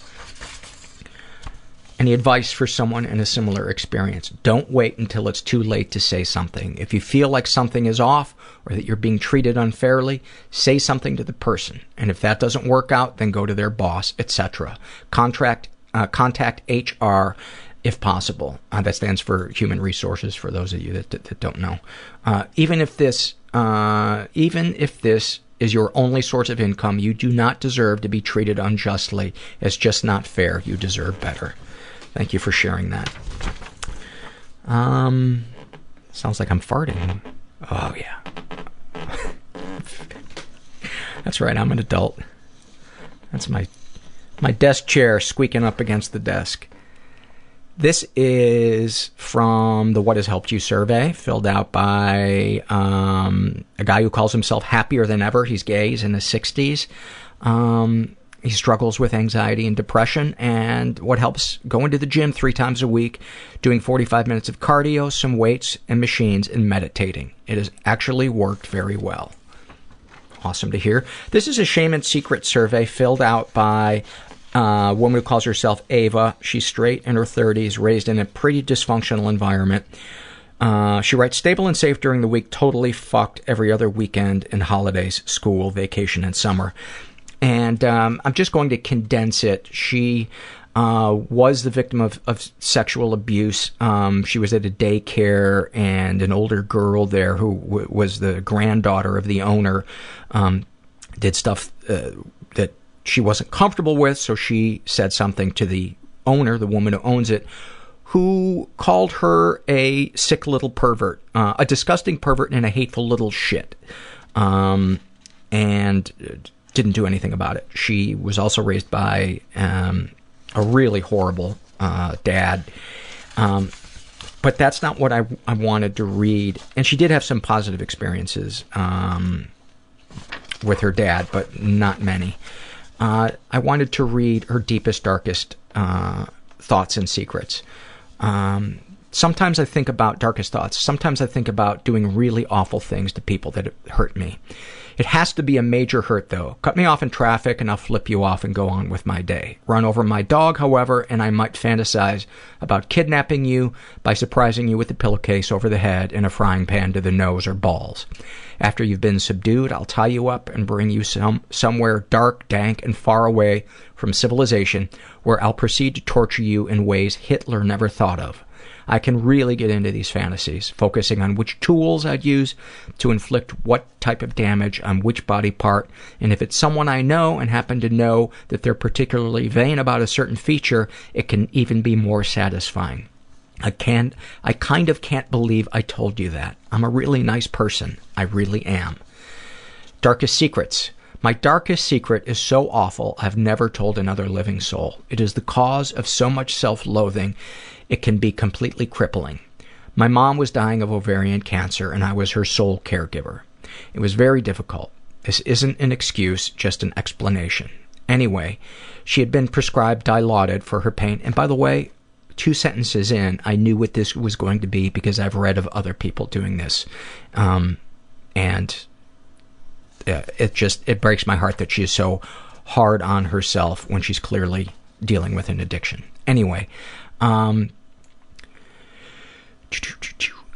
Any advice for someone in a similar experience? Don't wait until it's too late to say something. If you feel like something is off or that you're being treated unfairly, say something to the person. And if that doesn't work out, then go to their boss, etc. Contract, uh, contact HR if possible. Uh, that stands for Human Resources for those of you that, that, that don't know. Uh, even if this, uh, even if this is your only source of income, you do not deserve to be treated unjustly. It's just not fair. You deserve better. Thank you for sharing that. Um, sounds like I'm farting. Oh, yeah. That's right, I'm an adult. That's my my desk chair squeaking up against the desk. This is from the What Has Helped You survey, filled out by um, a guy who calls himself Happier Than Ever. He's gay, he's in his 60s. Um, he struggles with anxiety and depression, and what helps going to the gym three times a week, doing 45 minutes of cardio, some weights and machines, and meditating. It has actually worked very well. Awesome to hear. This is a shame and secret survey filled out by uh, a woman who calls herself Ava. She's straight in her 30s, raised in a pretty dysfunctional environment. Uh, she writes, stable and safe during the week, totally fucked every other weekend and holidays, school, vacation, and summer. And um, I'm just going to condense it. She uh, was the victim of, of sexual abuse. Um, she was at a daycare, and an older girl there who w- was the granddaughter of the owner um, did stuff uh, that she wasn't comfortable with, so she said something to the owner, the woman who owns it, who called her a sick little pervert, uh, a disgusting pervert and a hateful little shit. Um, and didn't do anything about it. She was also raised by um, a really horrible uh, dad. Um, but that's not what I, I wanted to read. And she did have some positive experiences um, with her dad, but not many. Uh, I wanted to read her deepest, darkest uh, thoughts and secrets. Um, sometimes I think about darkest thoughts. Sometimes I think about doing really awful things to people that hurt me. It has to be a major hurt, though. Cut me off in traffic and I'll flip you off and go on with my day. Run over my dog, however, and I might fantasize about kidnapping you by surprising you with a pillowcase over the head and a frying pan to the nose or balls. After you've been subdued, I'll tie you up and bring you some, somewhere dark, dank, and far away from civilization where I'll proceed to torture you in ways Hitler never thought of. I can really get into these fantasies, focusing on which tools I'd use to inflict what type of damage on which body part, and if it's someone I know and happen to know that they're particularly vain about a certain feature, it can even be more satisfying. I can't, I kind of can't believe I told you that. I'm a really nice person. I really am. Darkest secrets. My darkest secret is so awful I've never told another living soul. It is the cause of so much self-loathing it can be completely crippling. My mom was dying of ovarian cancer and I was her sole caregiver. It was very difficult. This isn't an excuse, just an explanation. Anyway, she had been prescribed Dilaudid for her pain, and by the way, two sentences in, I knew what this was going to be because I've read of other people doing this. Um, and uh, it just, it breaks my heart that she is so hard on herself when she's clearly dealing with an addiction. Anyway, um,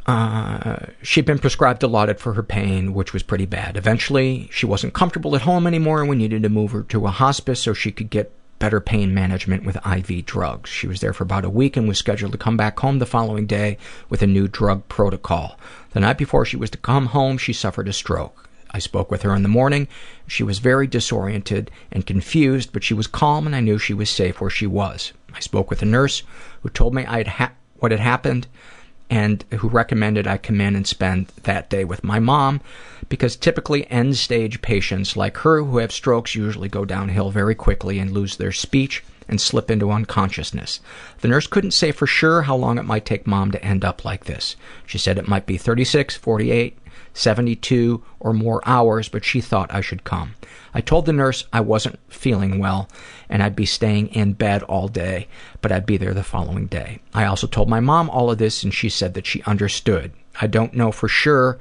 uh, she'd been prescribed a Dilaudid for her pain, which was pretty bad. Eventually, she wasn't comfortable at home anymore and we needed to move her to a hospice so she could get better pain management with IV drugs. She was there for about a week and was scheduled to come back home the following day with a new drug protocol. The night before she was to come home, she suffered a stroke. I spoke with her in the morning. She was very disoriented and confused, but she was calm and I knew she was safe where she was. I spoke with a nurse who told me I'd ha- what had happened and who recommended I come in and spend that day with my mom because typically end stage patients like her who have strokes usually go downhill very quickly and lose their speech and slip into unconsciousness. The nurse couldn't say for sure how long it might take mom to end up like this. She said it might be 36, 48, 72 or more hours, but she thought I should come. I told the nurse I wasn't feeling well and I'd be staying in bed all day, but I'd be there the following day. I also told my mom all of this and she said that she understood. I don't know for sure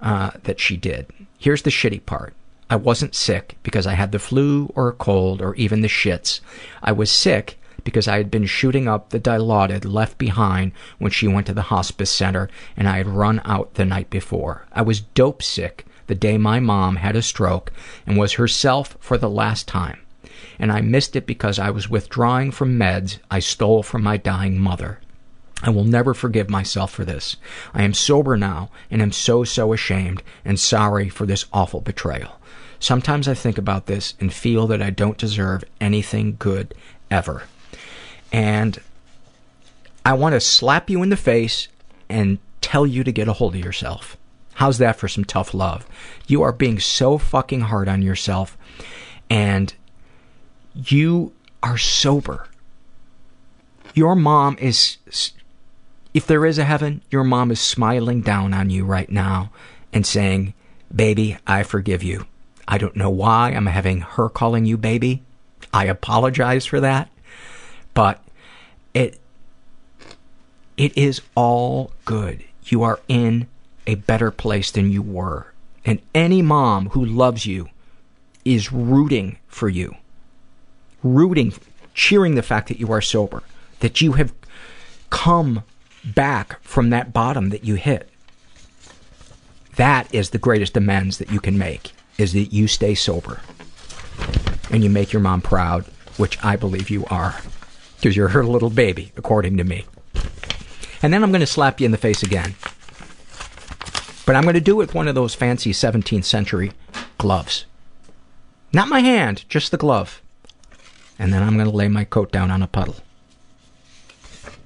uh, that she did. Here's the shitty part. I wasn't sick because I had the flu or a cold or even the shits. I was sick because I had been shooting up the Dilaudid left behind when she went to the hospice center and I had run out the night before. I was dope sick the day my mom had a stroke and was herself for the last time. And I missed it because I was withdrawing from meds I stole from my dying mother. I will never forgive myself for this. I am sober now and am so, so ashamed and sorry for this awful betrayal. Sometimes I think about this and feel that I don't deserve anything good ever. And I want to slap you in the face and tell you to get a hold of yourself. How's that for some tough love? You are being so fucking hard on yourself and you are sober. Your mom is, if there is a heaven, your mom is smiling down on you right now and saying, Baby, I forgive you. I don't know why I'm having her calling you baby. I apologize for that. But it it is all good. You are in a better place than you were. And any mom who loves you is rooting for you. Rooting, cheering the fact that you are sober, that you have come back from that bottom that you hit. That is the greatest amends that you can make, is that you stay sober. And you make your mom proud, which I believe you are. Because you're her little baby, according to me. And then I'm going to slap you in the face again. But I'm going to do it with one of those fancy 17th century gloves. Not my hand, just the glove. And then I'm going to lay my coat down on a puddle.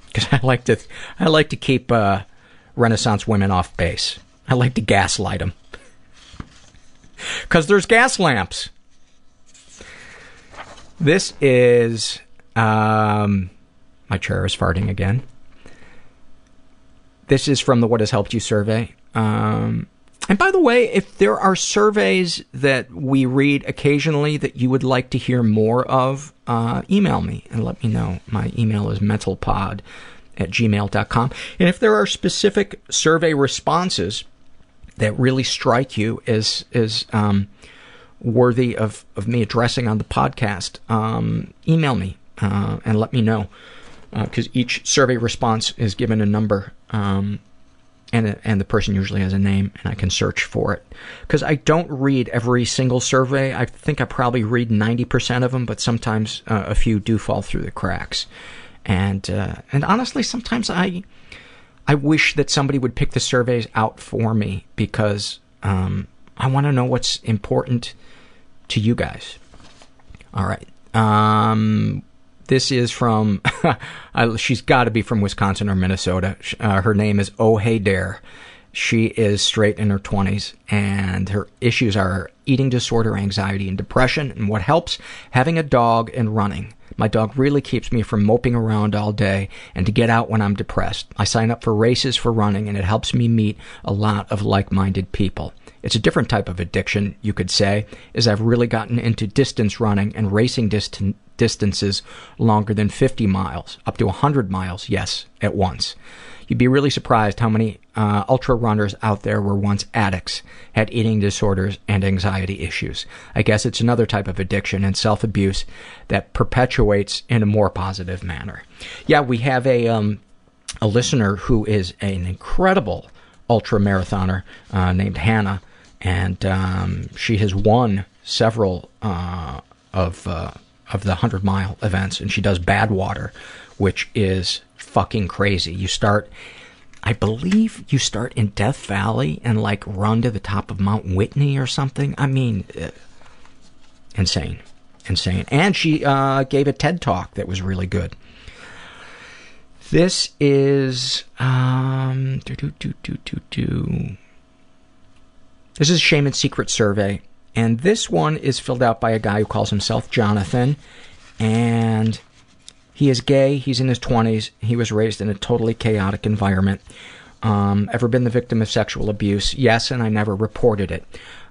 Because I like to, I like to keep uh, Renaissance women off base. I like to gaslight them. Because there's gas lamps. This is, um, my chair is farting again. This is from the What Has Helped You survey. Um, and by the way, if there are surveys that we read occasionally that you would like to hear more of, uh, email me and let me know. My email is mentalpod at gmail.com. And if there are specific survey responses that really strike you as, as um, worthy of, of me addressing on the podcast, um, email me uh, and let me know. Because each survey response is given a number. Um, and and the person usually has a name, and I can search for it. Because I don't read every single survey. I think I probably read ninety percent of them, but sometimes uh, a few do fall through the cracks. And uh, and honestly, sometimes I I wish that somebody would pick the surveys out for me because um, I want to know what's important to you guys. All right. Um, this is from, she's got to be from Wisconsin or Minnesota. Uh, her name is Oh Hey Dare. She is straight in her 20s, and her issues are eating disorder, anxiety, and depression. And what helps? Having a dog and running. My dog really keeps me from moping around all day and to get out when I'm depressed. I sign up for races for running, and it helps me meet a lot of like minded people. It's a different type of addiction, you could say, as I've really gotten into distance running and racing dist- distances longer than 50 miles, up to 100 miles, yes, at once. You'd be really surprised how many uh, ultra runners out there were once addicts, had eating disorders and anxiety issues. I guess it's another type of addiction and self abuse that perpetuates in a more positive manner. Yeah, we have a um, a listener who is an incredible ultra marathoner uh, named Hannah, and um, she has won several uh, of uh, of the hundred mile events, and she does Badwater, which is fucking crazy. You start, I believe, you start in Death Valley and like run to the top of Mount Whitney or something. I mean, uh, insane, insane. And she uh, gave a TED talk that was really good. This is um, do do do do do do. This is and Secret survey, and this one is filled out by a guy who calls himself Jonathan, and he is gay. He's in his 20s. He was raised in a totally chaotic environment. Um, ever been the victim of sexual abuse? Yes, and I never reported it.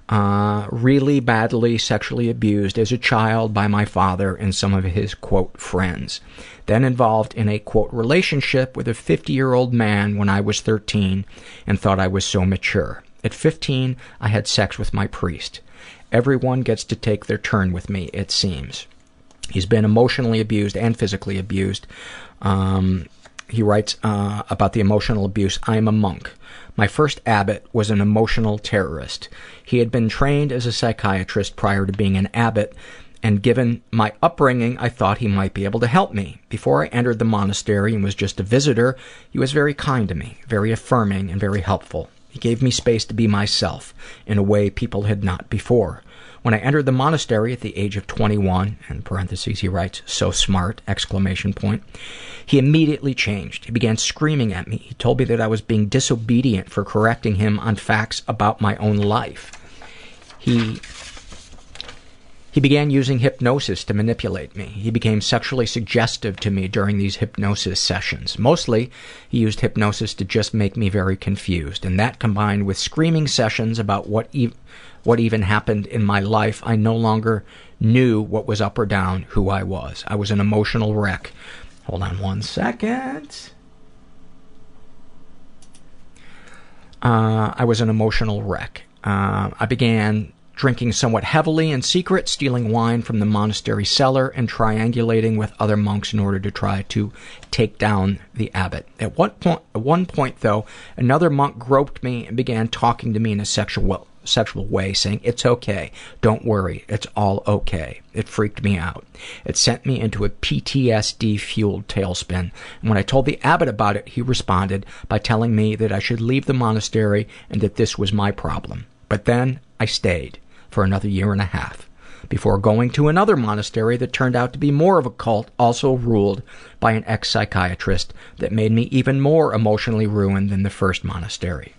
Uh, really badly sexually abused as a child by my father and some of his, quote, friends. Then involved in a, quote, relationship with a 50 year old man when I was 13 and thought I was so mature. At 15, I had sex with my priest. Everyone gets to take their turn with me, it seems. He's been emotionally abused and physically abused. Um, he writes uh, about the emotional abuse I am a monk. My first abbot was an emotional terrorist. He had been trained as a psychiatrist prior to being an abbot, and given my upbringing, I thought he might be able to help me. Before I entered the monastery and was just a visitor, he was very kind to me, very affirming, and very helpful. He gave me space to be myself in a way people had not before. When I entered the monastery at the age of 21, in parentheses he writes, so smart, exclamation point, he immediately changed. He began screaming at me. He told me that I was being disobedient for correcting him on facts about my own life. He he began using hypnosis to manipulate me. He became sexually suggestive to me during these hypnosis sessions. Mostly, he used hypnosis to just make me very confused, and that combined with screaming sessions about what e- what even happened in my life, I no longer knew what was up or down, who I was. I was an emotional wreck. Hold on one second. Uh, I was an emotional wreck. Uh, I began drinking somewhat heavily in secret, stealing wine from the monastery cellar, and triangulating with other monks in order to try to take down the abbot. At one point, at one point though, another monk groped me and began talking to me in a sexual sexual way, saying, It's okay. Don't worry. It's all okay. It freaked me out. It sent me into a PTSD fueled tailspin. And when I told the abbot about it, he responded by telling me that I should leave the monastery and that this was my problem. But then I stayed for another year and a half before going to another monastery that turned out to be more of a cult, also ruled by an ex psychiatrist that made me even more emotionally ruined than the first monastery.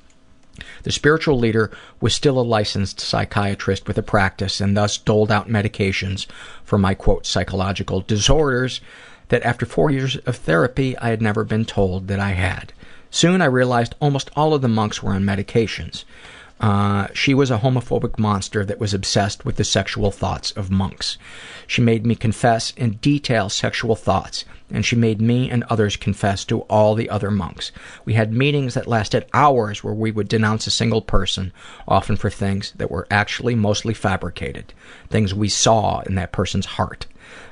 The spiritual leader was still a licensed psychiatrist with a practice and thus doled out medications for my quote psychological disorders that after four years of therapy I had never been told that I had. Soon I realized almost all of the monks were on medications. Uh, she was a homophobic monster that was obsessed with the sexual thoughts of monks. She made me confess in detail sexual thoughts, and she made me and others confess to all the other monks. We had meetings that lasted hours where we would denounce a single person, often for things that were actually mostly fabricated, things we saw in that person's heart.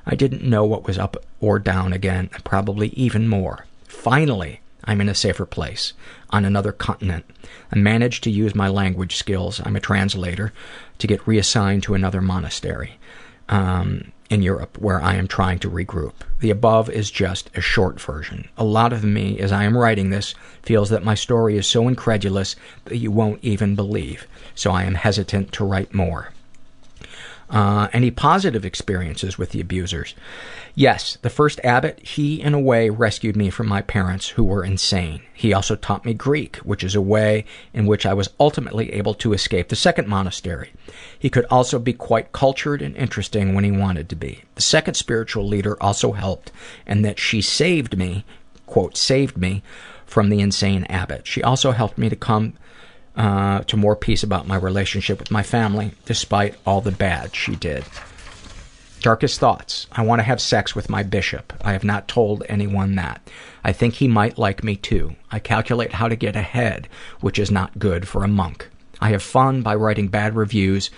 I didn't know what was up or down again, and probably even more. Finally, I'm in a safer place, on another continent. I managed to use my language skills, I'm a translator, to get reassigned to another monastery um, in Europe where I am trying to regroup. The above is just a short version. A lot of me, as I am writing this, feels that my story is so incredulous that you won't even believe, so I am hesitant to write more. Uh, any positive experiences with the abusers? Yes, the first abbot, he in a way rescued me from my parents who were insane. He also taught me Greek, which is a way in which I was ultimately able to escape the second monastery. He could also be quite cultured and interesting when he wanted to be. The second spiritual leader also helped, and that she saved me, quote, saved me from the insane abbot. She also helped me to come uh, to more peace about my relationship with my family, despite all the bad she did. Darkest thoughts. I want to have sex with my bishop. I have not told anyone that. I think he might like me too. I calculate how to get ahead, which is not good for a monk. I have fun by writing bad reviews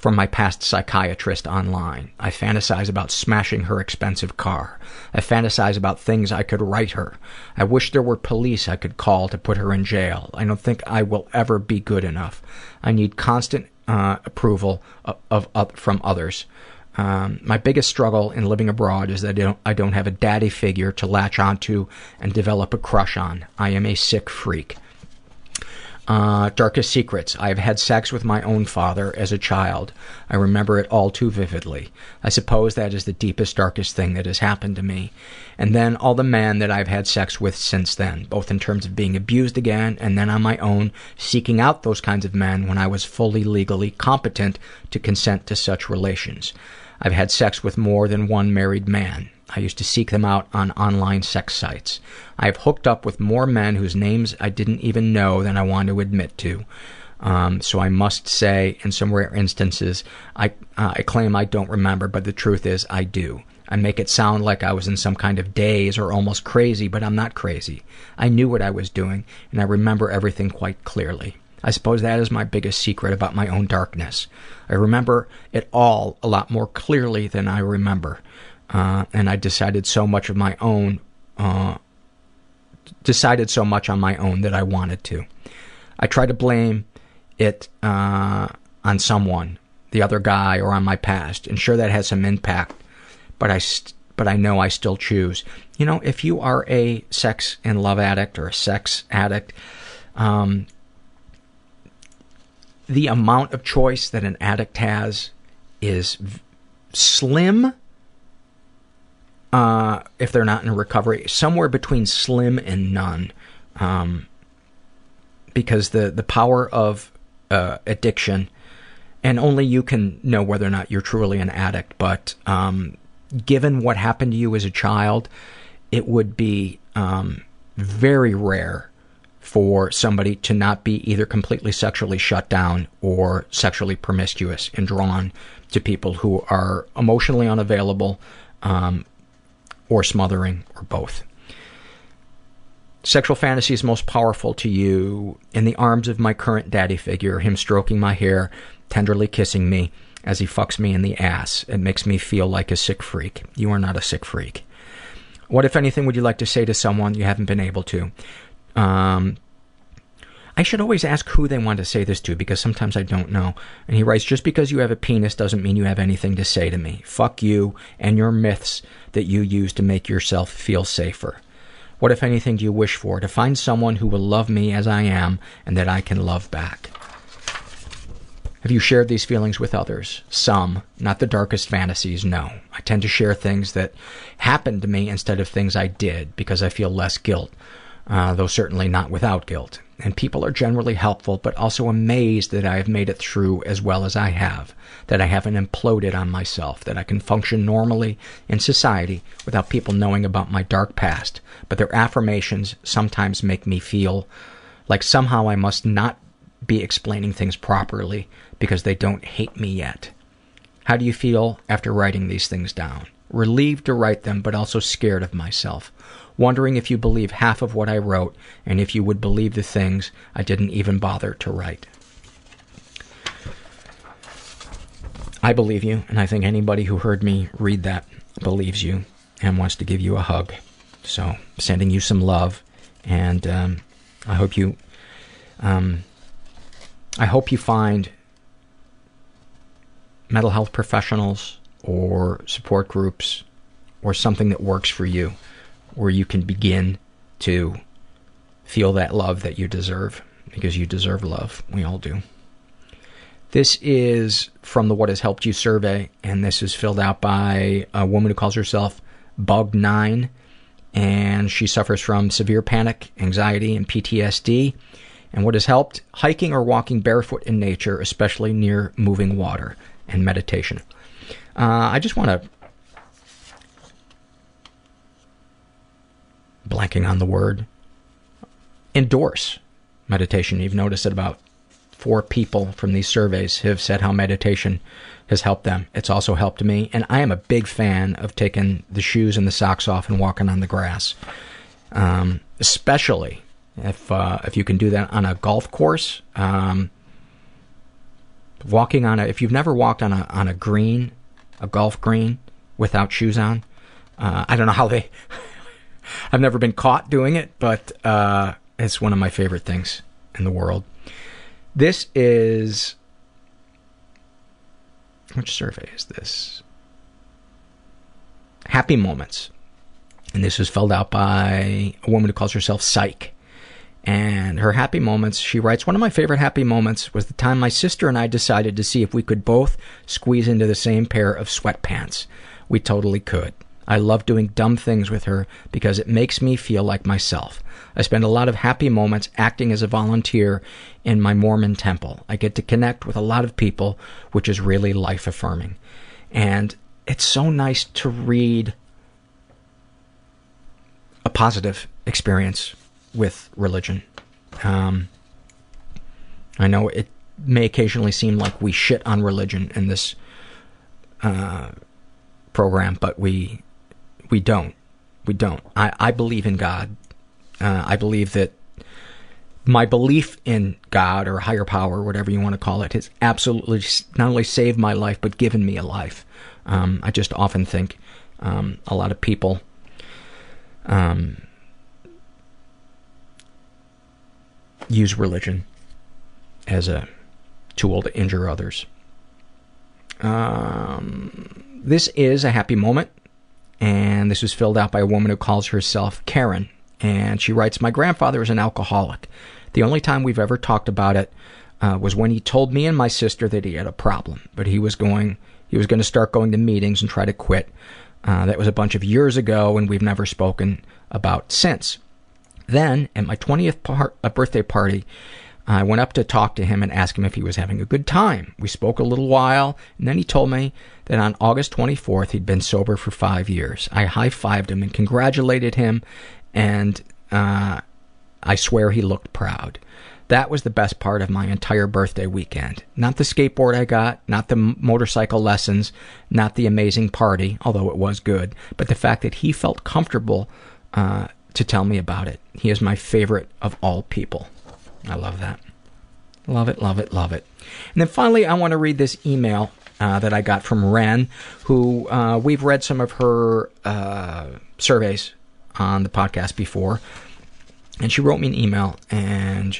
from my past psychiatrist online. I fantasize about smashing her expensive car. I fantasize about things I could write her. I wish there were police I could call to put her in jail. I don't think I will ever be good enough. I need constant uh, approval of, of, of, from others. Um, my biggest struggle in living abroad is that I don't, I don't have a daddy figure to latch onto and develop a crush on. I am a sick freak. Uh, darkest secrets. I have had sex with my own father as a child. I remember it all too vividly. I suppose that is the deepest, darkest thing that has happened to me. And then all the men that I've had sex with since then, both in terms of being abused again and then on my own, seeking out those kinds of men when I was fully legally competent to consent to such relations. I've had sex with more than one married man. I used to seek them out on online sex sites. I have hooked up with more men whose names I didn't even know than I want to admit to. Um, so I must say, in some rare instances, I, uh, I claim I don't remember, but the truth is I do. I make it sound like I was in some kind of daze or almost crazy, but I'm not crazy. I knew what I was doing, and I remember everything quite clearly. I suppose that is my biggest secret about my own darkness. I remember it all a lot more clearly than I remember. Uh, and I decided so much of my own, uh, decided so much on my own that I wanted to. I try to blame it uh, on someone, the other guy, or on my past, and sure that has some impact, but I, st- but I know I still choose. You know, if you are a sex and love addict or a sex addict, um, the amount of choice that an addict has is v- slim uh, if they're not in recovery, somewhere between slim and none. Um, because the, the power of uh, addiction, and only you can know whether or not you're truly an addict, but um, given what happened to you as a child, it would be um, very rare for somebody to not be either completely sexually shut down or sexually promiscuous and drawn to people who are emotionally unavailable um, or smothering or both. Sexual fantasies most powerful to you in the arms of my current daddy figure, him stroking my hair, tenderly kissing me as he fucks me in the ass. It makes me feel like a sick freak. You are not a sick freak. What, if anything, would you like to say to someone you haven't been able to? Um, I should always ask who they want to say this to because sometimes I don't know. And he writes, just because you have a penis doesn't mean you have anything to say to me. Fuck you and your myths that you use to make yourself feel safer. What, if anything, do you wish for? To find someone who will love me as I am and that I can love back. Have you shared these feelings with others? Some. Not the darkest fantasies, no. I tend to share things that happened to me instead of things I did because I feel less guilt, uh, though certainly not without guilt. And people are generally helpful, but also amazed that I have made it through as well as I have, that I haven't imploded on myself, that I can function normally in society without people knowing about my dark past. But their affirmations sometimes make me feel like somehow I must not be explaining things properly because they don't hate me yet. How do you feel after writing these things down? Relieved to write them, but also scared of myself. Wondering if you believe half of what I wrote and if you would believe the things I didn't even bother to write. I believe you, and I think anybody who heard me read that believes you and wants to give you a hug. So, sending you some love, and um, I hope you, um, I hope you find mental health professionals or support groups or something that works for you where you can begin to feel that love that you deserve because you deserve love. We all do. This is from the What Has Helped You survey, and this is filled out by a woman who calls herself Bug9, and she suffers from severe panic, anxiety, and PTSD. And what has helped? Hiking or walking barefoot in nature, especially near moving water, and meditation. Uh, I just want to blanking on the word endorse meditation. You've noticed that about four people from these surveys have said how meditation has helped them. It's also helped me, and I am a big fan of taking the shoes and the socks off and walking on the grass. Um, especially if uh, if you can do that on a golf course. Um, walking on a if you've never walked on a on a green, a golf green without shoes on, uh, I don't know how they. I've never been caught doing it, but uh, it's one of my favorite things in the world. This is which survey is this? Happy moments, and this was filled out by a woman who calls herself Psych. And her happy moments, she writes, One of my favorite happy moments was the time my sister and I decided to see if we could both squeeze into the same pair of sweatpants. We totally could. I love doing dumb things with her because it makes me feel like myself. I spend a lot of happy moments acting as a volunteer in my Mormon temple. I get to connect with a lot of people, which is really life affirming. And it's so nice to read a positive experience with religion. Um, I know it may occasionally seem like we shit on religion in this uh, program, but we we don't. We don't. I, I believe in God. Uh, I believe that my belief in God or higher power, whatever you want to call it, has absolutely not only saved my life but given me a life. Um, I just often think um, a lot of people um, use religion as a tool to injure others. Um, this is a happy moment, and this was filled out by a woman who calls herself Karen. And she writes, My grandfather is an alcoholic. The only time we've ever talked about it uh, was when he told me and my sister that he had a problem, but he was going, he was going to start going to meetings and try to quit. Uh, that was a bunch of years ago, and we've never spoken about since. Then, at my 20th par- uh, birthday party, I went up to talk to him and ask him if he was having a good time. We spoke a little while, and then he told me that on August 24th he'd been sober for five years. I high-fived him and congratulated him, and uh, I swear he looked proud. That was the best part of my entire birthday weekend. Not the skateboard I got, not the motorcycle lessons, not the amazing party, although it was good, but the fact that he felt comfortable uh, to tell me about it. He is my favorite of all people. I love that. Love it, love it, love it. And then finally, I want to read this email uh, that I got from Ren, who uh, we've read some of her uh, surveys on the podcast before. And she wrote me an email, and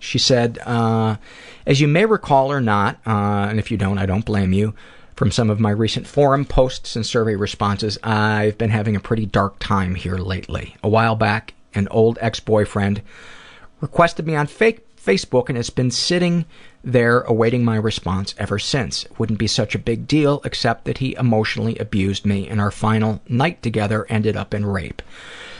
she said, uh, As you may recall or not, uh, and if you don't, I don't blame you, from some of my recent forum posts and survey responses, I've been having a pretty dark time here lately. A while back, an old ex boyfriend requested me on fake Facebook, and it's been sitting there awaiting my response ever since. It wouldn't be such a big deal, except that he emotionally abused me, and our final night together ended up in rape.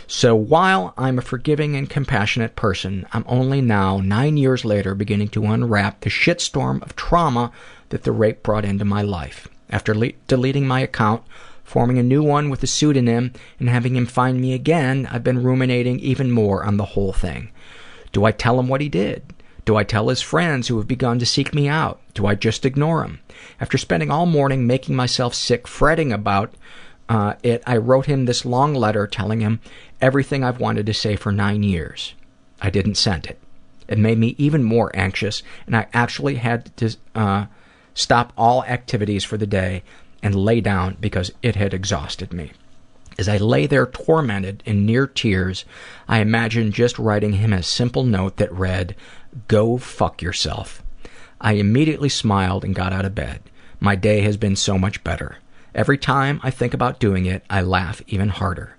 So while I'm a forgiving and compassionate person, I'm only now, nine years later, beginning to unwrap the shitstorm of trauma that the rape brought into my life. After le- deleting my account, forming a new one with a pseudonym, and having him find me again, I've been ruminating even more on the whole thing. Do I tell him what he did? Do I tell his friends who have begun to seek me out? Do I just ignore him? After spending all morning making myself sick, fretting about uh, it, I wrote him this long letter telling him everything I've wanted to say for nine years. I didn't send it. It made me even more anxious, and I actually had to uh, stop all activities for the day and lay down because it had exhausted me. As I lay there tormented in near tears, I imagined just writing him a simple note that read, Go fuck yourself. I immediately smiled and got out of bed. My day has been so much better. Every time I think about doing it, I laugh even harder.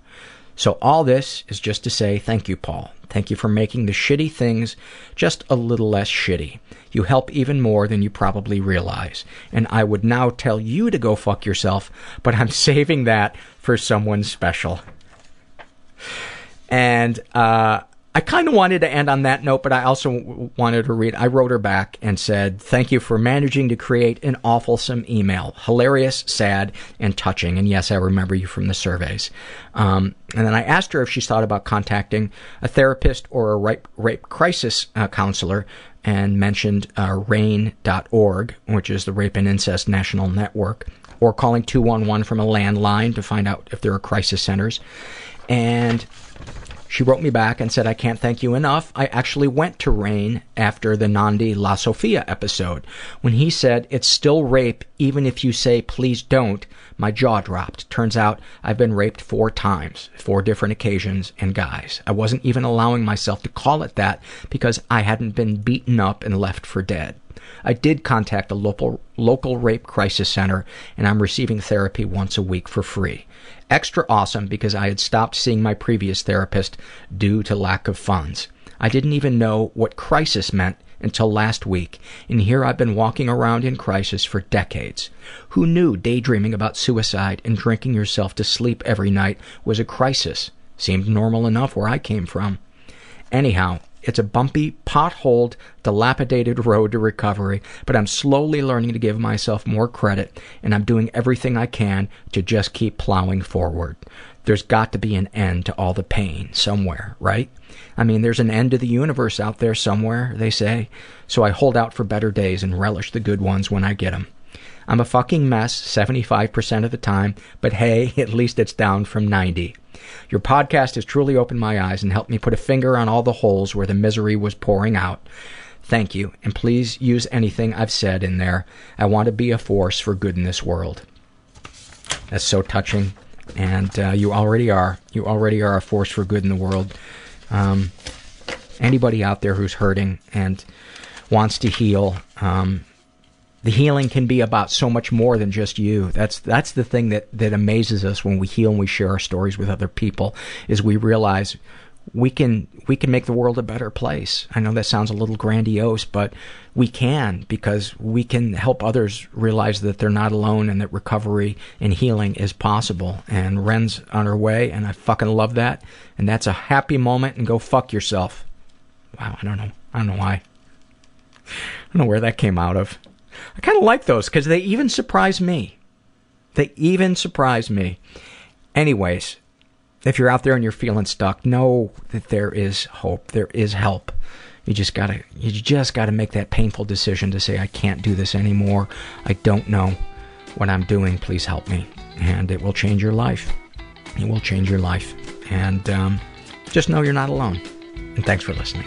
So all this is just to say thank you, Paul. Thank you for making the shitty things just a little less shitty. You help even more than you probably realize. And I would now tell you to go fuck yourself, but I'm saving that for someone special. And uh, I kind of wanted to end on that note, but I also wanted to read. I wrote her back and said, Thank you for managing to create an awfulsome email. Hilarious, sad, and touching. And yes, I remember you from the surveys. Um, and then I asked her if she's thought about contacting a therapist or a rape, rape crisis uh, counselor and mentioned uh, RAINN.org, which is the Rape and Incest National Network, or calling 211 from a landline to find out if there are crisis centers. And she wrote me back and said, I can't thank you enough. I actually went to RAINN after the Nandi La Sofia episode. When he said, it's still rape even if you say please don't, my jaw dropped. Turns out I've been raped four times, four different occasions, and guys. I wasn't even allowing myself to call it that because I hadn't been beaten up and left for dead. I did contact a local, local rape crisis center, and I'm receiving therapy once a week for free. Extra awesome because I had stopped seeing my previous therapist due to lack of funds. I didn't even know what crisis meant until last week, and here I've been walking around in crisis for decades. Who knew daydreaming about suicide and drinking yourself to sleep every night was a crisis? Seemed normal enough where I came from. Anyhow, it's a bumpy, potholed, dilapidated road to recovery, but I'm slowly learning to give myself more credit, and I'm doing everything I can to just keep plowing forward. There's got to be an end to all the pain somewhere, right? I mean, there's an end to the universe out there somewhere, they say, so I hold out for better days and relish the good ones when I get them. I'm a fucking mess 75% of the time, but hey, at least it's down from 90. Your podcast has truly opened my eyes and helped me put a finger on all the holes where the misery was pouring out. Thank you, and please use anything I've said in there. I want to be a force for good in this world. That's so touching, and uh, you already are. You already are a force for good in the world. Um, anybody out there who's hurting and wants to heal, um, the healing can be about so much more than just you. That's that's the thing that that amazes us when we heal and we share our stories with other people is we realize we can we can make the world a better place. I know that sounds a little grandiose, but we can because we can help others realize that they're not alone and that recovery and healing is possible. And Ren's on her way, and I fucking love that. And that's a happy moment. And go fuck yourself. Wow, I don't know. I don't know why. I don't know where that came out of. I kind of like those because they even surprise me. They even surprise me. Anyways, if you're out there and you're feeling stuck, know that there is hope. There is help. You just gotta, you just gotta make that painful decision to say, I can't do this anymore. I don't know what I'm doing. Please help me. And it will change your life. It will change your life. And um, just know you're not alone. And thanks for listening.